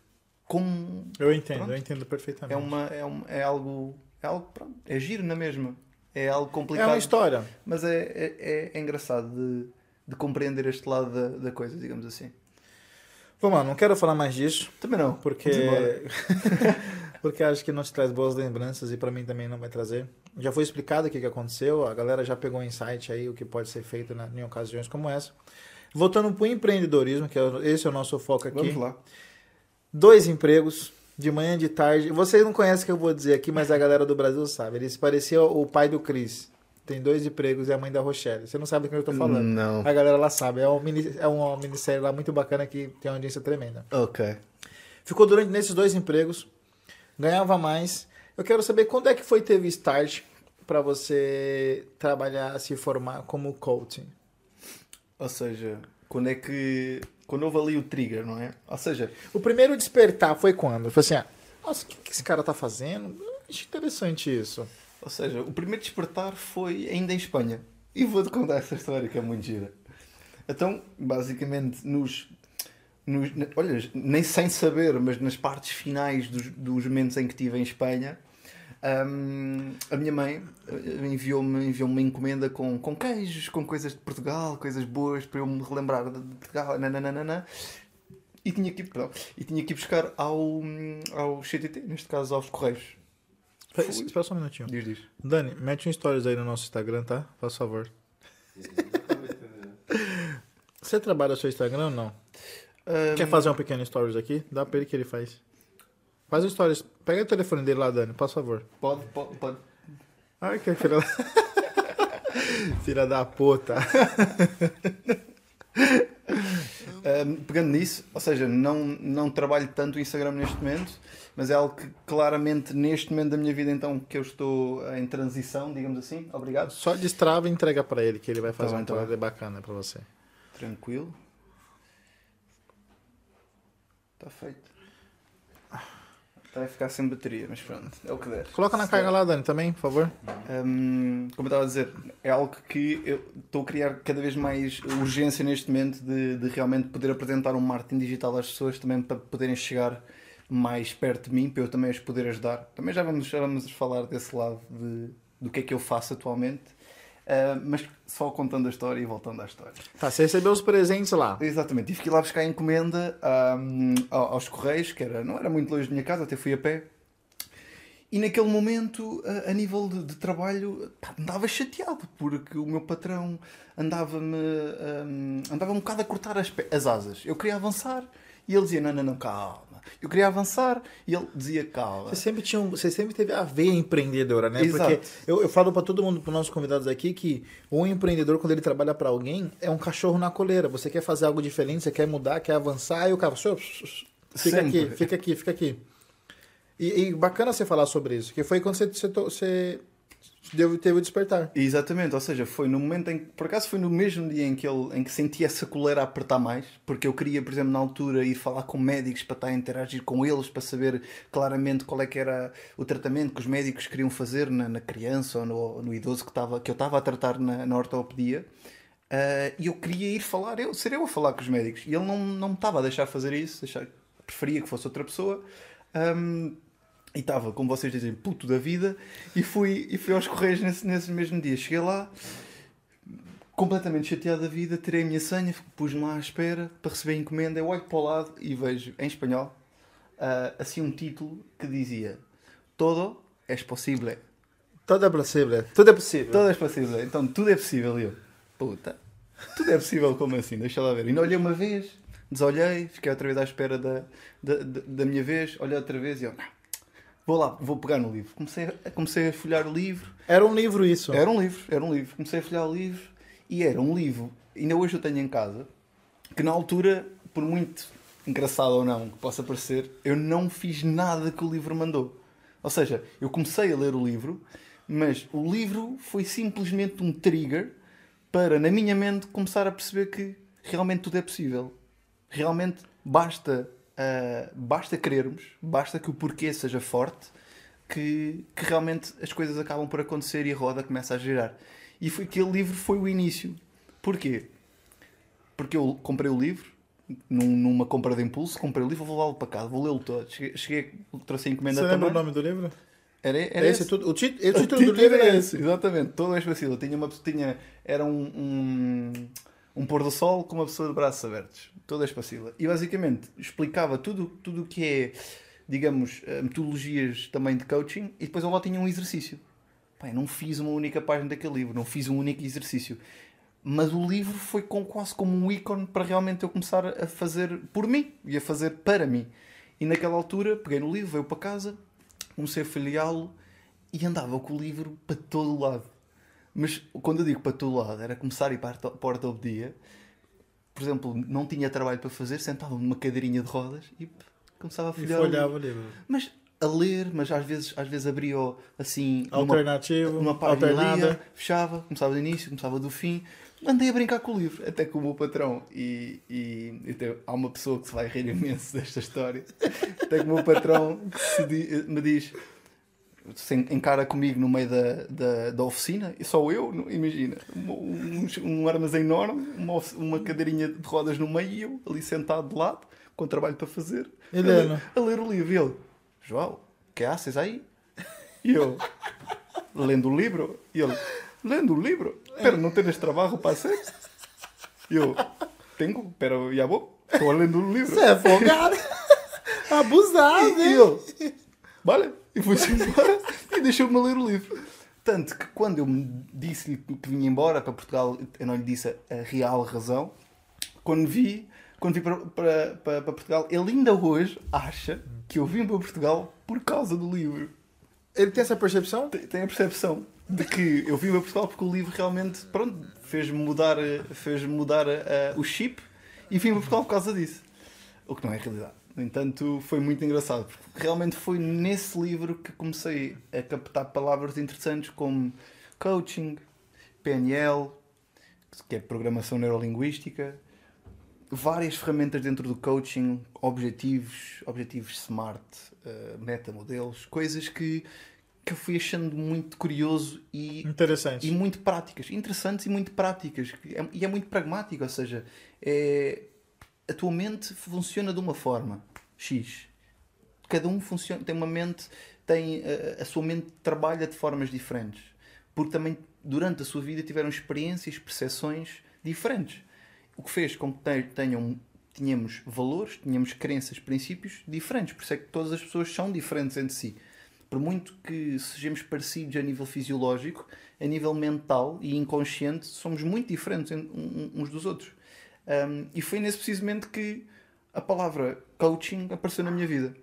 Como Eu entendo, Pronto. eu entendo perfeitamente. é, uma, é, um, é algo. É algo. Pronto, é giro na mesma. É algo É complicado. uma história. Mas é, é, é- é engraçado de, de compreender este lado da, da coisa, digamos assim. Vamos lá, não quero falar mais disso, Também não. porque porque acho que não te traz boas lembranças e pra mim também não vai trazer. Já foi explicado o que, aconteceu, a galera já pegou um insight aí, o que pode ser feito na, em ocasiões como essa. Voltando pro empreendedorismo, que é, o- esse é o nosso foco aqui. Vamos lá. Dois empregos, de manhã e de tarde. Vocês não conhecem o que eu vou dizer aqui, mas a galera do Brasil sabe. Ele se parecia o pai do Cris. Tem dois empregos e a mãe da Rochelle. Você não sabe do que eu tô falando. Não. A galera lá sabe. É, um mini, é uma minissérie lá muito bacana que tem uma audiência tremenda. Ok. Ficou durante nesses dois empregos, ganhava mais. Eu quero saber quando é que foi teve start para você trabalhar, se formar como coaching. Ou seja, quando é que. Quando houve ali o trigger, não é? Ou seja, O primeiro despertar foi quando? Foi assim, ah, nossa, o que, que esse cara tá fazendo? Acho interessante isso. Ou seja, o primeiro despertar foi ainda em Espanha. E vou-te contar essa história que é muito gira. Então, basicamente, nos. nos olha, nem sem saber, mas nas partes finais dos, dos momentos em que estive em Espanha, hum, a minha mãe eh, enviou-me enviou uma encomenda com, com queijos, com coisas de Portugal, coisas boas para eu me relembrar de Portugal, nananana. E tinha que perdão, e tinha que buscar ao, ao CTT, neste caso aos Correios. Espera espera só um minutinho. Diz, diz. Dani, mete um stories aí no nosso Instagram, tá? Faz favor. Você trabalha no seu Instagram ou não? Hum, Quer fazer um pequeno stories aqui? Dá pra ele que ele faz. Faz um stories. Pega o telefone dele lá, Dani, por favor. Pode, pode, pode. Ai, que filha da... filha da puta. Um, pegando nisso, ou seja, não, não trabalho tanto o Instagram neste momento, mas é algo que claramente neste momento da minha vida então que eu estou em transição, digamos assim. Obrigado. Só destrava e entrega pra ele, que ele vai fazer Tá um bem, tá trabalho bacana pra você. Tranquilo. Está feito. Vai ficar sem bateria, mas pronto, é o que der. Coloca na carga lá, Dani, também, por favor. Hum, como eu estava a dizer, é algo que eu estou a criar cada vez mais urgência neste momento de, de realmente poder apresentar um marketing digital às pessoas também para poderem chegar mais perto de mim, para eu também as poder ajudar. Também já vamos, já vamos falar desse lado de, do que é que eu faço atualmente, Ah, mas só contando a história e voltando à história. Tá, você recebeu os presentes lá. Exatamente, tive que ir lá buscar a encomenda hum, ao- aos Correios, que era, não era muito longe da minha casa, até fui a pé. E naquele momento, a, a nível de, de trabalho, pá, andava chateado, porque o meu patrão andava-me hum, andava um bocado a cortar as, as asas. Eu queria avançar e ele dizia: Não, não, não, calma. Eu queria avançar e ele dizia: Calma. Você sempre, tinha um, você sempre teve a veia empreendedora, né? Exato. Porque eu, eu falo pra todo mundo, para nossos convidados aqui, que um empreendedor, quando ele trabalha pra alguém, é um cachorro na coleira. Você quer fazer algo diferente, você quer mudar, quer avançar, e o cara, "Senhor, fica Sempre. aqui, fica aqui, fica aqui. E, e bacana você falar sobre isso, que foi quando você, você, você deu, teve o despertar. Exatamente, ou seja, foi no momento em que, por acaso foi no mesmo dia em que, ele, em que senti essa coleira apertar mais, porque eu queria, por exemplo, na altura ir falar com médicos para estar a interagir com eles, para saber claramente qual é que era o tratamento que os médicos queriam fazer na, na criança ou no, no idoso que, estava, que eu estava a tratar na, na ortopedia. Ah, e eu queria ir falar, eu, ser eu a falar com os médicos. E ele não, não me estava a deixar fazer isso, deixar, preferia que fosse outra pessoa. Ahm, e estava, como vocês dizem, puto da vida. E fui, e fui aos Correios nesse, nesse mesmo dia. Cheguei lá, completamente chateado da vida, tirei a minha senha, pus-me lá à espera para receber a encomenda. Eu olho para o lado e vejo, em espanhol, ah, assim um título que dizia: Todo es posible. Tudo é possível. Tudo é possível. Tudo é possível. Então tudo é possível. E eu, puta, tudo é possível, como assim? Deixa lá ver. E não olhei uma vez, desolhei, fiquei outra vez à espera da, da, da, da minha vez, olhei outra vez e eu, não, vou lá, vou pegar no livro. Comecei, a- comecei a folhear o livro. Era um livro isso. Era um livro, era um livro. Comecei a folhear o livro e era um livro, ainda hoje eu tenho em casa, que na altura, por muito engraçado ou não que possa parecer, eu não fiz nada que o livro mandou. Ou seja, eu comecei a ler o livro, mas o livro foi simplesmente um trigger para, na minha mente, começar a perceber que realmente tudo é possível. Realmente basta, ah, basta querermos, basta que o porquê seja forte, que, que realmente as coisas acabam por acontecer e a roda começa a girar. E foi, aquele livro foi o início. Porquê? Porque eu comprei o livro, num- numa compra de impulso, comprei o livro, vou levá-lo para casa, vou lê-lo todo. Cheguei, cheguei trouxe a encomenda Você lembra o nome do livro? Era, era É esse, esse. tudo. O, tit- o O título do livro é esse. Exatamente, todo é fácil. Tinha uma tinha Era um, um, um pôr do sol com uma pessoa de braços abertos. Todo é fácil. E basicamente explicava tudo tudo o que é, digamos, eh, metodologias também de coaching e depois eu lá tinha um exercício. Eu não fiz uma única página daquele livro, não fiz um único exercício. Mas o livro foi com, quase como um ícone para realmente eu começar a fazer por mim e a fazer para mim. E naquela altura peguei no livro, veio para casa, comecei a folheá-lo e andava com o livro para todo o lado. Mas quando eu digo para todo lado, era começar a ir para a porta do dia. Por exemplo, não tinha trabalho para fazer, sentava numa cadeirinha de rodas e começava a E folhear. livro. folhava o livro. Mas a ler, mas às vezes, às vezes abria assim numa, Alternativo, numa página alternada. lia, fechava, começava do início, começava do fim. Andei a brincar com o livro, até com o meu patrão. E, e, e tem- há uma pessoa que se vai rir imenso desta história. Até que o meu patrão que se me diz: se encara comigo no meio da, da, da oficina, e só eu, imagina, um, um, armazém enorme, uma, uma cadeirinha de rodas no meio, e eu ali sentado de lado, com trabalho para fazer, E a, ler, a ler o livro. E ele, João, que haces aí? E eu, lendo o livro, e ele, lendo o livro? Pero não tens trabalho para hacer? E eu, tenho, pero já vou, estou lendo o livro. Você é folgado. Abusado, E hein? eu, vale, e fui-se embora e deixou-me ler o livro. Tanto que quando eu disse-lhe que vinha embora para Portugal, eu não lhe disse a real razão. Quando vi, quando vi para, para, para, para Portugal, ele ainda hoje acha que eu vim para Portugal por causa do livro. Ele tem essa percepção? Tem tem a percepção de que eu vim para Portugal porque o livro realmente, pronto, fez-me mudar, fez mudar eh, o chip e vim para Portugal por causa disso. O que não é realidade. No entanto, foi muito engraçado, porque realmente foi nesse livro que comecei a captar palavras interessantes como coaching, PNL, que é programação neurolinguística, várias ferramentas dentro do coaching, objetivos, objetivos smart, eh, metamodelos, coisas que, que eu fui achando muito curioso e Interessante. e muito práticas, interessantes e muito práticas. que é- E é muito pragmático, ou seja, é, a tua mente funciona de uma forma X. Cada um funciona, tem uma mente, tem a, a sua mente trabalha de formas diferentes. Porque também durante a sua vida tiveram experiências, percepções diferentes. O que fez com que te- tenham tínhamos valores, tínhamos crenças, princípios diferentes. Por isso é que todas as pessoas são diferentes entre si. Por muito que sejamos parecidos a nível fisiológico, a nível mental e inconsciente, somos muito diferentes en- uns dos outros. Um, e foi nesse precisamente que a palavra coaching apareceu na minha vida.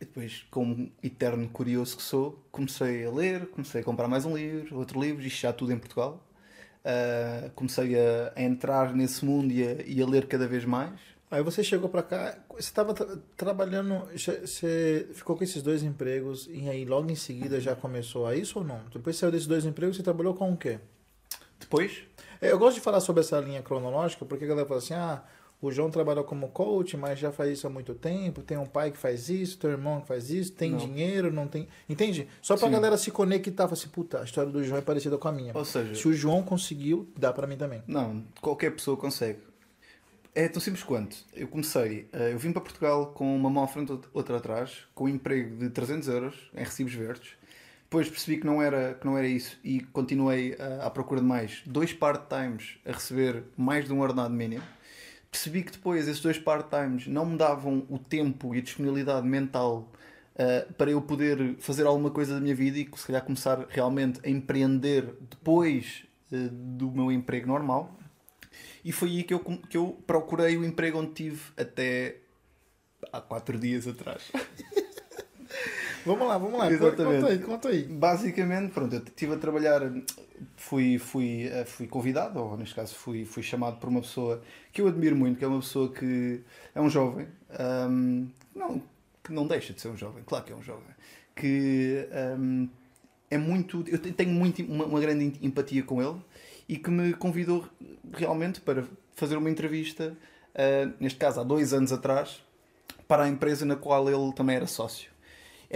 E depois, como eterno curioso que sou, comecei a ler, comecei a comprar mais um livro, outro livro, isto já tudo em Portugal. Uh, comecei a, a entrar nesse mundo e a, e a ler cada vez mais. Aí você chegou pra cá, você estava trabalhando, você- ficou com esses dois empregos e aí logo em seguida já começou a isso ou não? Depois saiu desses dois empregos, você trabalhou com o quê? Depois, Eu gosto de falar sobre essa linha cronológica porque a galera fala assim: ah, o João trabalhou como coach, mas já faz isso há muito tempo. Tem um pai que faz isso, teu irmão que faz isso, tem Não. dinheiro, não tem. Entende? Só pra Sim. galera se conectar, falar assim: puta, a história do João é parecida com a minha. ou seja, Se o João conseguiu, dá pra mim também. Não, qualquer pessoa consegue. É tão simples quanto. Eu comecei, eh, eu vim para Portugal com uma mão à frente outra atrás, com um emprego de 300 euros em recibos verdes. Depois percebi que não era, que não era isso e continuei eh, à procura de mais dois part-times a receber mais de um ordenado mínimo. Percebi que depois esses dois part-times não me davam o tempo e a disponibilidade mental eh, para eu poder fazer alguma coisa da minha vida e se calhar começar realmente a empreender depois eh, do meu emprego normal. E foi aí que eu, que eu procurei o emprego onde tive até há quatro dias atrás. Vamos lá, vamos lá. Exatamente. Conta aí, conta aí. Basicamente, pronto, eu estive a trabalhar, fui, fui, eh, fui convidado, ou neste caso fui, fui chamado por uma pessoa que eu admiro muito, que é uma pessoa que é um jovem, ahm, não, que não deixa de ser um jovem, claro que é um jovem, que ahm, é muito, eu te- tenho muito, uma, uma grande empatia com ele e que me convidou realmente para fazer uma entrevista, ah, neste caso há dois anos atrás, para a empresa na qual ele também era sócio.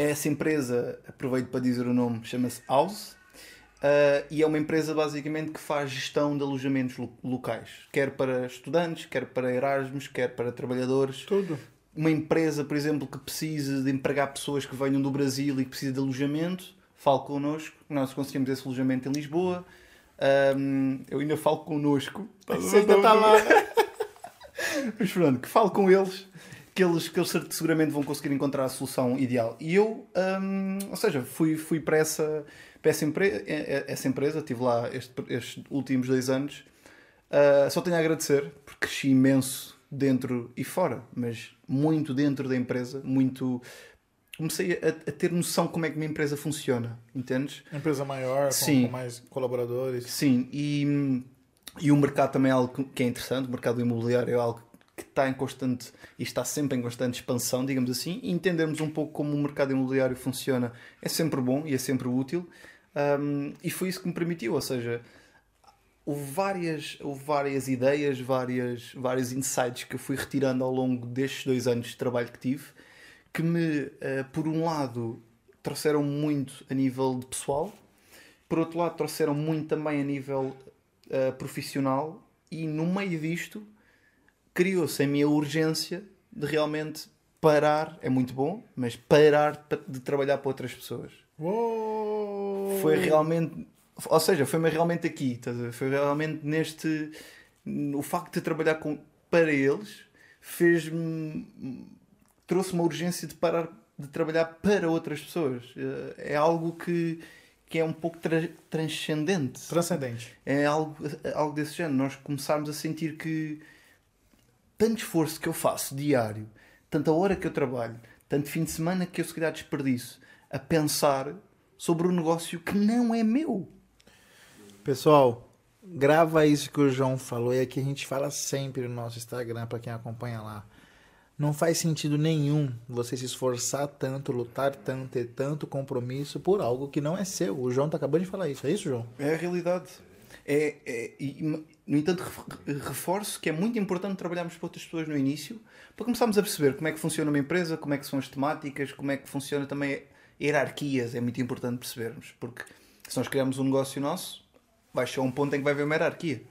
Essa empresa, aproveito para dizer o nome, chama-se House. uh, e é uma empresa basicamente que faz gestão de alojamentos lo- locais, quer para estudantes, quer para Erasmus, quer para trabalhadores. Tudo. Uma empresa, por exemplo, que precise de empregar pessoas que venham do Brasil e que precisa de alojamento, fale connosco. Nós conseguimos esse alojamento em Lisboa. Um, eu ainda falo connosco. Você ainda tá lá. Mas pronto, que falo com eles, que eles, que eles seguramente vão conseguir encontrar a solução ideal. E eu, hum, ou seja, fui, fui para, essa, para essa, empre essa empresa, estive lá este- estes últimos dois anos. Ah, só tenho a agradecer, porque cresci imenso dentro e fora, mas muito dentro da empresa, muito. Comecei a, a ter noção como é que uma empresa funciona, entendes? Empresa maior, com, Sim. com mais colaboradores. Sim, e, e o mercado também é algo que- que é interessante. O mercado imobiliário é algo que está em constante e está sempre em constante expansão, digamos assim. E entendermos um pouco como o mercado imobiliário funciona é sempre bom e é sempre útil. Um, e foi isso que me permitiu, ou seja, houve várias, houve várias ideias, várias, vários insights que eu fui retirando ao longo destes dois anos de trabalho que tive, que me, eh, por um lado, trouxeram muito a nível de pessoal, por outro lado, trouxeram muito também a nível eh, profissional, e no meio disto, criou-se a minha urgência de realmente parar, é muito bom, mas parar pa- de trabalhar para outras pessoas Uou! foi realmente ou seja, foi-me realmente aqui foi realmente neste o facto de trabalhar com, para eles fez-me trouxe uma urgência de parar de trabalhar para outras pessoas Eh, é algo que, que é um pouco tra- transcendente Transcendente. é algo, algo desse género. Nós começarmos a sentir que tanto esforço que eu faço diário, tanta hora que eu trabalho, tanto fim de semana que eu se calhar desperdiço a pensar sobre um negócio que não é meu. Pessoal, grava isso que o João falou e aqui a gente fala sempre no nosso Instagram para quem acompanha lá. Não faz sentido nenhum você se esforçar tanto, lutar tanto, ter tanto compromisso por algo que não é seu. O João tá acabando de falar isso. É isso, João? É a realidade. É, é- e, no entanto, ref- reforço que é muito importante trabalharmos para outras pessoas no início para começarmos a perceber como é que funciona uma empresa, como é que são as temáticas, como é que funciona também hierarquias. É muito importante percebermos, porque se nós criarmos um negócio nosso, vai chegar um ponto em que vai haver uma hierarquia,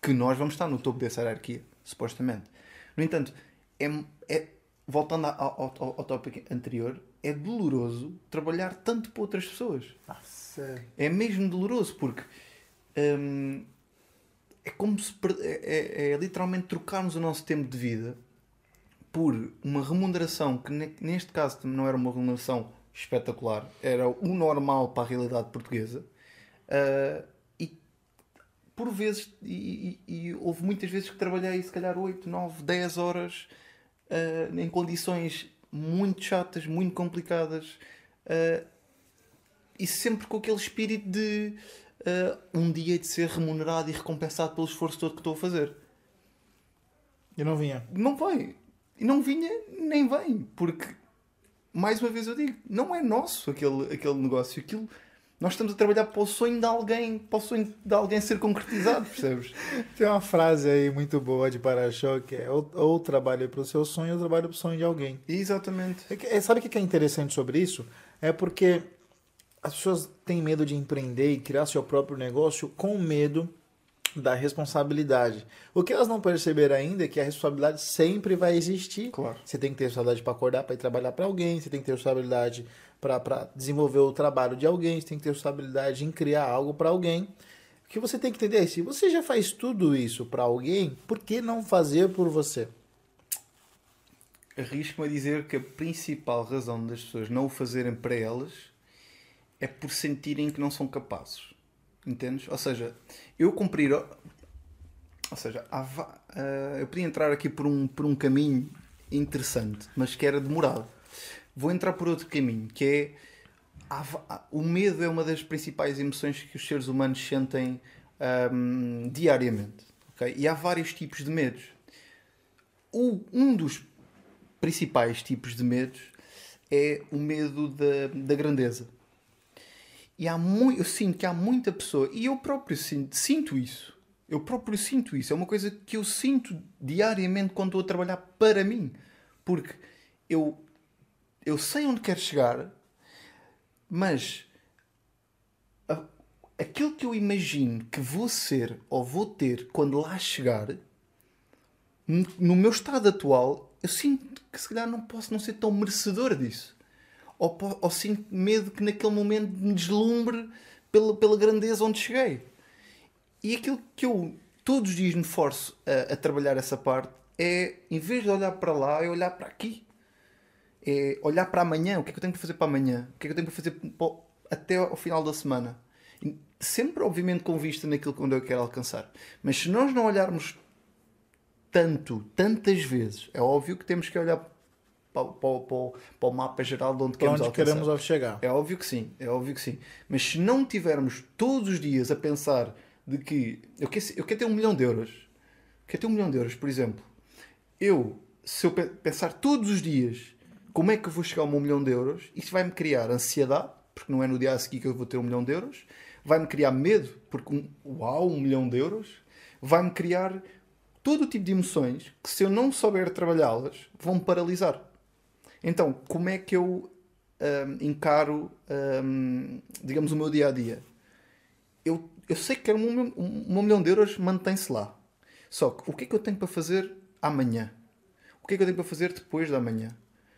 que nós vamos estar no topo dessa hierarquia, supostamente. No entanto, é, é- voltando ao, ao, ao- ao tópico anterior, é doloroso trabalhar tanto para outras pessoas. Nossa. É mesmo doloroso porque hum, é como se é, é- é literalmente trocarmos o nosso tempo de vida por uma remuneração que ne- neste caso não era uma remuneração espetacular, era o normal para a realidade portuguesa. ah, e por vezes, e, e- e houve muitas vezes que trabalhei se calhar 8, 9, 10 horas ah, em condições muito chatas, muito complicadas. ah, e sempre com aquele espírito de uh, um dia de ser remunerado e recompensado pelo esforço todo que estou a fazer. E não vinha. não vai. E não vinha, nem vem. Porque, mais uma vez eu digo, não é nosso aquele, aquele negócio. Aquilo, nós estamos a trabalhar para o sonho de alguém, para o sonho de alguém ser concretizado, percebes? Tem uma frase aí muito boa de para-choque, que é ou, ou trabalho para o seu sonho ou trabalho para o sonho de alguém. Exatamente. É é, sabe o que é interessante sobre isso? É porque as pessoas têm medo de empreender e criar seu próprio negócio com medo da responsabilidade. O que elas não perceberam ainda é que a responsabilidade sempre vai existir. Claro. Você tem que ter responsabilidade para acordar, para ir trabalhar para alguém, você tem que ter responsabilidade para desenvolver o trabalho de alguém, você tem que ter responsabilidade em criar algo para alguém. O que você tem que entender é, se você já faz tudo isso para alguém, por que não fazer por você? Arrisco-me a dizer que a principal razão das pessoas não o fazerem para elas é por sentirem que não são capazes. Entendes? Ou seja, eu cumprir. Ou seja, há ah, eu podia entrar aqui por um, por um caminho interessante, mas que era demorado. Vou entrar por outro caminho, que é. há o medo é uma das principais emoções que os seres humanos sentem ahm, diariamente. ok? E há vários tipos de medos. O- um dos principais tipos de medos é o medo da, da grandeza. E há muito, eu sinto que há muita pessoa, e eu próprio sinto, sinto isso. Eu próprio sinto isso. É uma coisa que eu sinto diariamente quando estou a trabalhar para mim. Porque eu, eu sei onde quero chegar, mas a- aquilo que eu imagino que vou ser ou vou ter quando lá chegar, no meu estado atual, eu sinto que se calhar não posso não ser tão merecedor disso. Ou, ou sinto medo que naquele momento me deslumbre pela, pela grandeza onde cheguei. E aquilo que eu todos os dias me forço a, a trabalhar essa parte é, em vez de olhar para lá, é olhar para aqui. É olhar para amanhã. O que é que eu tenho que fazer para amanhã? O que é que eu tenho que fazer para até ao final da semana? Sempre, obviamente, com vista naquilo que eu quero alcançar. Mas se nós não olharmos tanto, tantas vezes, é óbvio que temos que olhar para, para, para, para o mapa geral de onde queremos onde queremos chegar? É óbvio que sim, é óbvio que sim. Mas se não tivermos todos os dias a pensar de que eu quero, eu quero ter um milhão de euros, quero ter um milhão de euros, por exemplo, eu, se eu pe- pensar todos os dias como é que eu vou chegar ao meu milhão de euros, isso vai-me criar ansiedade, porque não é no dia a seguir que eu vou ter um milhão de euros, vai-me criar medo, porque um, uau, um milhão de euros, vai-me criar todo o tipo de emoções que se eu não souber trabalhá-las, vão-me paralisar. Então, como é que eu hum, encaro, hum, digamos, o meu dia a dia? Eu, eu sei que quero um, um, um milhão de euros, mantém-se lá. Só que o que é que eu tenho para fazer amanhã? O que é que eu tenho para fazer depois da manhã?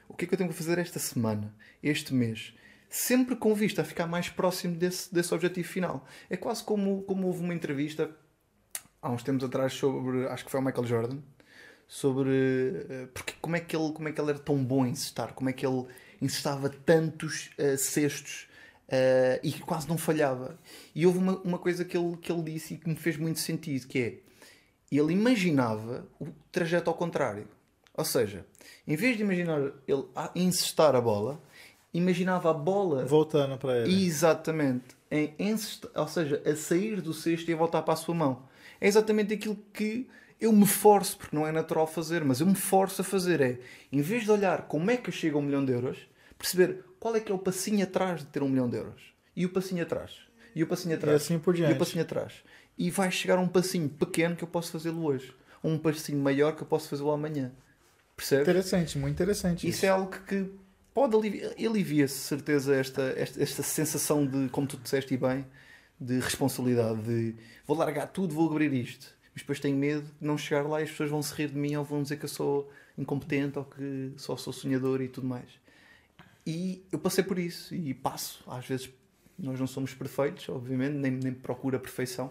O que é que eu tenho para fazer esta semana, este mês? Sempre com vista a ficar mais próximo desse, desse objetivo final. É quase como, como houve uma entrevista há uns tempos atrás sobre, acho que foi o Michael Jordan, sobre eh, porque, como, é que ele, como é que ele era tão bom em cestar, como é que ele encestava tantos eh, cestos eh, e quase não falhava. E houve uma, uma coisa que ele, que ele disse e que me fez muito sentido, que é ele imaginava o trajeto ao contrário. Ou seja, em vez de imaginar ele a encestar a bola, imaginava a bola Voltando para ele. Exatamente. Em encesta- ou seja, a sair do cesto e a voltar para a sua mão. É exatamente aquilo que eu me forço, porque não é natural fazer, mas eu me forço a fazer. É, em vez de olhar como é que eu chego a um milhão de euros, perceber qual é que é o passinho atrás de ter um milhão de euros. E o passinho atrás. E o passinho atrás. assim por E diante. o passinho atrás. E vai chegar a um passinho pequeno que eu posso fazê-lo hoje. Ou um passinho maior que eu posso fazê-lo amanhã. Percebes? Interessante, muito interessante. Isso é algo que pode aliviar, alivia-se, certeza, esta, esta, esta sensação de, como tu disseste e bem, de responsabilidade, de vou largar tudo, vou abrir isto. Mas depois tenho medo de não chegar lá e as pessoas vão se rir de mim ou vão dizer que eu sou incompetente ou que só sou sonhador e tudo mais. E eu passei por isso e passo. Às vezes nós não somos perfeitos, obviamente, nem, nem procura a perfeição.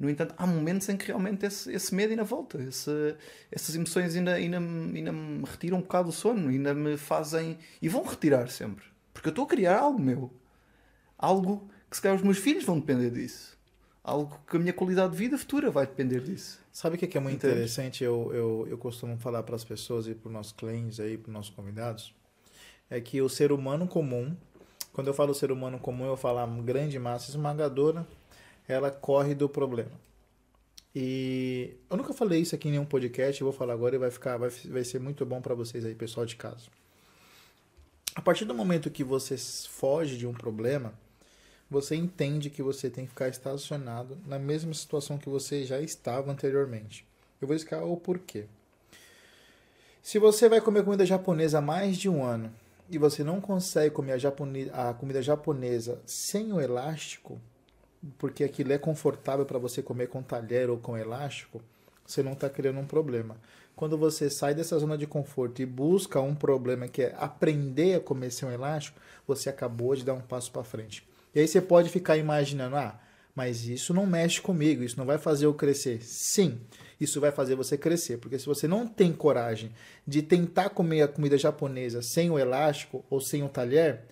No entanto, há momentos em que realmente esse, esse medo ainda volta, esse- essas emoções ainda, ainda, ainda me retiram um bocado o sono, ainda me fazem. e vão retirar sempre. Porque eu estou a criar algo meu. Algo que se calhar os meus filhos vão depender disso. Algo que a minha qualidade de vida futura vai depender disso. Sabe o que que é muito Entende? interessante? Eu, eu, eu costumo falar para as pessoas e para os nossos clientes aí, para os nossos convidados, é que o ser humano comum, quando eu falo ser humano comum, eu falo a grande massa esmagadora, ela corre do problema. E eu nunca falei isso aqui em nenhum podcast, eu vou falar agora e vai ficar, vai, vai ser muito bom para vocês aí, pessoal de casa. A partir do momento que você foge de um problema, você entende que você tem que ficar estacionado na mesma situação que você já estava anteriormente. Eu vou explicar o porquê. Se você vai comer comida japonesa há mais de um ano e você não consegue comer a, japone- a comida japonesa sem o elástico, porque aquilo é confortável para você comer com talher ou com elástico, você não está criando um problema. Quando você sai dessa zona de conforto e busca um problema que é aprender a comer sem um elástico, você acabou de dar um passo para frente. E aí você pode ficar imaginando, ah, mas isso não mexe comigo, isso não vai fazer eu crescer. Sim, isso vai fazer você crescer, porque se você não tem coragem de tentar comer a comida japonesa sem o elástico ou sem o talher,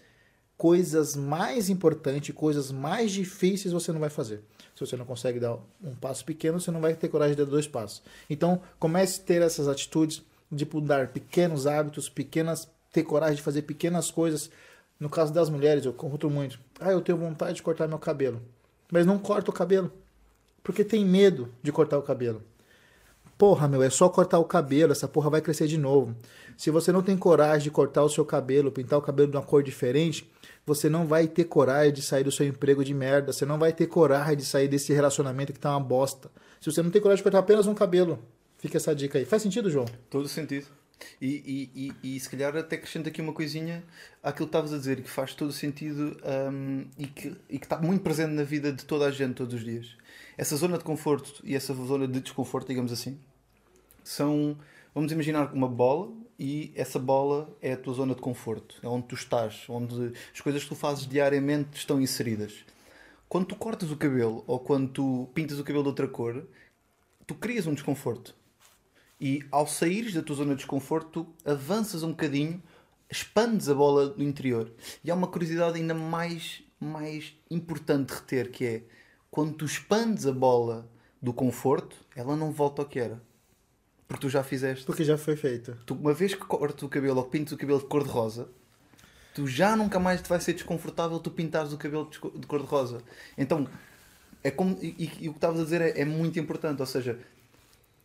coisas mais importantes, coisas mais difíceis você não vai fazer. Se você não consegue dar um passo pequeno, você não vai ter coragem de dar dois passos. Então, comece a ter essas atitudes de mudar pequenos hábitos, pequenas, ter coragem de fazer pequenas coisas. No caso das mulheres, eu conto muito. Ah, eu tenho vontade de cortar meu cabelo, mas não corta o cabelo, porque tem medo de cortar o cabelo. Porra, meu, é só cortar o cabelo, essa porra vai crescer de novo. Se você não tem coragem de cortar o seu cabelo, pintar o cabelo de uma cor diferente, você não vai ter coragem de sair do seu emprego de merda, você não vai ter coragem de sair desse relacionamento que tá uma bosta. Se você não tem coragem de cortar apenas um cabelo, fica essa dica aí. Faz sentido, João? Todo sentido. E, e, e, e se calhar até acrescento aqui uma coisinha àquilo que estavas a dizer, que faz todo sentido hum, e, que, e que está muito presente na vida de toda a gente todos os dias. Essa zona de conforto e essa zona de desconforto, digamos assim, são, vamos imaginar uma bola e essa bola é a tua zona de conforto, é onde tu estás, onde as coisas que tu fazes diariamente estão inseridas. Quando tu cortas o cabelo ou quando tu pintas o cabelo de outra cor, tu crias um desconforto. E ao saíres da tua zona de desconforto, tu avanças um bocadinho, expandes a bola do interior. E há uma curiosidade ainda mais, mais importante de reter, que é quando tu expandes a bola do conforto, ela não volta ao que era. Porque tu já fizeste. Porque já foi feito. Tu, uma vez que cortas o cabelo ou pintas o cabelo de cor-de-rosa, tu já nunca mais te vai ser desconfortável tu pintares o cabelo de co- de cor-de-rosa. Então, é como, e, e- e o que estavas a dizer é, é muito importante. Ou seja,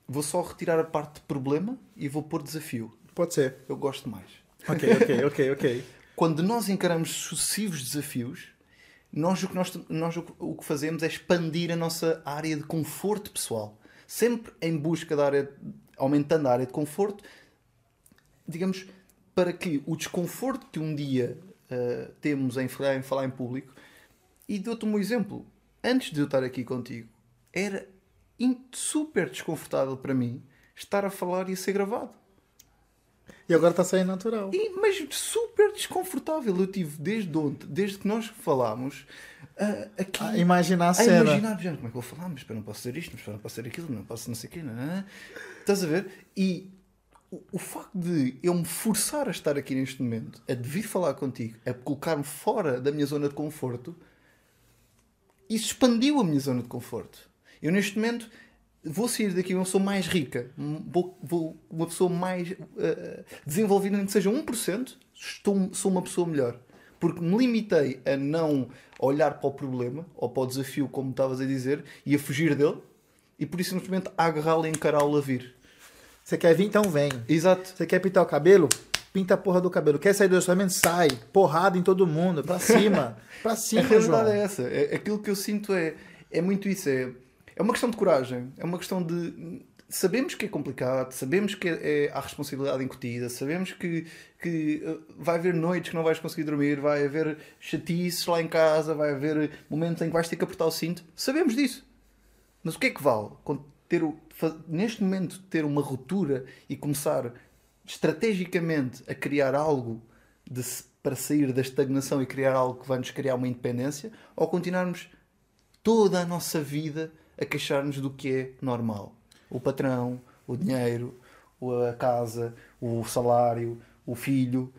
vou só retirar a parte de problema e vou pôr desafio. Pode ser. Eu gosto mais. Ok, ok, ok, ok. Quando nós encaramos sucessivos desafios, nós o que, nós, nós o que- fazemos é expandir a nossa área de conforto pessoal. Sempre em busca da área, aumentando a área de conforto, digamos, para que o desconforto que um dia ah, temos em falar, em falar em público, e dou-te um exemplo. Antes de eu estar aqui contigo, era super desconfortável para mim estar a falar e a ser gravado. E agora tá saindo natural. E- mas super desconfortável. Eu tive desde ontem, desde que nós falámos, ah, aqui Ah, imaginar a a cena. imaginar, já, como é que eu vou falar, mas espera, não posso dizer isto, mas espera, não posso dizer aquilo, não posso não sei o quê, não, não, não. Estás a ver? E o, o facto de eu me forçar a estar aqui neste momento, a de vir falar contigo, a colocar-me fora da minha zona de conforto, isso expandiu a minha zona de conforto. Eu neste momento vou sair daqui uma pessoa mais rica, vou, vou uma pessoa mais uh, desenvolvida, nem que seja 1%, estou, sou uma pessoa melhor. Porque me limitei a não olhar para o problema ou para o desafio, como estavas a dizer, e a fugir dele, e por isso simplesmente a agarrá-lo e encará-lo a vir. Você quer vir? Então vem. Exato. Você quer pintar o cabelo? Pinta a porra do cabelo. Quer sair do relacionamento? Sai. Porrada em todo mundo. Pra cima. Pra A cima, realidade João. é essa. É, aquilo que eu sinto é, é muito isso. É, é uma questão de coragem. É uma questão de. Sabemos que é complicado, sabemos que é, é, há responsabilidade incutida, sabemos que, que uh, vai haver noites que não vais conseguir dormir, vai haver chatices lá em casa, vai haver momentos em que vais ter que apertar o cinto. Sabemos disso. Mas o que é que vale? Ter o, neste momento, ter uma ruptura e começar estrategicamente a criar algo de para sair da estagnação e criar algo que vai nos criar uma independência, ou continuarmos toda a nossa vida a queixar-nos do que é normal. O patrão, o dinheiro, a casa, o salário, o filho.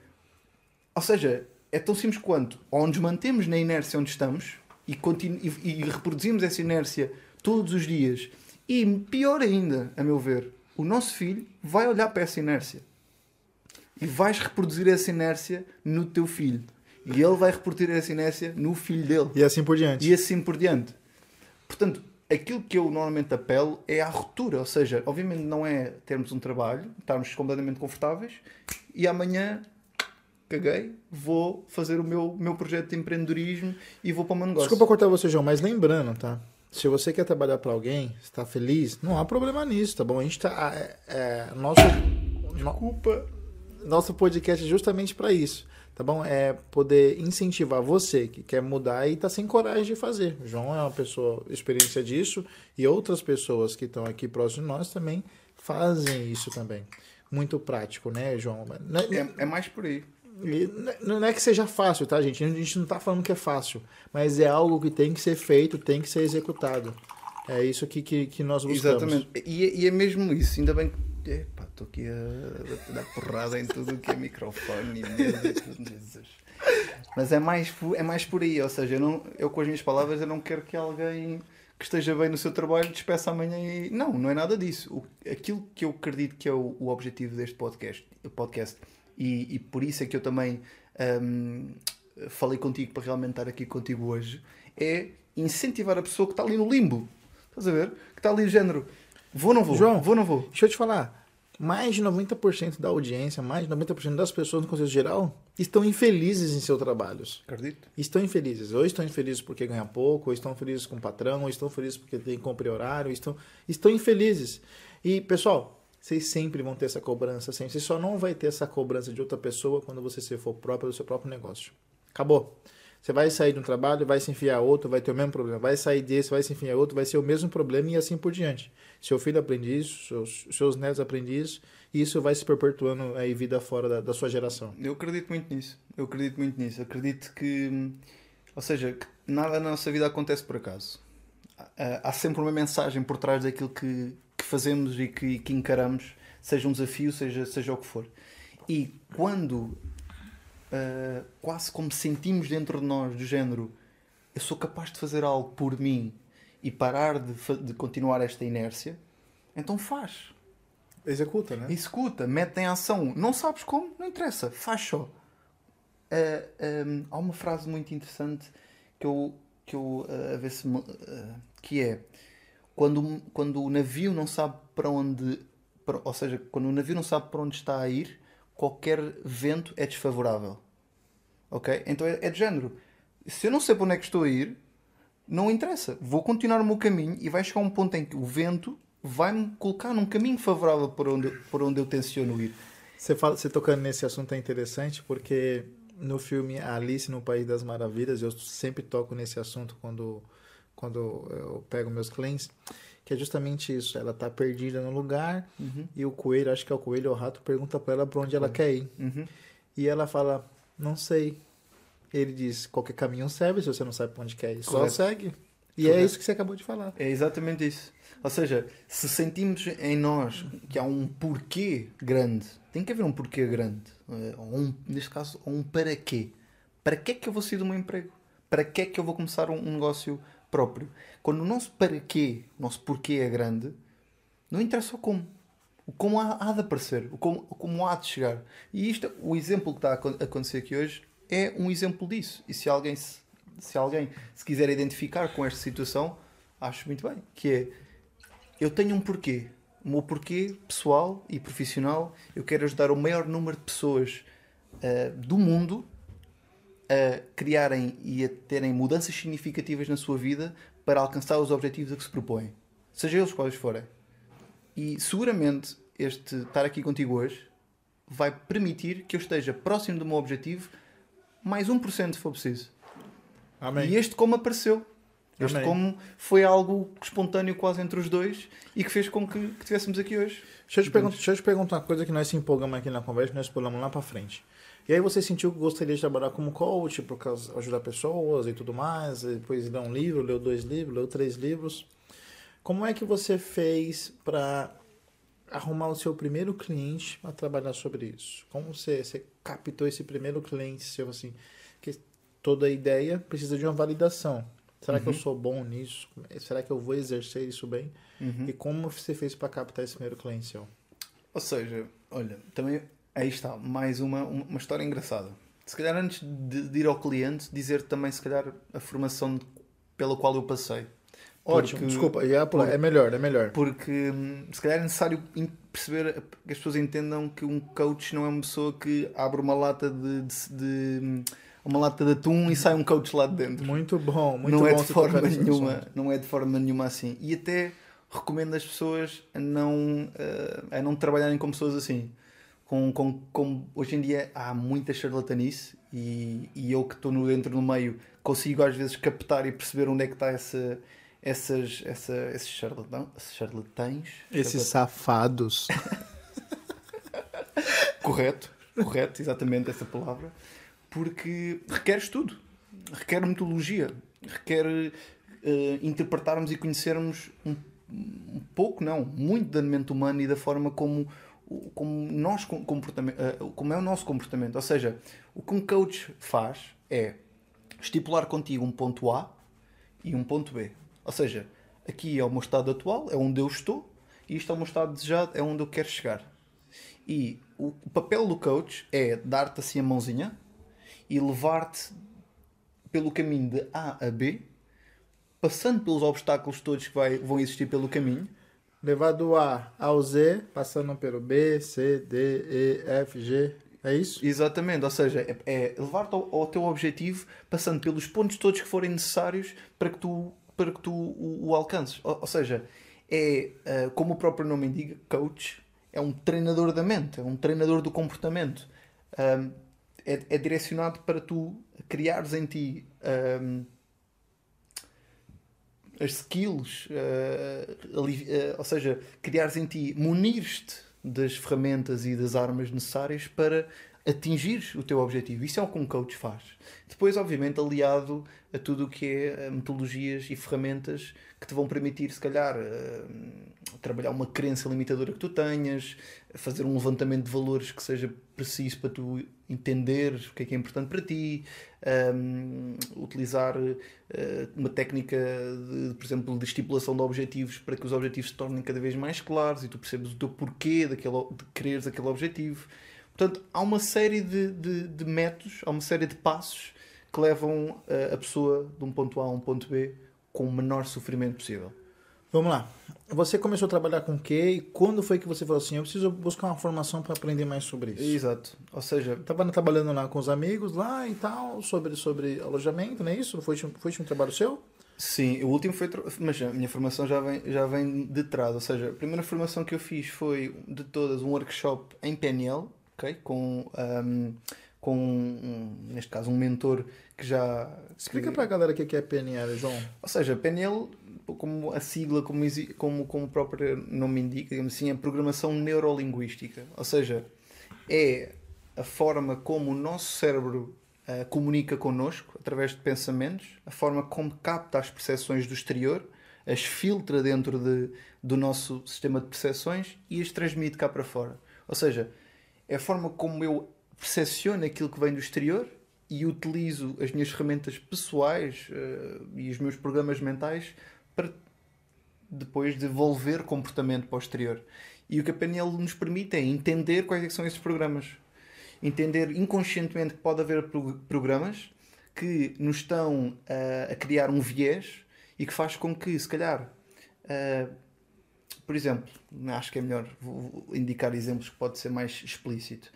Ou seja, é tão simples quanto ou nos mantemos na inércia onde estamos e, continu- e- e reproduzimos essa inércia todos os dias. E pior ainda, a meu ver, o nosso filho vai olhar para essa inércia e vais reproduzir essa inércia no teu filho. E ele vai reproduzir essa inércia no filho dele E assim por diante. e assim por diante. Portanto, aquilo que eu normalmente apelo é à ruptura, ou seja, obviamente não é termos um trabalho, estarmos completamente confortáveis e amanhã caguei, vou fazer o meu, meu projeto de empreendedorismo e vou para o meu negócio. Desculpa cortar você, João, mas lembrando, tá? Se você quer trabalhar para alguém, está feliz, não há problema nisso, tá bom? A gente tá. É, é, nosso, Desculpa. nosso podcast é justamente para isso, tá bom? É poder incentivar você que quer mudar e tá sem coragem de fazer. O João é uma pessoa experiência disso e outras pessoas que estão aqui próximo de nós também fazem isso também. Muito prático, né, João? É- É, é mais por aí. E Não é que seja fácil, tá, gente? A gente não tá falando que é fácil, mas é algo que tem que ser feito, tem que ser executado. É isso que, que, que nós buscamos. Exatamente. E, é- e é mesmo isso, ainda bem que. Estou aqui a, a dar porrada em tudo o que é microfone e mesa e tudo, Jesus. Mas é mais, por- é mais por aí, ou seja, eu, não, eu com as minhas palavras eu não quero que alguém que esteja bem no seu trabalho despeça amanhã e. Não, não é nada disso. O, aquilo que eu acredito que é o, o objetivo deste podcast, podcast e, e por isso é que eu também hum, falei contigo para realmente estar aqui contigo hoje, é incentivar a pessoa que está ali no limbo. Estás a ver? Que está ali no género. Vou ou não vou? João, vou ou não vou? Deixa eu te falar. Mais de 90% da audiência, mais de 90% das pessoas no contexto geral estão infelizes em seus trabalhos. Acredito. Estão infelizes. Ou estão infelizes porque ganham pouco, ou estão felizes com o patrão, ou estão felizes porque tem que cumprir horário, estão, estão infelizes. E, pessoal, vocês sempre vão ter essa cobrança, sempre. Você só não vai ter essa cobrança de outra pessoa quando você se for próprio do seu próprio negócio. Acabou. Você vai sair de um trabalho, vai se enfiar outro, vai ter o mesmo problema. Vai sair desse, vai se enfiar outro, vai ser o mesmo problema e assim por diante. Seu filho aprende isso, seus, seus netos aprendem isso, e isso vai se perpetuando aí vida fora da, da sua geração. Eu acredito muito nisso. Eu acredito muito nisso. Acredito que. Ou seja, que nada na nossa vida acontece por acaso. Há sempre uma mensagem por trás daquilo que, que fazemos e que, que encaramos, seja um desafio, seja, seja o que for. E quando ah, quase como sentimos dentro de nós, do género, eu sou capaz de fazer algo por mim e parar de, de continuar esta inércia, então faz. Executa, né? Executa, mete em ação. Não sabes como? Não interessa, faz só. Ah, ahm, há uma frase muito interessante que eu, que eu ah, a ver se me- ah, que é quando, quando o navio não sabe para onde para- ou seja, quando o navio não sabe para onde está a ir, qualquer vento é desfavorável. Ok? Então é, é de género. Se eu não sei para onde é que estou a ir, não interessa. Vou continuar o meu caminho e vai chegar um ponto em que o vento vai-me colocar num caminho favorável para onde, para onde eu tenciono ir. Você, fala, você tocando nesse assunto é interessante porque no filme Alice no País das Maravilhas, eu sempre toco nesse assunto quando, quando eu pego meus clientes, que é justamente isso. Ela tá perdida no lugar e o coelho, acho que é o coelho ou o rato, pergunta para ela para onde ela quer ir. Uhum. E ela fala, não sei. Ele diz, qualquer caminho serve se você não sabe para onde quer ir. Só Correto. segue. E é Correto. isso que você acabou de falar. É exatamente isso. Ou seja, se sentimos em nós que há um porquê grande, tem que haver um porquê grande. eh, Ou um, neste caso, um para quê. Para que é que eu vou sair do meu emprego? Para que é que eu vou começar um, um negócio próprio? Quando o nosso para quê, o nosso porquê é grande, não interessa o como. O como há, há de aparecer, o como, como há de chegar. E isto, o exemplo que está a acon- acontecer aqui hoje é um exemplo disso. E se alguém se, se alguém se quiser identificar com esta situação, acho muito bem. Que é, eu tenho um porquê. O meu porquê pessoal e profissional, eu quero ajudar o maior número de pessoas ah, do mundo a criarem e a terem mudanças significativas na sua vida para alcançar os objetivos a que se propõem. Seja eles quais forem. E seguramente este estar aqui contigo hoje vai permitir que eu esteja próximo do meu objetivo mais 1% se for preciso. Amém. E este como apareceu. Este Amém. como foi algo espontâneo quase entre os dois e que fez com que, que estivéssemos aqui hoje. Deixa eu, te perguntar, deixa eu te perguntar uma coisa que nós se empolgamos aqui na conversa, nós pulamos lá pra frente. E aí você sentiu que gostaria de trabalhar como coach, por causa ajudar pessoas e tudo mais, e depois leu um livro, leu dois livros, leu três livros. Como é que você fez para arrumar o seu primeiro cliente a trabalhar sobre isso? Como você, você captou esse primeiro cliente seu assim? Que toda ideia precisa de uma validação. Será que eu sou bom nisso? Será que eu vou exercer isso bem? E como você fez para captar esse primeiro cliente seu? Ou seja, olha, também aí está, mais uma, uma história engraçada. Se calhar antes de, de ir ao cliente, dizer também se calhar a formação pela qual eu passei. Ótimo, Porque- desculpa, pular. é melhor, é melhor. Porque hum, se calhar é necessário perceber que as pessoas entendam que um coach não é uma pessoa que abre uma lata de, de- de- hum, uma lata de atum e sai um coach lá de dentro. Muito bom, muito não bom é de forma nenhuma, não é de forma nenhuma assim. E até recomendo as pessoas a não eh, a não trabalharem com pessoas assim. Com, com, com- hoje em dia há muita charlatanice e, e eu que estou no dentro no meio consigo às vezes captar e perceber onde é que está essa, essas, essa, esses charlatão, charlatães. Esses safados. Correto, correto, exatamente essa palavra. Porque requer estudo, requer metodologia, requer eh, interpretarmos e conhecermos um, um pouco, não, muito da mente humana e da forma como, como, nós comportamento, eh, como é o nosso comportamento. Ou seja, o que um coach faz é estipular contigo um ponto A e um ponto B. Ou seja, aqui é o meu estado atual, é onde eu estou, e isto é o meu estado desejado, é onde eu quero chegar. E o, papel do coach é dar-te assim a mãozinha e levar-te pelo caminho de A a B, passando pelos obstáculos todos que vai- vão existir pelo caminho, Levar do A ao Z, passando pelo B, C, D, E, F, G. É isso? Exatamente, ou seja, é, é levar-te ao, ao teu objetivo passando pelos pontos todos que forem necessários para que tu, para que tu o, o alcances. Ou, ou seja, é ah, como o próprio nome indica, coach é um treinador da mente, é um treinador do comportamento. Ahm, é, é direcionado para tu criares em ti ahm, as skills, ali- eh, ou seja, criares em ti, munires-te das ferramentas e das armas necessárias para atingires o teu objetivo. Isso é o que um coach faz. Depois, obviamente, aliado a tudo o que é eh, metodologias e ferramentas que te vão permitir, se calhar, eh, trabalhar uma crença limitadora que tu tenhas, fazer um levantamento de valores que seja preciso para tu entenderes o que é que é importante para ti, um, utilizar eh, uma técnica, de, por exemplo, de estipulação de objetivos para que os objetivos se tornem cada vez mais claros e tu percebes o teu porquê daquele, de quereres aquele objetivo. Portanto, há uma série de, de, de métodos, há uma série de passos que levam eh, a pessoa de um ponto A a um ponto B com o menor sofrimento possível. Vamos lá. Você começou a trabalhar com o quê? E quando foi que você falou assim, eu preciso buscar uma formação para aprender mais sobre isso? Exato. Ou seja, Tava trabalhando lá com os amigos lá e tal, sobre, sobre alojamento, não é isso? Foi, foi um trabalho seu? Sim, o último foi. Mas a minha formação já vem, já vem de trás. Ou seja, a primeira formação que eu fiz foi de todas um workshop em PNL, ok? Com, ahm, com um- neste caso, um mentor que já. Explica que- pra galera o que que é PNL, João. Ou seja, PNL, como a sigla, como, como, como o próprio nome indica, digamos assim, é programação neurolinguística. Ou seja, é a forma como o nosso cérebro ah, comunica connosco, através de pensamentos, a forma como capta as percepções do exterior, as filtra dentro de, do nosso sistema de percepções e as transmite cá para fora. Ou seja, é a forma como eu percepciono aquilo que vem do exterior e utilizo as minhas ferramentas pessoais eh, e os meus programas mentais para depois devolver comportamento para o exterior. E o que a PNL nos permite é entender quais é são esses programas. Entender inconscientemente que pode haver pro- programas que nos estão ah, a criar um viés e que faz com que, se calhar, ah, por exemplo, acho que é melhor vou- indicar exemplos que pode ser mais explícito.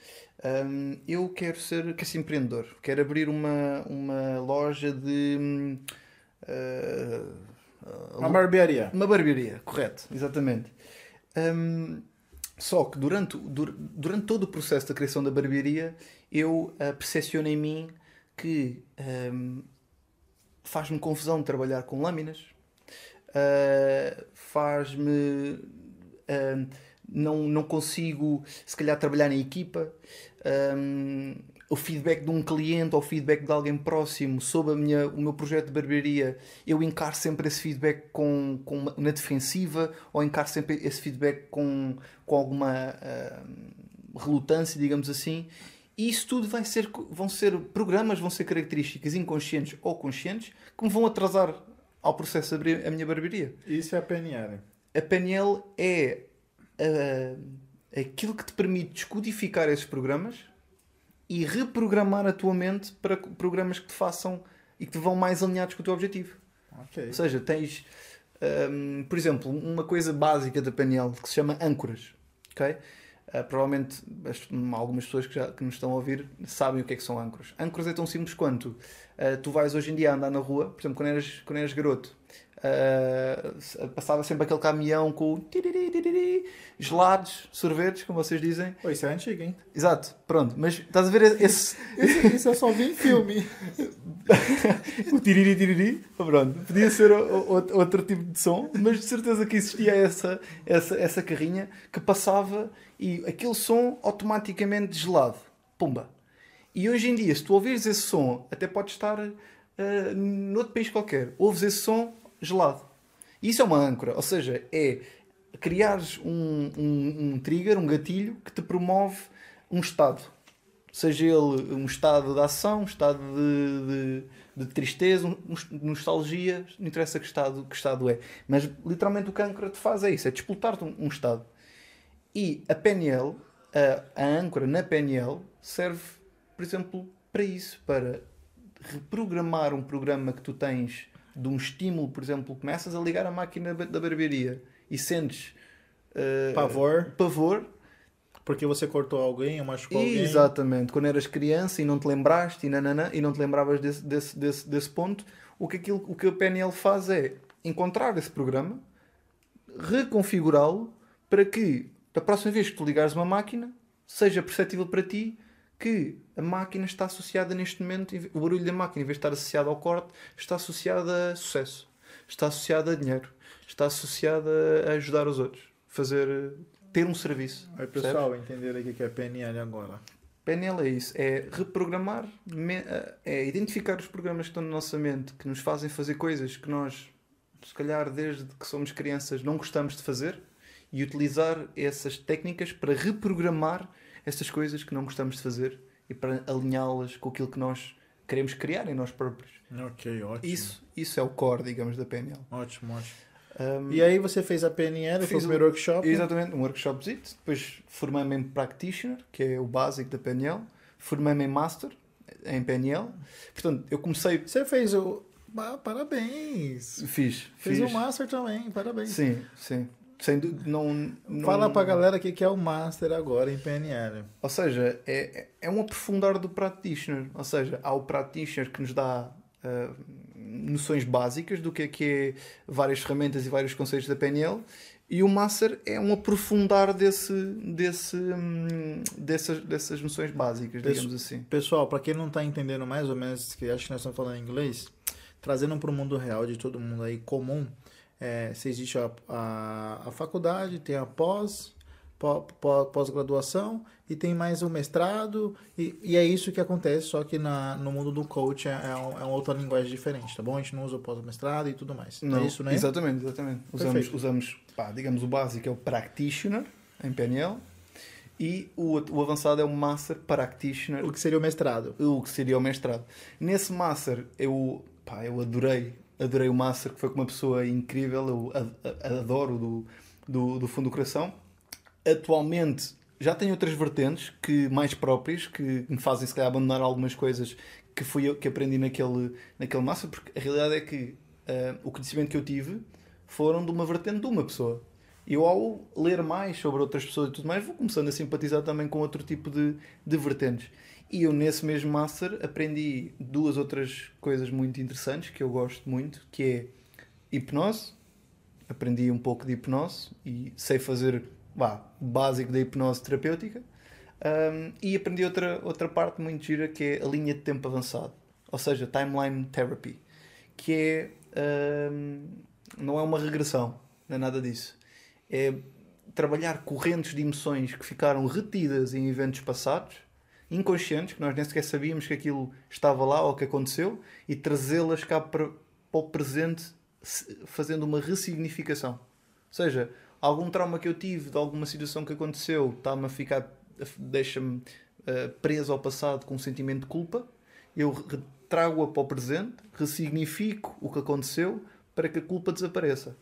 Hum, eu quero ser, quero ser empreendedor, quero abrir uma, uma loja de ah, Uma barbearia. uma barbearia, correto, exatamente. Hum, só que durante, durante todo o processo da criação da barbearia, eu uh, percepciono em mim que hum, faz-me confusão trabalhar com lâminas, uh, faz-me. hum, não, não consigo, se calhar, trabalhar em equipa. Hum, o feedback de um cliente ou o feedback de alguém próximo sobre a minha, o meu projeto de barbearia, eu encaro sempre esse feedback com, com uma- na defensiva ou encaro sempre esse feedback com, com alguma hum, relutância, digamos assim. E isso tudo vai ser, vão ser programas, vão ser características inconscientes ou conscientes que me vão atrasar ao processo de abrir a minha barbearia. Isso é a PNL. A PNL é ah, aquilo que te permite descodificar esses programas e reprogramar a tua mente para programas que te façam e que te vão mais alinhados com o teu objetivo. Ok. Ou seja, tens hum, por exemplo, uma coisa básica da PNL que se chama âncoras. ok? Uh, provavelmente as- algumas pessoas que, já, que nos estão a ouvir sabem o que é que são âncoras. Âncoras é tão simples quanto uh, tu vais hoje em dia andar na rua, por exemplo, quando eras, quando eras garoto, uh, passava sempre aquele caminhão com tiriri, tiriri, gelados, sorvetes, como vocês dizem. Pô, isso é antigo, hein? Exato, pronto. Mas estás a ver esse, Isso, isso eu só vi em filme. o tiriri tiriri, oh, pronto, podia ser o- o- outro tipo de som, mas de certeza que existia essa, essa, essa carrinha que passava e aquele som automaticamente gelado, pumba. E hoje em dia, se tu ouvires esse som, até pode estar uh, noutro país qualquer, ouves esse som gelado. Isso é uma âncora, ou seja, é criares um, um, um trigger, um gatilho que te promove um estado seja ele um estado de ação, um estado de, de, de tristeza, um, um- nostalgia, não interessa que estado, que estado é. Mas literalmente o que a âncora te faz é isso, é disputar-te um, um estado. E a PNL, a, a âncora na PNL, serve, por exemplo, para isso, para reprogramar um programa que tu tens de um estímulo, por exemplo, começas a ligar a máquina da barbearia e sentes eh, Pavor, pavor. Porque você cortou alguém ou machucou alguém. Exatamente, quando eras criança e não te lembraste e, nananã, e não te lembravas desse, desse, desse, desse ponto, o que, aquilo, o que a PNL faz é encontrar esse programa, reconfigurá-lo para que da próxima vez que tu ligares uma máquina seja perceptível para ti que a máquina está associada neste momento, o barulho da máquina, em vez de estar associado ao corte, está associado a sucesso, está associado a dinheiro, está associado a ajudar os outros, fazer ter um serviço. Aí, pessoal, entenderam o que é PNL agora. PNL é isso, é reprogramar, é identificar os programas que estão na nossa mente, que nos fazem fazer coisas que nós, se calhar, desde que somos crianças, não gostamos de fazer e utilizar essas técnicas para reprogramar essas coisas que não gostamos de fazer e para alinhá-las com aquilo que nós queremos criar em nós próprios. Ok, ótimo. Isso, isso é o core, digamos, da PNL. Ótimo, ótimo. Um, E aí você fez a PNL, foi Fiz o primeiro workshop. Exatamente, um workshopzito. Depois formei-me em Practitioner, que é o básico da PNL. Formei-me em Master, em PNL. Portanto, eu comecei... Você fez o... Ah, parabéns. Fiz. Fez fiz. o Master também, parabéns. Sim, sim. Sem dú- não, não... Fala pra galera o que é o Master agora em PNL. Ou seja, é, é- é um aprofundar do Practitioner. Ou seja, há o Practitioner que nos dá ah, noções básicas do que é que é várias ferramentas e vários conceitos da PNL. E o Master é um aprofundar desse, desse, hum, dessas, dessas noções básicas, digamos assim. Pessoal, pra quem não tá entendendo mais ou menos, que acho que nós estamos falando em inglês, trazendo pro mundo real de todo mundo aí comum, é, se existe a, a, a faculdade, tem a pós, pó- pó- pós-graduação e tem mais o mestrado, e, e é isso que acontece, só que na, no mundo do coach é, é, um- é uma outra linguagem diferente, tá bom? A gente não usa o pós-mestrado e tudo mais. é isso, né? Exatamente, exatamente. Usamos, Perfeito. usamos pá, digamos, o básico é o Practitioner em PNL e o, o avançado é o Master Practitioner, O que seria o mestrado? o que seria o mestrado. Nesse Master eu, pá, eu adorei, adorei o Master, que foi com uma pessoa incrível, eu adoro do, do, do fundo do coração. Atualmente já tenho outras vertentes que mais próprias, que me fazem se calhar abandonar algumas coisas que fui eu que aprendi naquele, naquele Master, porque a realidade é que ah, o conhecimento que eu tive foram de uma vertente de uma pessoa. Eu, ao ler mais sobre outras pessoas e tudo mais, vou começando a simpatizar também com outro tipo de, de vertentes. E eu, nesse mesmo Master, aprendi duas outras coisas muito interessantes que eu gosto muito, que é hipnose. Aprendi um pouco de hipnose e sei fazer vá, básico da hipnose terapêutica. Um, e aprendi outra, outra parte muito gira que é a linha de tempo avançado, ou seja, timeline therapy, que é um, não é uma regressão, não é nada disso. É trabalhar correntes de emoções que ficaram retidas em eventos passados, inconscientes, que nós nem sequer sabíamos que aquilo estava lá ou que aconteceu, e trazê-las cá para, para o presente, se- fazendo uma ressignificação. Ou seja, algum trauma que eu tive de alguma situação que aconteceu está-me a ficar, deixa-me eh, preso ao passado com um sentimento de culpa, eu trago-a para o presente, ressignifico o que aconteceu para que a culpa desapareça.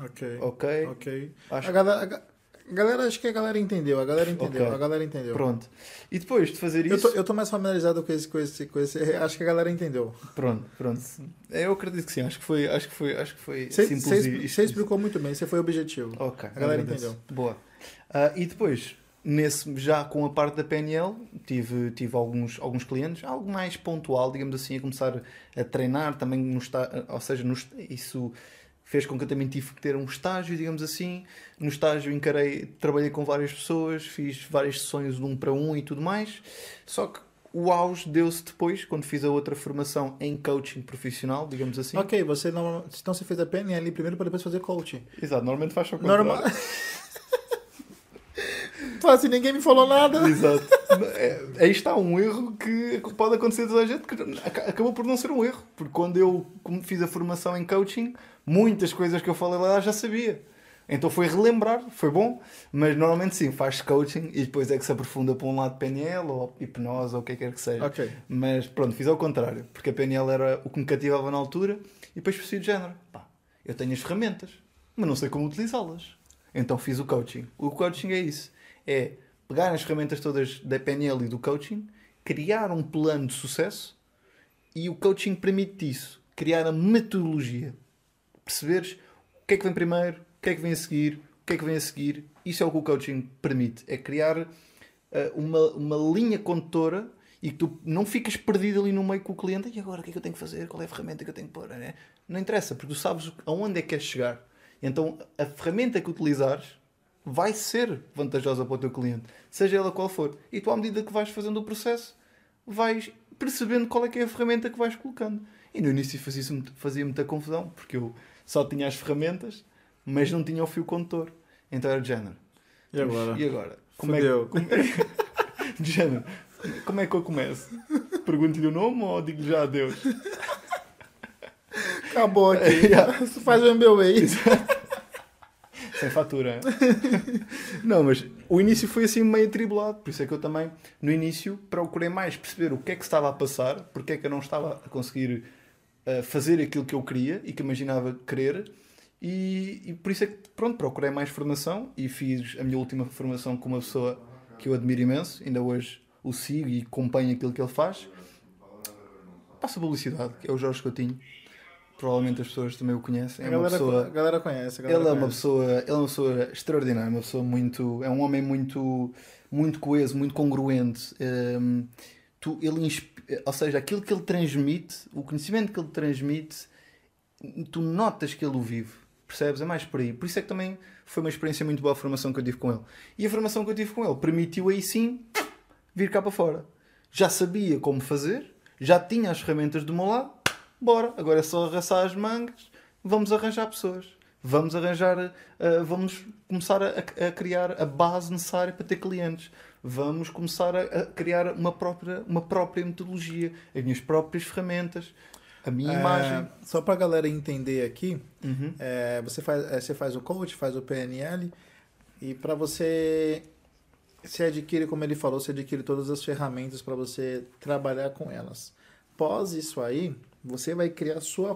Ok. Ok? Ok. Acho A galera- a ga- Galera, acho que a galera entendeu, a galera entendeu, Ok. a galera entendeu. Pronto. E depois de fazer Eu isso. tô, eu tô mais familiarizado com esse, com esse, com esse. Acho que a galera entendeu. Pronto, pronto. Eu acredito que sim, acho que foi, acho que foi, acho que foi Você simples você e- expli- você explicou muito bem, você foi objetivo. Ok, A galera entendeu. Boa. Ah, e depois, nesse, já com a parte da PNL, tive, tive alguns, alguns clientes, algo mais pontual, digamos assim, a começar a treinar também no está, ou seja, isso fez com que eu também tive que ter um estágio, digamos assim. No estágio encarei, trabalhei com várias pessoas, fiz várias sessões de um para um e tudo mais. Só que o auge deu-se depois, quando fiz a outra formação em coaching profissional, digamos assim. Ok, você não. Então você fez a PNL primeiro para depois fazer coaching. Exato, normalmente faz ao contrário. Normal. Fala assim, ninguém me falou nada. Exato. É, aí está um erro que pode acontecer a toda a gente, que aca- acabou por não ser um erro. Porque quando eu fiz a formação em coaching, muitas coisas que eu falei lá já sabia. Então foi relembrar, foi bom, mas normalmente sim, faz coaching e depois é que se aprofunda para um lado PNL ou hipnose ou o que quer que seja. Ok. Mas pronto, fiz ao contrário, porque a PNL era o que me cativava na altura e depois percebi de género. Pá, eu tenho as ferramentas, mas não sei como utilizá-las. Então fiz o coaching. O coaching é isso: é pegar as ferramentas todas da PNL e do coaching, criar um plano de sucesso e o coaching permite isso, criar a metodologia. Perceberes o que é que vem primeiro, o que é que vem a seguir, o que é que vem a seguir. Isso é o que o coaching permite, é criar eh, uma, uma linha condutora e que tu não ficas perdido ali no meio com o cliente e agora o que é que eu tenho que fazer, qual é a ferramenta que eu tenho que pôr, né? não interessa, porque tu sabes aonde é que queres chegar. Então a ferramenta que utilizares vai ser vantajosa para o teu cliente, seja ela qual for. E tu, à medida que vais fazendo o processo, vais percebendo qual é que é a ferramenta que vais colocando. E no início fazia, fazia muita confusão, porque eu só tinha as ferramentas, mas não tinha o fio condutor. Então era de género. E agora? E agora? Como é, Fudeu. como é- de género. Como é que eu começo? Pergunto-lhe o nome ou digo-lhe já adeus? Acabou aqui. Yeah. Faz o MBA. Sem fatura. Não, mas o início foi assim meio atribulado. Por isso é que eu também, no início, procurei mais perceber o que é que estava a passar, porque é que eu não estava a conseguir eh, fazer aquilo que eu queria e que imaginava querer. E, e por isso é que, pronto, procurei mais formação e fiz a minha última formação com uma pessoa que eu admiro imenso. Ainda hoje o sigo e acompanho aquilo que ele faz. Passa publicidade, que é o Jorge Coutinho. Provavelmente as pessoas também o conhecem. A É uma galera, pessoa a galera conhece. A galera ele é uma conhece. pessoa, ele é uma pessoa extraordinária, uma pessoa muito, é um homem muito, muito coeso, muito congruente. Hum, tu, ele, insp- ou seja, aquilo que ele transmite, o conhecimento que ele transmite, tu notas que ele o vive. Percebes? É mais por aí. Por isso é que também foi uma experiência muito boa a formação que eu tive com ele. E a formação que eu tive com ele permitiu aí sim vir cá para fora. Já sabia como fazer, já tinha as ferramentas do meu lado, bora, agora é só arraçar as mangas, vamos arranjar pessoas. Vamos arranjar, ah, vamos começar a, a criar a base necessária para ter clientes. Vamos começar a, a criar uma própria, uma própria metodologia, as minhas próprias ferramentas, a minha É, imagem. Só pra galera entender aqui, Uhum. é, você, faz, é, você faz o coach, faz o PNL, e para você se adquire, como ele falou, você adquire todas as ferramentas para você trabalhar com elas. Pós isso aí, você vai criar sua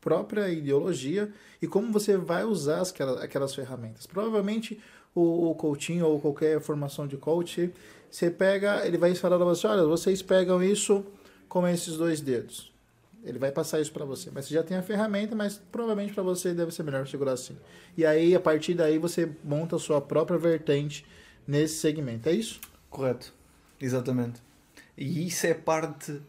própria ideologia e como você vai usar as- aquelas, aquelas ferramentas. Provavelmente o, o coaching ou qualquer formação de coach, você pega, ele vai falar para você, olha, vocês pegam isso com esses dois dedos. Ele vai passar isso para você. Mas você já tem a ferramenta, mas provavelmente para você deve ser melhor segurar assim. E aí, a partir daí, você monta a sua própria vertente nesse segmento. É isso? Correto, exatamente. E isso é parte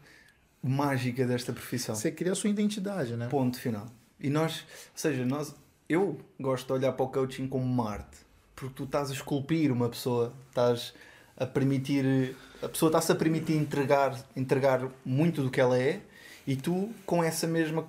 mágica desta profissão. Você cria a sua identidade, né? Ponto final. E nós, ou seja, nós, eu gosto de olhar para o coaching como uma arte, porque tu estás a esculpir uma pessoa, estás a permitir, a pessoa está-se a permitir entregar, entregar muito do que ela é, e tu com essa mesma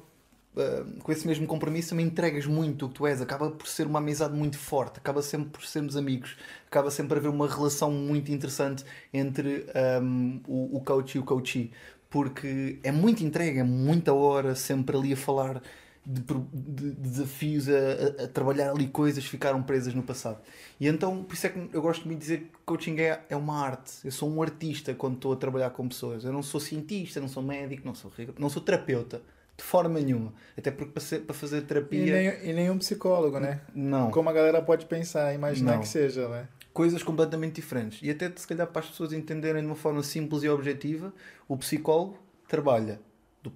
ah, com esse mesmo compromisso também entregas muito do que tu és, acaba por ser uma amizade muito forte, acaba sempre por sermos amigos, acaba sempre por haver uma relação muito interessante entre ahm, o, o coach e o coachee, porque é muita entrega, é muita hora sempre ali a falar de, de- de desafios, a, a- a trabalhar ali coisas que ficaram presas no passado. E então, por isso é que eu gosto muito de dizer que coaching é, é uma arte. Eu sou um artista quando estou a trabalhar com pessoas. Eu não sou cientista, não sou médico, não sou, não sou terapeuta. De forma nenhuma. Até porque para, ser- para fazer E, terapia. nem, e nenhum psicólogo, né? Não. Como a galera pode pensar, imaginar Não. que seja, né? Coisas completamente diferentes. E até se calhar para as pessoas entenderem de uma forma simples e objetiva, o psicólogo trabalha do,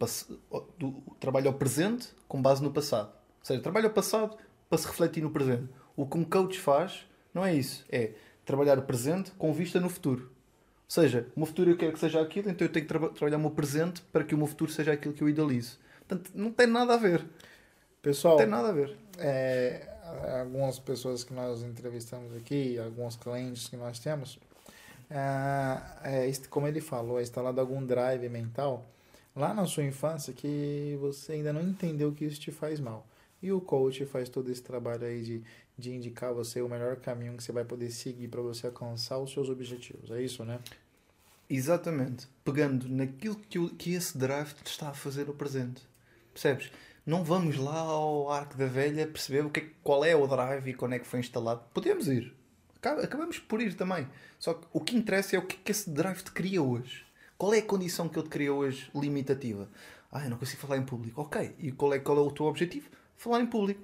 do, trabalha o presente com base no passado. Ou seja, trabalha o passado para se refletir no presente. O que um coach faz não é isso. É trabalhar o presente com vista no futuro. Ou seja, o meu futuro eu quero que seja aquilo, então eu tenho que traba- trabalhar o meu presente para que o meu futuro seja aquilo que eu idealizo. Portanto, não tem nada a ver. Não Pessoal, tem nada a ver. é, algumas pessoas que nós entrevistamos aqui, alguns clientes que nós temos, ah, é, ist- como ele falou, é instalado algum drive mental lá na sua infância que você ainda não entendeu que isso te faz mal. E o coach faz todo esse trabalho aí de, de indicar você o melhor caminho que você vai poder seguir para você alcançar os seus objetivos. É isso, né? Exatamente. Pegando naquilo que, que esse drive te está a fazer no presente. Percebes? Não vamos lá ao arco da velha perceber o que é- qual é o drive e quando é que foi instalado. Podemos ir. Acaba- Acabamos por ir também. Só que o que interessa é o que é que esse drive te cria hoje. Qual é a condição que ele te cria hoje limitativa? Ah, eu não consigo falar em público. Ok. E qual é, qual é o teu objetivo? Falar em público.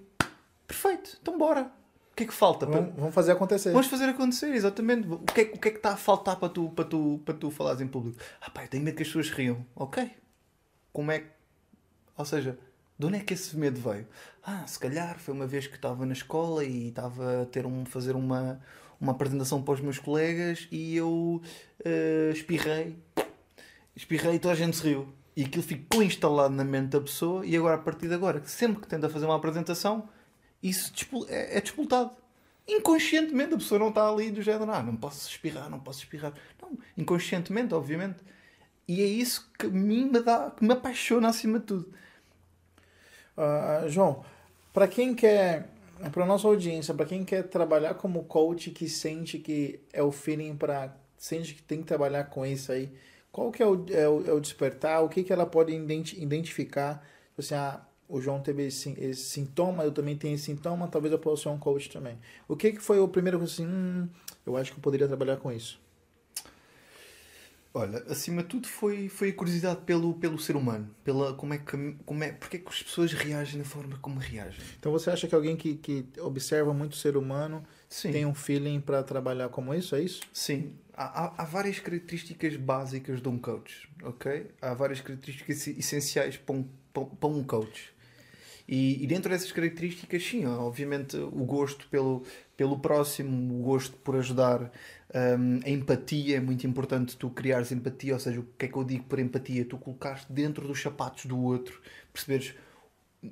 Perfeito. Então bora. O que é que falta? para- Vamos, vamos fazer acontecer. Vamos fazer acontecer, exatamente. O que é, o que, é que está a faltar para tu, para, tu, para tu falares em público? Ah pá, eu tenho medo que as pessoas riam. Ok. Como é que... Ou seja, de onde é que esse medo veio? Ah, se calhar foi uma vez que estava na escola e estava a ter um, fazer uma, uma apresentação para os meus colegas e eu eh, espirrei. Espirrei e toda a gente se riu. E aquilo ficou instalado na mente da pessoa e agora, a partir de agora, sempre que tenta fazer uma apresentação, isso é, é despoltado. Inconscientemente, a pessoa não está ali do género, ah, não posso espirrar, não posso espirrar. Não, inconscientemente, obviamente. E é isso que a mim me dá, que me apaixona acima de tudo. Ah, João, para quem quer, para nossa audiência, para quem quer trabalhar como coach que sente que é o feeling para, sente que tem que trabalhar com isso aí, qual que é o, é o, é o despertar? O que que ela pode identi- identificar? Assim, ah, o João teve esse, esse sintoma, eu também tenho esse sintoma, talvez eu possa ser um coach também. O que que foi o primeiro que assim, hum, eu acho que eu poderia trabalhar com isso? Olha, acima de tudo foi, foi a curiosidade pelo, pelo ser humano. Pela, como é que, como é, porque é que as pessoas reagem da forma como reagem. Então você acha que alguém que, que observa muito o ser humano Sim. tem um feeling para trabalhar como isso, é isso? Sim, há, há, há várias características básicas de um coach, ok? Há várias características essenciais para um, para, um coach. E, e dentro dessas características, sim, obviamente o gosto pelo, pelo próximo, o gosto por ajudar, hum, a empatia é muito importante, tu criares empatia, ou seja, o que é que eu digo por empatia? Tu colocares dentro dos sapatos do outro, perceberes,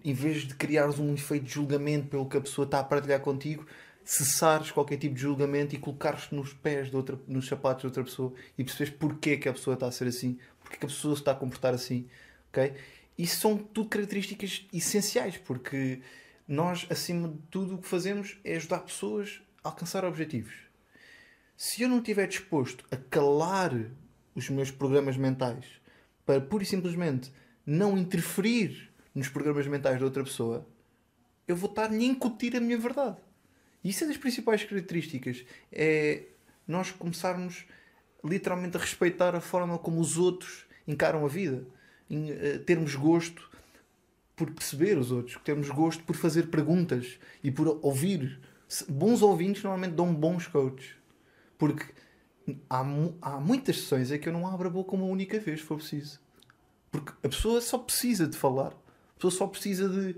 em vez de criares um efeito de julgamento pelo que a pessoa está a partilhar contigo, cessares qualquer tipo de julgamento e colocares-te nos pés de outra, nos sapatos de outra pessoa e perceberes porquê que a pessoa está a ser assim, porque que a pessoa se está a comportar assim, ok? Isso são tudo características essenciais, porque nós, acima de tudo, o que fazemos é ajudar pessoas a alcançar objetivos. Se eu não estiver disposto a calar os meus programas mentais para pura e simplesmente não interferir nos programas mentais de outra pessoa, eu vou estar-lhe a incutir a minha verdade. E isso é das principais características. É nós começarmos literalmente a respeitar a forma como os outros encaram a vida. Em, eh, termos gosto por perceber os outros, termos gosto por fazer perguntas e por ouvir. Bons ouvintes normalmente dão bons coaches. Porque há, há muitas sessões em que eu não abro a boca uma única vez, se for preciso. Porque a pessoa só precisa de falar. A pessoa só precisa de,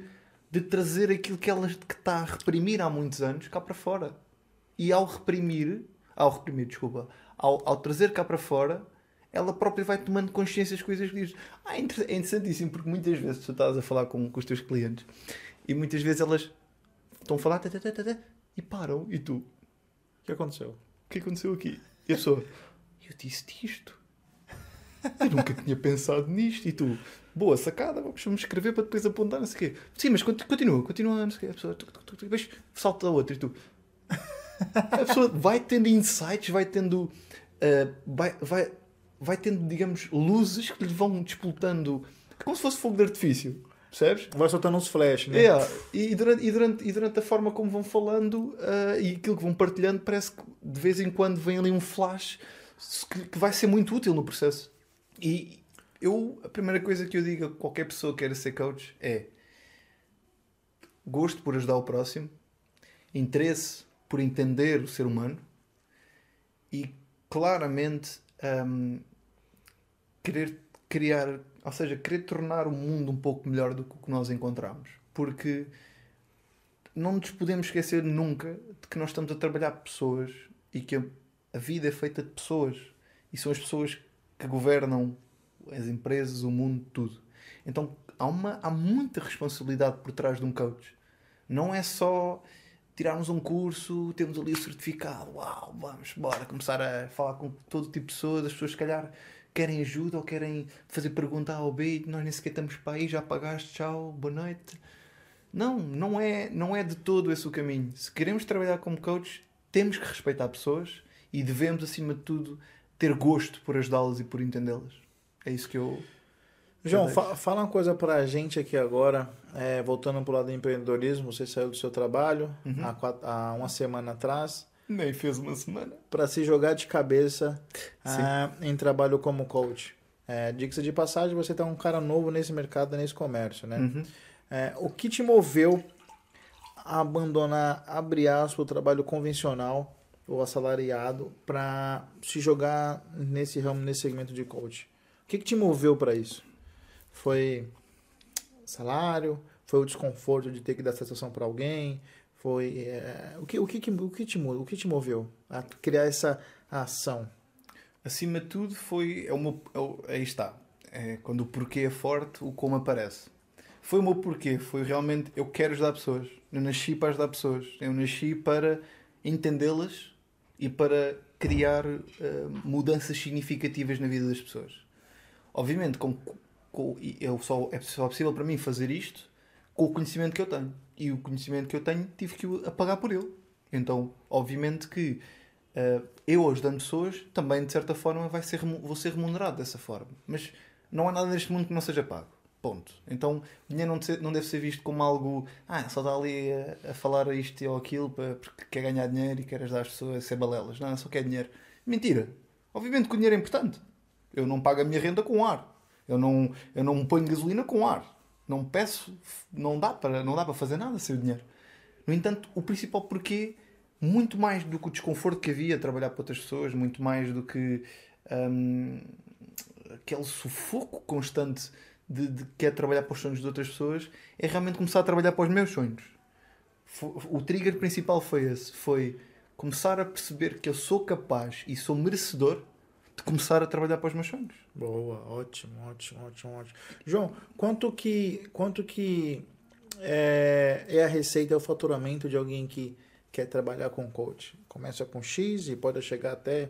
de trazer aquilo que ela que está a reprimir há muitos anos cá para fora. E ao reprimir, ao reprimir, desculpa, ao, ao trazer cá para fora, ela própria vai tomando consciência das coisas que diz. Ah, é é interessantíssimo, porque muitas vezes tu estás a falar com, com os teus clientes e muitas vezes elas estão a falar tá, tá, tá, e param, e tu, O que aconteceu? o que aconteceu aqui? E a pessoa, eu disse-te isto. Eu nunca tinha pensado nisto. E tu, boa sacada, vamos escrever para depois apontar, não sei o quê. Sim, mas conti- continua, continua, não sei o quê. A pessoa, tuc, tuc, tuc, depois salta a outra e tu. A pessoa vai tendo insights, vai tendo. ah, vai, vai, vai tendo, digamos, luzes que lhe vão disputando. Como se fosse fogo de artifício. Percebes? Vai soltando uns flash, né? É, e, durante, e, durante, e durante a forma como vão falando ah, e aquilo que vão partilhando, parece que de vez em quando vem ali um flash que, que vai ser muito útil no processo. E, eu, a primeira coisa que eu digo a qualquer pessoa que queira ser coach é gosto por ajudar o próximo, interesse por entender o ser humano e claramente hum, querer criar, ou seja, querer tornar o mundo um pouco melhor do que o que nós encontramos. Porque não nos podemos esquecer nunca de que nós estamos a trabalhar pessoas e que a, vida é feita de pessoas e são as pessoas que governam as empresas, o mundo, tudo. Então há, uma, há muita responsabilidade por trás de um coach. Não é só tirarmos um curso, temos ali o certificado, uau, vamos, bora começar a falar com todo tipo de pessoas, as pessoas se calhar querem ajuda ou querem fazer pergunta A ou B, nós nem sequer estamos para aí, já pagaste, tchau, boa noite. Não, não é, não é de todo esse o caminho. Se queremos trabalhar como coach, temos que respeitar pessoas e devemos, acima de tudo, ter gosto por ajudá-las e por entendê-las. É isso que eu. João, fa- fala uma coisa pra gente aqui agora, é, voltando pro lado do empreendedorismo, você saiu do seu trabalho Uhum. há, quatro- há uma semana atrás Nem fez uma semana. para se jogar de cabeça ah, em trabalho como coach. É, Diga-se de passagem, você tá um cara novo nesse mercado, nesse comércio, né? Uhum. É, o que te moveu a abandonar, abre aspas, o trabalho convencional ou assalariado para se jogar nesse ramo, nesse segmento de coach? O que, que te moveu para isso? Foi salário? Foi o desconforto de ter que dar satisfação para alguém? Foi é, o que o que, o que te o que te moveu a criar essa ação? Acima de tudo, foi. É meu, é aí está. É, quando o porquê é forte, o como aparece. Foi o meu porquê. Foi realmente. Eu quero ajudar pessoas. Eu nasci para ajudar pessoas. Eu nasci para entendê-las e para criar eh, mudanças significativas na vida das pessoas. Obviamente, com, com, eu só, é só possível para mim fazer isto com o conhecimento que eu tenho. E o conhecimento que eu tenho tive que apagar por ele. Então, obviamente que Uh, eu ajudando pessoas, também de certa forma vai ser, vou ser remunerado dessa forma. Mas não há nada neste mundo que não seja pago. Ponto. Então o dinheiro não, deve ser visto como algo. Ah, só está ali a, a falar isto ou aquilo para, porque quer ganhar dinheiro e quer ajudar as pessoas a ser balelas. Não, só quer dinheiro. Mentira. Obviamente que o dinheiro é importante. Eu não pago a minha renda com ar. Eu não, eu não ponho gasolina com ar. Não peço. Não dá para, não dá para fazer nada sem o dinheiro. No entanto, o principal porquê muito mais do que o desconforto que havia trabalhar para outras pessoas, muito mais do que hum, aquele sufoco constante de, de que é trabalhar para os sonhos de outras pessoas, é realmente começar a trabalhar para os meus sonhos. O trigger principal foi esse, foi começar a perceber que eu sou capaz e sou merecedor de começar a trabalhar para os meus sonhos. Boa, ótimo, ótimo, ótimo, ótimo. João, quanto que, quanto que é, é a receita, é o faturamento de alguém que quer trabalhar com coach? Começa com X e pode chegar até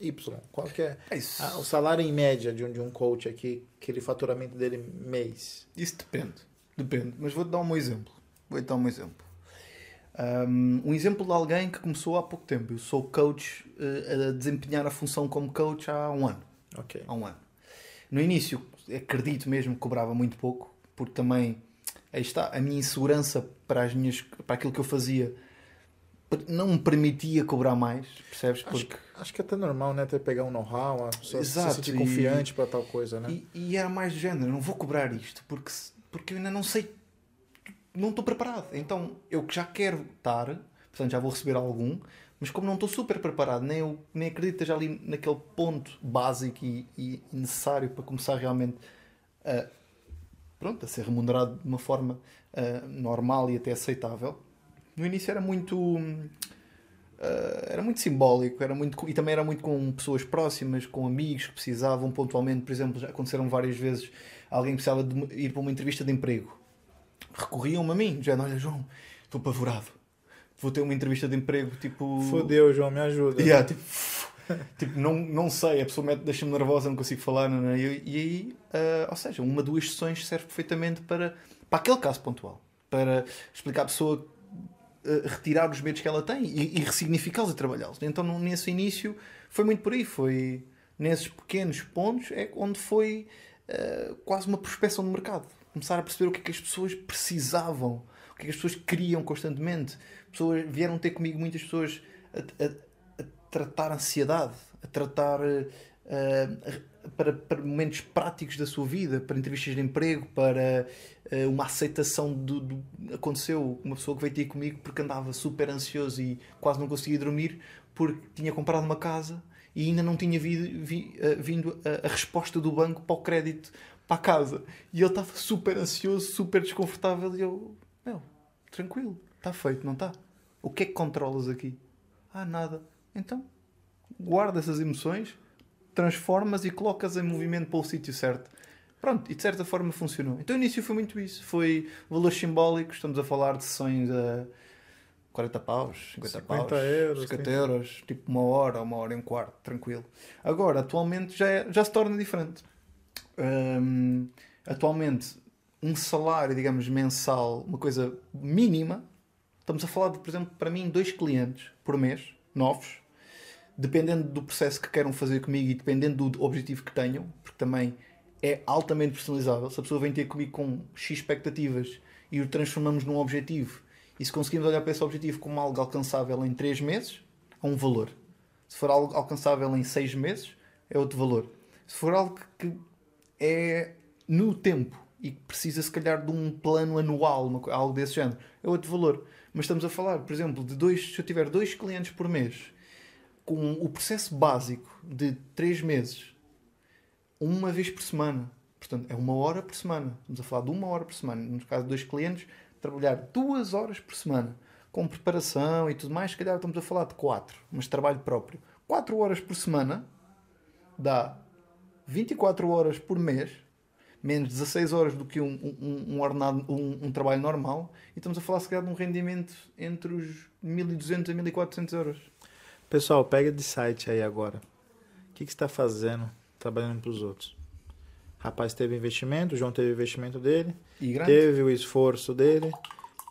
Y. Qual que é É isso. ah, o salário em média de um, de um coach aqui, aquele faturamento dele mês? Isso depende. Depende. Mas vou-te dar um exemplo. Vou-te dar um exemplo. Um, um exemplo de alguém que começou há pouco tempo. Eu sou coach eh, a desempenhar a função como coach há um ano. Há um ano. No início, acredito mesmo que cobrava muito pouco, porque também aí está, a minha insegurança para, as minhas, para aquilo que eu fazia não me permitia cobrar mais, percebes? Acho, Porque acho que é até normal, né? Ter pegar um know-how, se sentir confiante para tal coisa, né? E, e era mais do género, não vou cobrar isto porque, porque eu ainda não sei, não estou preparado. Então eu que já quero estar, portanto já vou receber algum, mas como não estou super preparado, nem, eu, nem acredito que esteja ali naquele ponto básico e, e necessário para começar realmente a, pronto, a ser remunerado de uma forma normal e até aceitável. No início era muito. ah, era muito simbólico era muito, e também era muito com pessoas próximas, com amigos que precisavam pontualmente. Por exemplo, já aconteceram várias vezes alguém precisava de ir para uma entrevista de emprego. Recorriam-me a mim, já olha, João, estou apavorado. Vou ter uma entrevista de emprego tipo. Fodeu, João, me ajuda. Yeah, tipo, tipo, não, não sei, a pessoa deixa-me nervosa, não consigo falar. Não, não, e, e aí, ah, ou seja, uma, duas sessões serve perfeitamente para, para aquele caso pontual. Para explicar à pessoa, ah, retirar os medos que ela tem e, e ressignificá-los e trabalhá-los. Então, nesse início, foi muito por aí. Foi nesses pequenos pontos é onde foi ah, quase uma prospeção de mercado. Começar a perceber o que é que as pessoas precisavam, o que é que as pessoas queriam constantemente. Pessoas, vieram ter comigo muitas pessoas a, a- a tratar ansiedade, a tratar, a para, para momentos práticos da sua vida, para entrevistas de emprego, para eh, uma aceitação do, do. Aconteceu uma pessoa que veio ter comigo porque andava super ansioso e quase não conseguia dormir porque tinha comprado uma casa e ainda não tinha vi- vi- eh, vindo a, a resposta do banco para o crédito para casa. E ele estava super ansioso, super desconfortável. E eu, meu, tranquilo, está feito, não está? O que é que controlas aqui? Ah, nada. Então, guarda essas emoções, transformas e colocas em movimento para o sítio certo. Pronto, e de certa forma funcionou. Então, o início foi muito isso. Foi valores simbólicos, estamos a falar de sessões a 40 paus, 50, 50 paus, euros, 50 30. euros, tipo uma hora, uma hora e um quarto, tranquilo. Agora, atualmente já, é- já se torna diferente. Hum, atualmente, um salário, digamos, mensal, uma coisa mínima, estamos a falar de, por exemplo, para mim, dois clientes por mês, novos, dependendo do processo que queiram fazer comigo e dependendo do objetivo que tenham, porque também é altamente personalizável. Se a pessoa vem ter comigo com X expectativas e o transformamos num objetivo, e se conseguimos olhar para esse objetivo como algo alcançável em 3 meses, é um valor. Se for algo alcançável em 6 meses, é outro valor. Se for algo que é no tempo e precisa, se calhar, de um plano anual, algo desse género, é outro valor. Mas estamos a falar, por exemplo, de dois, se eu tiver dois clientes por mês, com o processo básico de 3 meses, uma vez por semana. Portanto, é uma hora por semana. Estamos a falar de uma hora por semana. No caso de dois clientes, trabalhar duas horas por semana. Com preparação e tudo mais, se calhar estamos a falar de quatro, mas trabalho próprio. Quatro horas por semana dá 24 horas por mês, menos 16 horas do que um, um, um, ordenado, um, um trabalho normal, e estamos a falar, se calhar, de um rendimento entre os 1.200 a 1.400 euros. Pessoal, pega de site aí agora. O que, que você está fazendo trabalhando para os outros? Rapaz teve investimento, o João teve investimento dele, teve o esforço dele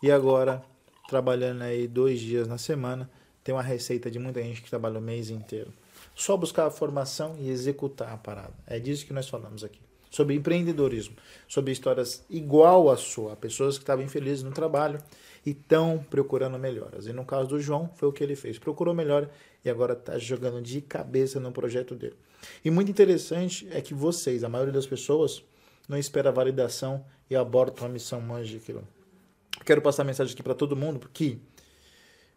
e agora trabalhando aí dois dias na semana tem uma receita de muita gente que trabalha o mês inteiro. Só buscar a formação e executar a parada. É disso que nós falamos aqui. Sobre empreendedorismo, sobre histórias igual à sua, pessoas que estavam infelizes no trabalho e estão procurando melhoras. E no caso do João, foi o que ele fez. Procurou melhor e agora está jogando de cabeça no projeto dele. E muito interessante é que vocês, a maioria das pessoas, não espera a validação e abortam a missão mágica. Quero passar a mensagem aqui para todo mundo, porque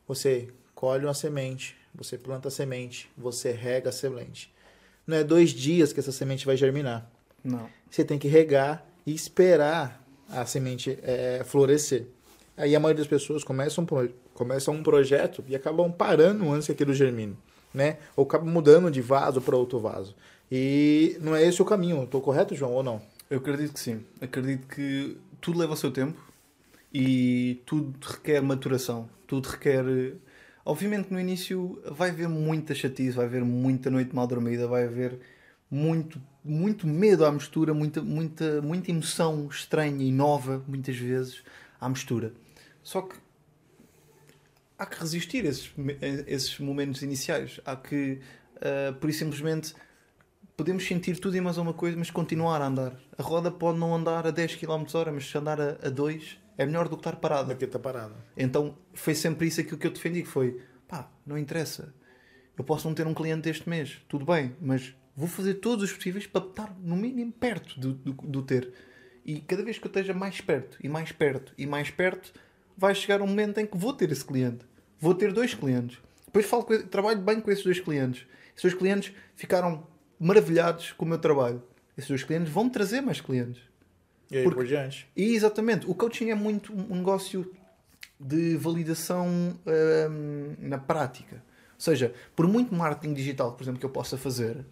você colhe uma semente, você planta a semente, você rega a semente. Não é dois dias que essa semente vai germinar. Não. Você tem que regar e esperar a semente é, florescer. Aí a maioria das pessoas começam, um começam um projeto e acabam parando antes que aquilo germine, né? Ou acabam mudando de vaso para outro vaso. E não é esse o caminho. Estou correto, João, ou não? Eu acredito que sim. Acredito que tudo leva o seu tempo e tudo requer maturação. Tudo requer. Obviamente, no início vai haver muita chatice, vai haver muita noite mal dormida, vai haver muito, muito medo à mistura, muita, muita, muita emoção estranha e nova, muitas vezes, à mistura. Só que há que resistir a esses, a esses momentos iniciais. Há que, ah, por isso, simplesmente podemos sentir tudo e mais uma coisa, mas continuar a andar. A roda pode não andar a 10 km hora, mas se andar a, a 2 é melhor do que estar parada. Daqui está parado. Então foi sempre isso aquilo que eu defendi, que foi pá, não interessa. Eu posso não ter um cliente este mês, tudo bem, mas vou fazer todos os possíveis para estar no mínimo perto do, do, do ter. E cada vez que eu esteja mais perto, e mais perto, e mais perto, vai chegar um momento em que vou ter esse cliente. Vou ter dois clientes. Depois falo trabalho bem com esses dois clientes. Esses dois clientes ficaram maravilhados com o meu trabalho. Esses dois clientes vão trazer mais clientes. E aí Porque- por diante. E exatamente, o coaching é muito um negócio de validação hum, na prática. Ou seja, por muito marketing digital, por exemplo, que eu possa fazer,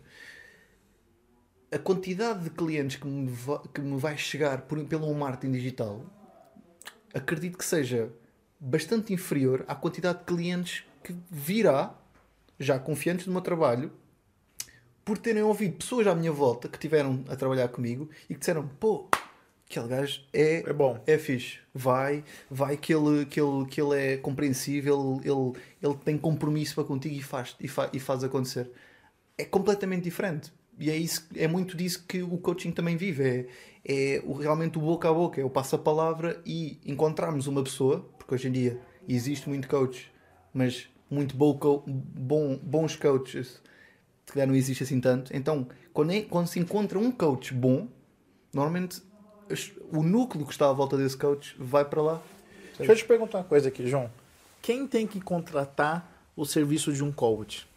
a quantidade de clientes que me, va- que me vai chegar por, pelo marketing digital, acredito que seja bastante inferior à quantidade de clientes que virá, já confiantes do meu trabalho, por terem ouvido pessoas à minha volta que tiveram a trabalhar comigo e que disseram: pô, aquele gajo é, É bom. é fixe, vai, vai que ele, que ele, que ele é compreensível, ele, ele tem compromisso para contigo e faz, e, fa, e faz acontecer. É completamente diferente. E é, isso, é muito disso que o coaching também vive. É, é o, realmente o boca a boca, é o passo a palavra e encontrarmos uma pessoa, porque hoje em dia existe muito coach, mas muito bom, co- bom, bons coaches se calhar não existe assim tanto. Então, quando, é- quando se encontra um coach bom, normalmente o núcleo que está à volta desse coach vai para lá. Deixa eu te perguntar uma coisa aqui, João. Quem tem que contratar o serviço de um coach?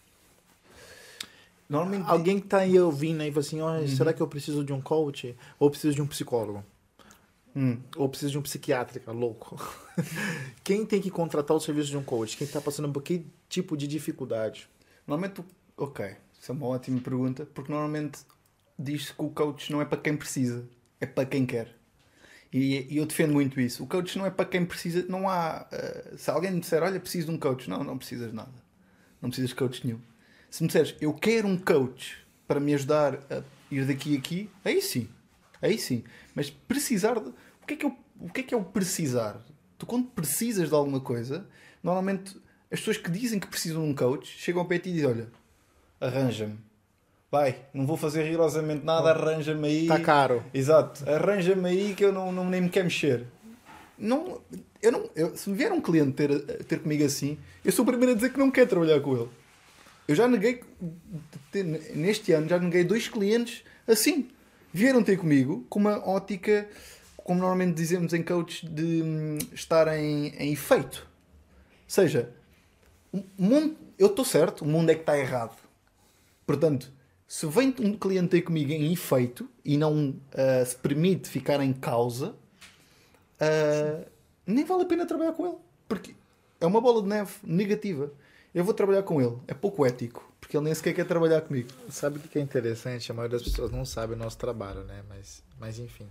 Normalmente, Alguém que tá aí ouvindo aí, fala assim, "Olha, será que eu preciso de um coach? Ou preciso de um psicólogo? Hum, Ou preciso de um psiquiátrica, louco? Quem tem que contratar o serviço de um coach? Quem tá passando por que tipo de dificuldade? normalmente, ok, isso é uma ótima pergunta, porque normalmente diz-se que o coach não é para quem precisa, é para quem quer. E, e eu defendo muito isso. O coach não é para quem precisa, não há. eh, se alguém me disser, olha, preciso de um coach, não, não precisas de nada. Não precisas de coach nenhum. Se me disseres, eu quero um coach para me ajudar a ir daqui a aqui, aí sim. Aí sim. Mas precisar de. O que é que, eu, o que é que é o precisar? Tu, quando precisas de alguma coisa, normalmente as pessoas que dizem que precisam de um coach chegam ao pé e dizem: Olha, arranja-me. Vai, não vou fazer rigorosamente nada, arranja-me aí. Tá caro. Exato, arranja-me aí que eu não, não nem me quero mexer. Não, eu não, eu- se me vier um cliente ter, ter comigo assim, eu sou o primeiro a dizer que não quero trabalhar com ele. Eu já neguei, neste ano, já neguei dois clientes assim. Vieram ter comigo com uma ótica, como normalmente dizemos em coach, de hum, estar em, em efeito. Ou seja, o mundo, eu estou certo, o mundo é que está errado. Portanto, se vem um cliente ter comigo em efeito e não ah, se permite ficar em causa, ah, nem vale a pena trabalhar com ele. Porque é uma bola de neve negativa. Eu vou trabalhar com ele. É pouco ético. Porque ele nem sequer quer trabalhar comigo. Sabe o que é interessante? A maioria das pessoas não sabe o nosso trabalho, né? Mas, mas enfim.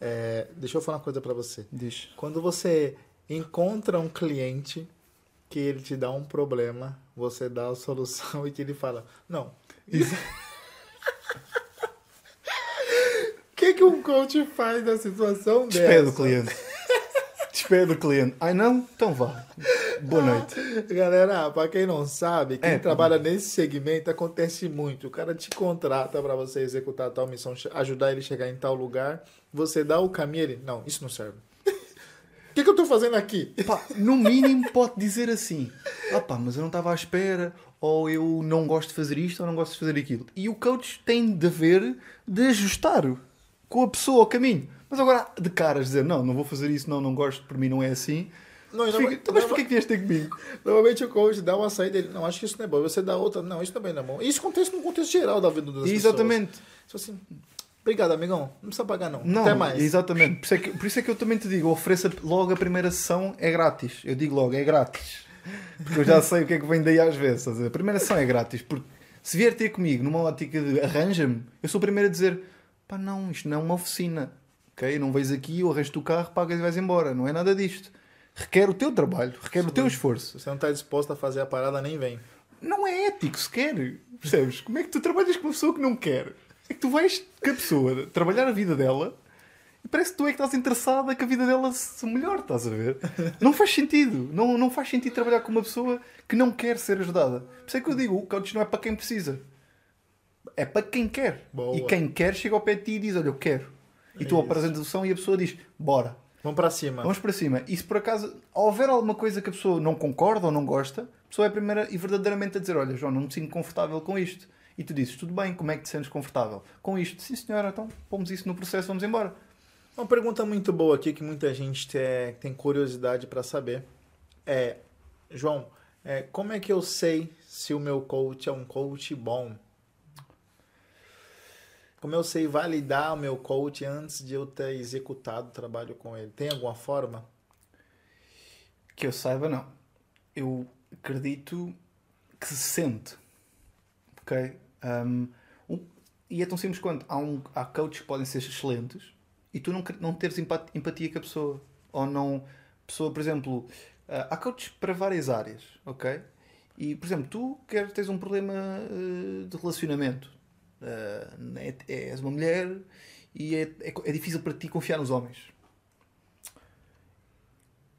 É, deixa eu falar uma coisa pra você. Diz. Quando você encontra um cliente que ele te dá um problema, você dá a solução e que ele fala, não. Isso... O que, que um coach faz na situação dessa? Despede o cliente. Despede o cliente. Ai não? Então vá. Boa noite. Galera, pra quem não sabe, quem É, trabalha nesse segmento acontece muito. O cara te contrata pra você executar tal missão, ajudar ele a chegar em tal lugar. Você dá o caminho, ele, não, isso não serve. O que, que eu tô fazendo aqui? Pá, no mínimo pode dizer assim: ah pá, mas eu não estava à espera, ou eu não gosto de fazer isto, ou não gosto de fazer aquilo. E o coach tem de haver de ajustar com a pessoa ao caminho. Mas agora, de caras, dizer não, não vou fazer isso, não, não gosto, por mim não é assim. Não, Fica, então, mas porquê que vieste ter comigo? Normalmente o coach dá uma saída dele, não, acho que isso não é bom. Você dá outra, não, isso também não é bom. Isso acontece no contexto geral da vida das pessoas. Exatamente. Tipo assim, obrigado, amigão. Não precisa pagar, não. Não, Até mais. exatamente. Por isso, é que, por isso é que eu também te digo, ofereça logo a primeira sessão, é grátis. Eu digo logo, é grátis. Porque eu já sei o que é que vem daí às vezes. A primeira sessão é grátis. Porque se vier ter comigo numa ótica de arranja-me, eu sou o primeiro a dizer, pá não, isto não é uma oficina. Ok? Não vais aqui, eu arranjo o carro, pagas e vais embora. Não é nada disto. Requer o teu trabalho, requer o teu esforço. Se você não tá disposto a fazer a parada, nem vem. Não é ético sequer. Percebes? Como é que tu trabalhas com uma pessoa que não quer? É que tu vais com a pessoa trabalhar a vida dela e parece que tu é que estás interessada que a vida dela se melhore, estás a ver? Não faz sentido. Não, não faz sentido trabalhar com uma pessoa que não quer ser ajudada. Por isso é que eu digo, o coach não é para quem precisa. É para quem quer. Boa. E quem quer chega ao pé de ti e diz, olha, eu quero. E tu Isso. apresentas a solução e a pessoa diz, bora. Vamos pra cima. Vamos para cima. E se por acaso houver alguma coisa que a pessoa não concorda ou não gosta, a pessoa é a primeira e verdadeiramente a dizer: Olha, João, não me sinto confortável com isto. E tu dizes: Tudo bem, como é que te sentes confortável? Com isto, sim senhora, então pomos isso no processo, vamos embora. Uma pergunta muito boa aqui que muita gente te- tem curiosidade para saber é, João, é, como é que eu sei se o meu coach é um coach bom? Como eu sei validar o meu coach antes de eu ter executado o trabalho com ele? Tem alguma forma? Que eu saiba, não. Eu acredito que se sente. Ok? Um, um- e é tão simples quanto há, um, há coaches que podem ser excelentes e tu não, não teres empat- empatia com a pessoa. Ou não. Pessoa, por exemplo, ah, há coaches para várias áreas, ok? E, por exemplo, tu queres, tens um problema eh, de relacionamento. Ah, é- és uma mulher e é, é, é difícil para ti confiar nos homens.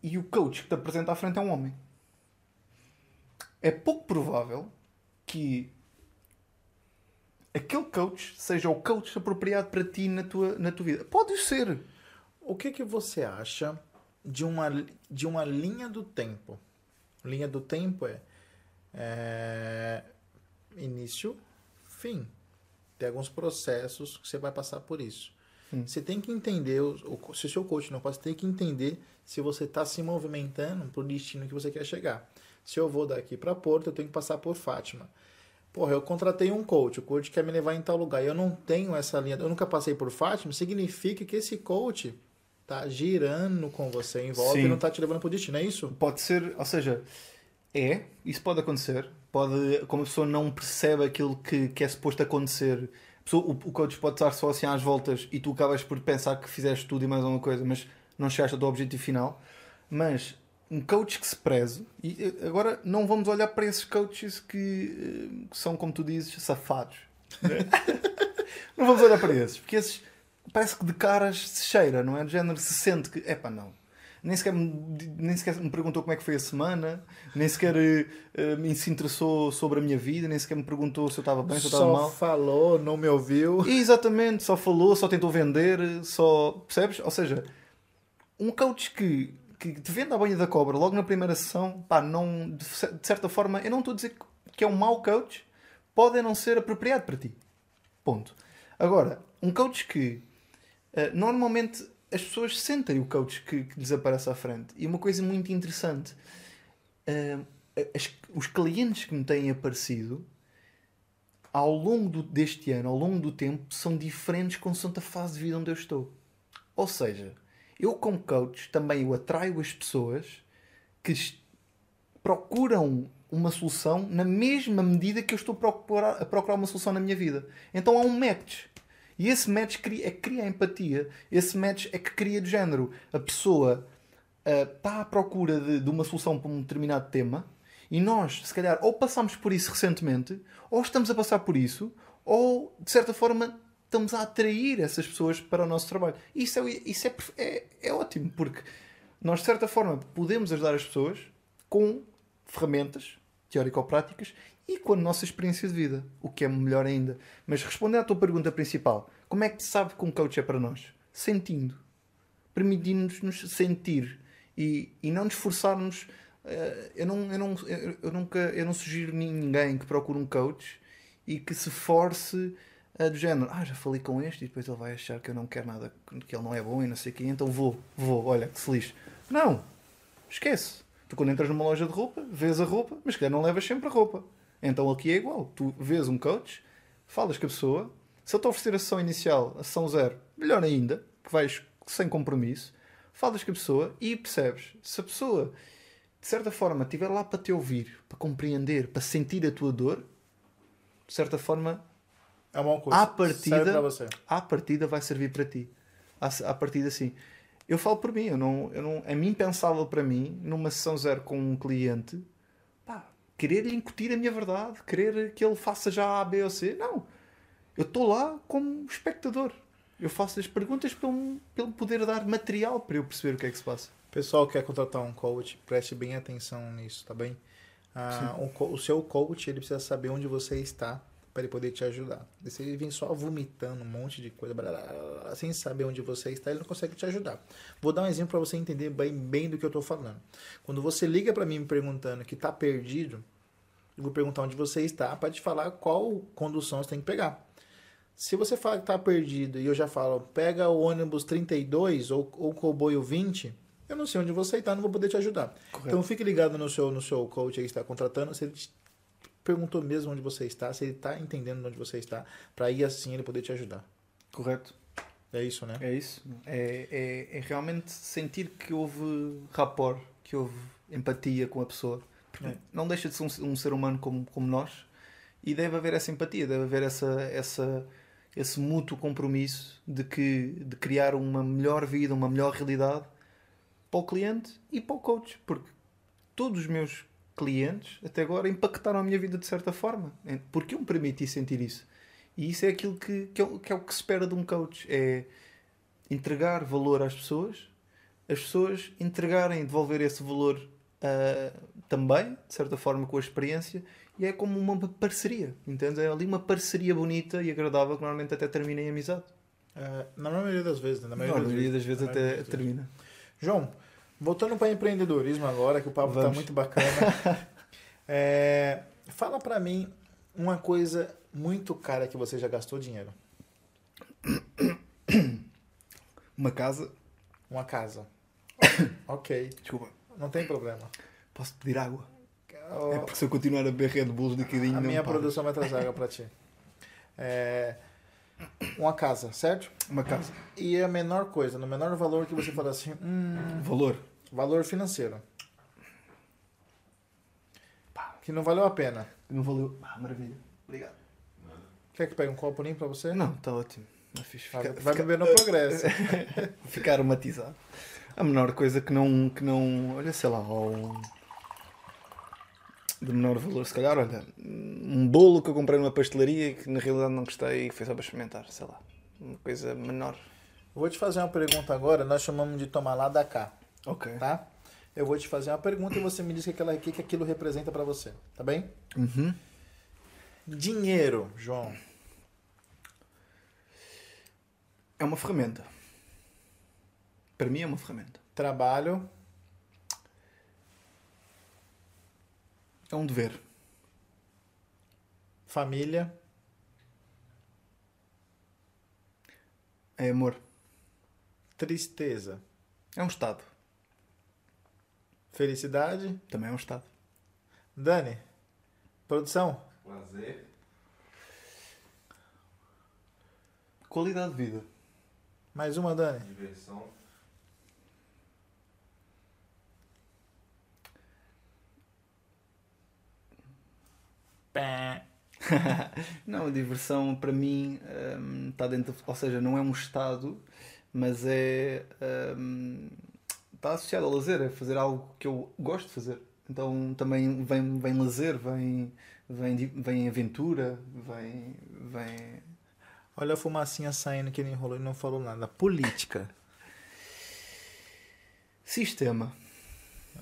E o coach que te apresenta à frente é um homem. É pouco provável que aquele coach seja o coach apropriado para ti na tua, na tua vida. Pode ser. O que, que você acha de uma, de uma linha do tempo? Linha do tempo é, é início, Fim. Tem alguns processos que você vai passar por isso. Hum. Você tem que entender, o, se o seu coach não pode, você tem que entender se você está se movimentando para o destino que você quer chegar. Se eu vou daqui para Porto, eu tenho que passar por Fátima. Porra, eu contratei um coach, o coach quer me levar em tal lugar e eu não tenho essa linha, eu nunca passei por Fátima, significa que esse coach tá girando com você em volta Sim. e não tá te levando pro destino, é isso? Pode ser, ou seja, é, isso pode acontecer. Pode, como a pessoa não percebe aquilo que, que é suposto acontecer, a pessoa- o, o coach pode estar só assim às voltas e tu acabas por pensar que fizeste tudo e mais alguma coisa, mas não chegaste ao teu objetivo final. Mas um coach que se preze, e agora não vamos olhar para esses coaches que, eh, que são, como tu dizes, safados. né? não vamos olhar para esses, porque esses parece que de caras se cheira, não é? De género se sente que, epá, não. Nem sequer, me, nem sequer me perguntou como é que foi a semana, nem sequer me se interessou sobre a minha vida, nem sequer me perguntou se eu estava bem, se eu estava Só mal. falou, não me ouviu. E, Exatamente, só falou, só tentou vender, só. Percebes? Ou seja, um coach que, que te vende a banha da cobra logo na primeira sessão, pá, não, de de certa forma, eu não estou a dizer que é um mau coach, pode não ser apropriado para ti. Ponto. Agora, um coach que eh, normalmente as pessoas sentem o coach que, que lhes aparece à frente. E uma coisa muito interessante, eh, as- os clientes que me têm aparecido ao longo do- deste ano, ao longo do tempo, são diferentes consoante a fase de vida onde eu estou. Ou seja, eu como coach também eu atraio as pessoas que procuram uma solução na mesma medida que eu estou a procurar, a procurar uma solução na minha vida. Então há um match. E esse match é que cria empatia. Esse match é que cria de género. A pessoa está à procura de, de uma solução para um determinado tema e nós, se calhar, ou passamos por isso recentemente, ou estamos a passar por isso, ou de certa forma estamos a atrair essas pessoas para o nosso trabalho. Isso é, isso é, é, é ótimo, porque nós, de certa forma, podemos ajudar as pessoas com ferramentas teórico-práticas e com a nossa experiência de vida, o que é melhor ainda. Mas respondendo à tua pergunta principal, como é que sabe que um coach é para nós? Sentindo. Permitindo-nos sentir e, e não nos forçarmos. eh, eu, não, eu, não, eu, nunca eu não sugiro ninguém que procure um coach e que se force a do género, ah, já falei com este e depois ele vai achar que eu não quero nada, que ele não é bom e não sei o quê, então vou, vou, olha, que se lixe. Não, esquece. Tu quando entras numa loja de roupa, vês a roupa, mas que não levas sempre a roupa. Então aqui é igual. Tu vês um coach, falas com a pessoa, se ele te oferecer a sessão inicial, a sessão zero, melhor ainda, que vais sem compromisso, falas com a pessoa e percebes. Se a pessoa, de certa forma, estiver lá para te ouvir, para compreender, para sentir a tua dor, de certa forma, É uma coisa. À partida- à partida vai servir para ti. À, à partida, sim. Eu falo por mim, eu não, eu não, é impensável para mim, numa sessão zero com um cliente, querer lhe incutir a minha verdade, querer que ele faça já A, B ou C. Não. Eu estou lá como espectador. Eu faço as perguntas para ele, para ele poder dar material para eu perceber o que é que se passa. Pessoal que quer contratar um coach, preste bem atenção nisso, tá bem? Ah, o, co- o seu coach ele precisa saber onde você está para ele poder te ajudar. E se ele vem só vomitando um monte de coisa, blá, blá, blá, sem saber onde você está, ele não consegue te ajudar. Vou dar um exemplo para você entender bem, bem do que eu estou falando. Quando você liga para mim me perguntando que está perdido, eu vou perguntar onde você está para te falar qual condução você tem que pegar. Se você fala que está perdido e eu já falo, pega o ônibus 32 ou, ou o comboio 20, eu não sei onde você está, não vou poder te ajudar. Correto. Então fique ligado no seu, no seu coach aí que está contratando, se ele te perguntou mesmo onde você está, se ele está entendendo onde você está, para aí assim ele poder te ajudar. Correto? É isso, né? É isso. É, é, é realmente sentir que houve rapport, que houve empatia com a pessoa. É. não deixa de ser um, um ser humano como, como nós e deve haver essa empatia, deve haver essa, essa, esse mútuo compromisso de, que, de criar uma melhor vida, uma melhor realidade para o cliente e para o coach. Porque todos os meus clientes até agora impactaram a minha vida de certa forma. Porque eu me permiti sentir isso. E isso é aquilo que, que, é, que é o que se espera de um coach. É entregar valor às pessoas, as pessoas entregarem, devolver esse valor ah, também, de certa forma, com a experiência, e é como uma parceria, entende? É ali uma parceria bonita e agradável que normalmente até termina em amizade. É, na maioria das vezes, né? Na maioria, maioria das vezes até das vezes. termina. João, voltando para empreendedorismo agora, que o papo está muito bacana. É, fala para mim uma coisa muito cara que você já gastou dinheiro? Uma casa. Uma casa. ok, Desculpa. Não tem problema. Posso pedir água? Oh, É porque se eu continuar a beber Red Bulls liquidinho, a minha paro. produção vai trazer água pra ti. É, uma casa, certo? Uma casa. E a menor coisa, no menor valor que você fala assim, hum, Valor. valor financeiro. Que não valeu a pena. Não valeu. Ah, maravilha. Obrigado. Quer que pegue um copo limpo pra você? Não, está ótimo. Fiz. Vai, Fica, vai fica- beber no progresso. ficar aromatizado. A menor coisa que não. Que não olha, sei lá, ao. De menor valor, se calhar, olha, um bolo que eu comprei numa pastelaria que na realidade não gostei e foi só para experimentar, sei lá. Uma coisa menor. Vou te fazer uma pergunta agora, nós chamamos de tomar lá da cá, Ok. tá? Eu vou te fazer uma pergunta e você me diz o que, aquela- que que aquilo representa pra você, tá bem? Uhum. Dinheiro, João. É uma ferramenta. Para mim é uma ferramenta. Trabalho, É um dever. família, É amor. tristeza, É um estado. felicidade. Também é um estado. Dani, produção, Lazer. Qualidade de vida. mais uma, Dani. Diversão. Pé. Não, a diversão para mim hum, está dentro, ou seja, não é um estado, mas é hum, está associado ao lazer, é fazer algo que eu gosto de fazer. Então também vem, vem lazer, vem, vem, vem aventura, vem, vem Olha a fumacinha saindo que ele enrolou e não falou nada. Política. sistema.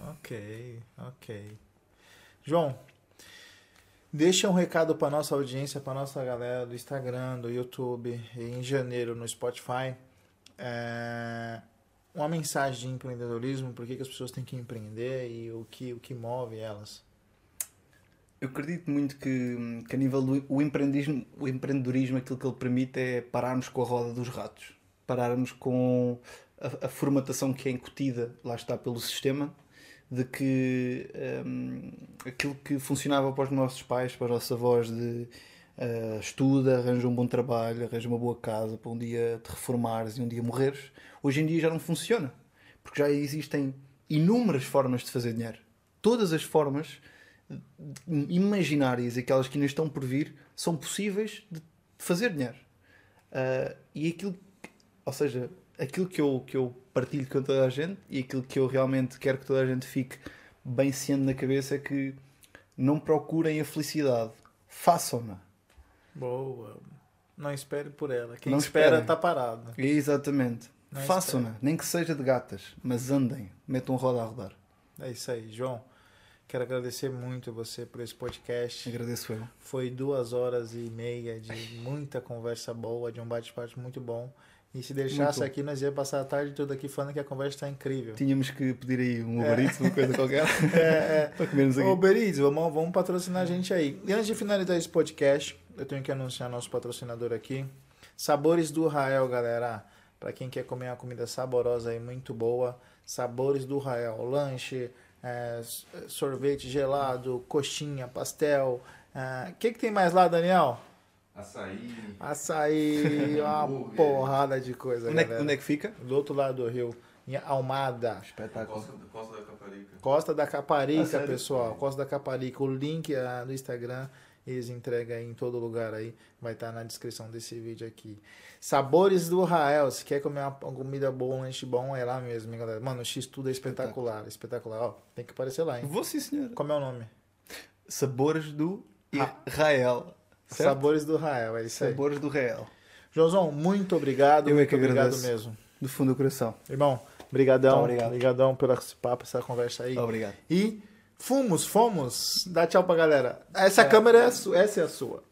Ok, ok. João, deixa um recado para nossa audiência, para nossa galera do Instagram, do YouTube em janeiro no Spotify. É, uma mensagem de empreendedorismo, por que, que as pessoas têm que empreender e o que, o que move elas. Eu acredito muito que, que a nível do o empreendedorismo, o empreendedorismo, aquilo que ele permite é pararmos com a roda dos ratos, pararmos com a, a formatação que é incutida, lá está, pelo sistema, de que hum, aquilo que funcionava para os nossos pais, para os nossos avós, de ah, estuda, arranja um bom trabalho, arranja uma boa casa para um dia te reformares e um dia morreres, hoje em dia já não funciona, porque já existem inúmeras formas de fazer dinheiro. Todas as formas imaginárias, aquelas que ainda estão por vir, são possíveis de fazer dinheiro. Ah, e aquilo, que- ou seja, aquilo que eu, que eu partilho com toda a gente e aquilo que eu realmente quero que toda a gente fique bem ciente na cabeça é que não procurem a felicidade, façam-na. Boa. Não espere por ela. Quem Não espera está parado. Exatamente. Façam-na, nem que seja de gatas, mas andem, metam roda a rodar. É isso aí, João. Quero agradecer muito você por esse podcast. Agradeço eu. Foi duas horas e meia de muita conversa boa, de um bate-papo muito bom. E se deixasse Muito. aqui, nós ia passar a tarde toda aqui falando que a conversa está incrível. Tínhamos que pedir aí um Uber Eats, uma coisa qualquer, É, para comermos é. aqui. Ô, Beriz, vamos, vamos patrocinar a gente aí. E antes de finalizar esse podcast, eu tenho que anunciar nosso patrocinador aqui. Sabores do Rael, galera. Para quem quer comer uma comida saborosa e muito boa, Sabores do Rael. Lanche, é, sorvete gelado, coxinha, pastel. O que, que tem mais lá, Daniel? Açaí. Açaí, uma porrada de coisa, Onde é, que- galera. onde é que fica? Do outro lado do rio, em Almada. Espetáculo. Costa, Costa da Caparica. Costa da Caparica, Ah, pessoal. Costa da Caparica. O link ah, do Instagram eles entregam aí em todo lugar aí. Vai estar na descrição desse vídeo aqui. Sabores do Rael. Se quer comer uma comida boa, um lanche bom, é lá mesmo, hein, galera. Mano, o X tudo é espetacular. Espetacular. Ó, tem que aparecer lá, hein? Vou sim, senhor. Como é o nome? Sabores do Ra- Israel. Certo? Sabores do Rael, é isso aí. Sabores do Real. Joãozão, muito obrigado. Eu é muito que obrigado agradeço. mesmo. Do fundo do coração. Irmão, brigadão. Tá, obrigado. Brigadão pelo esse papo, essa conversa aí. Obrigado. E fomos, fomos. Dá tchau pra galera. Essa É. câmera é a sua, essa é a sua.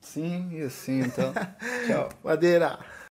Sim, e assim então. Tchau. Madeira.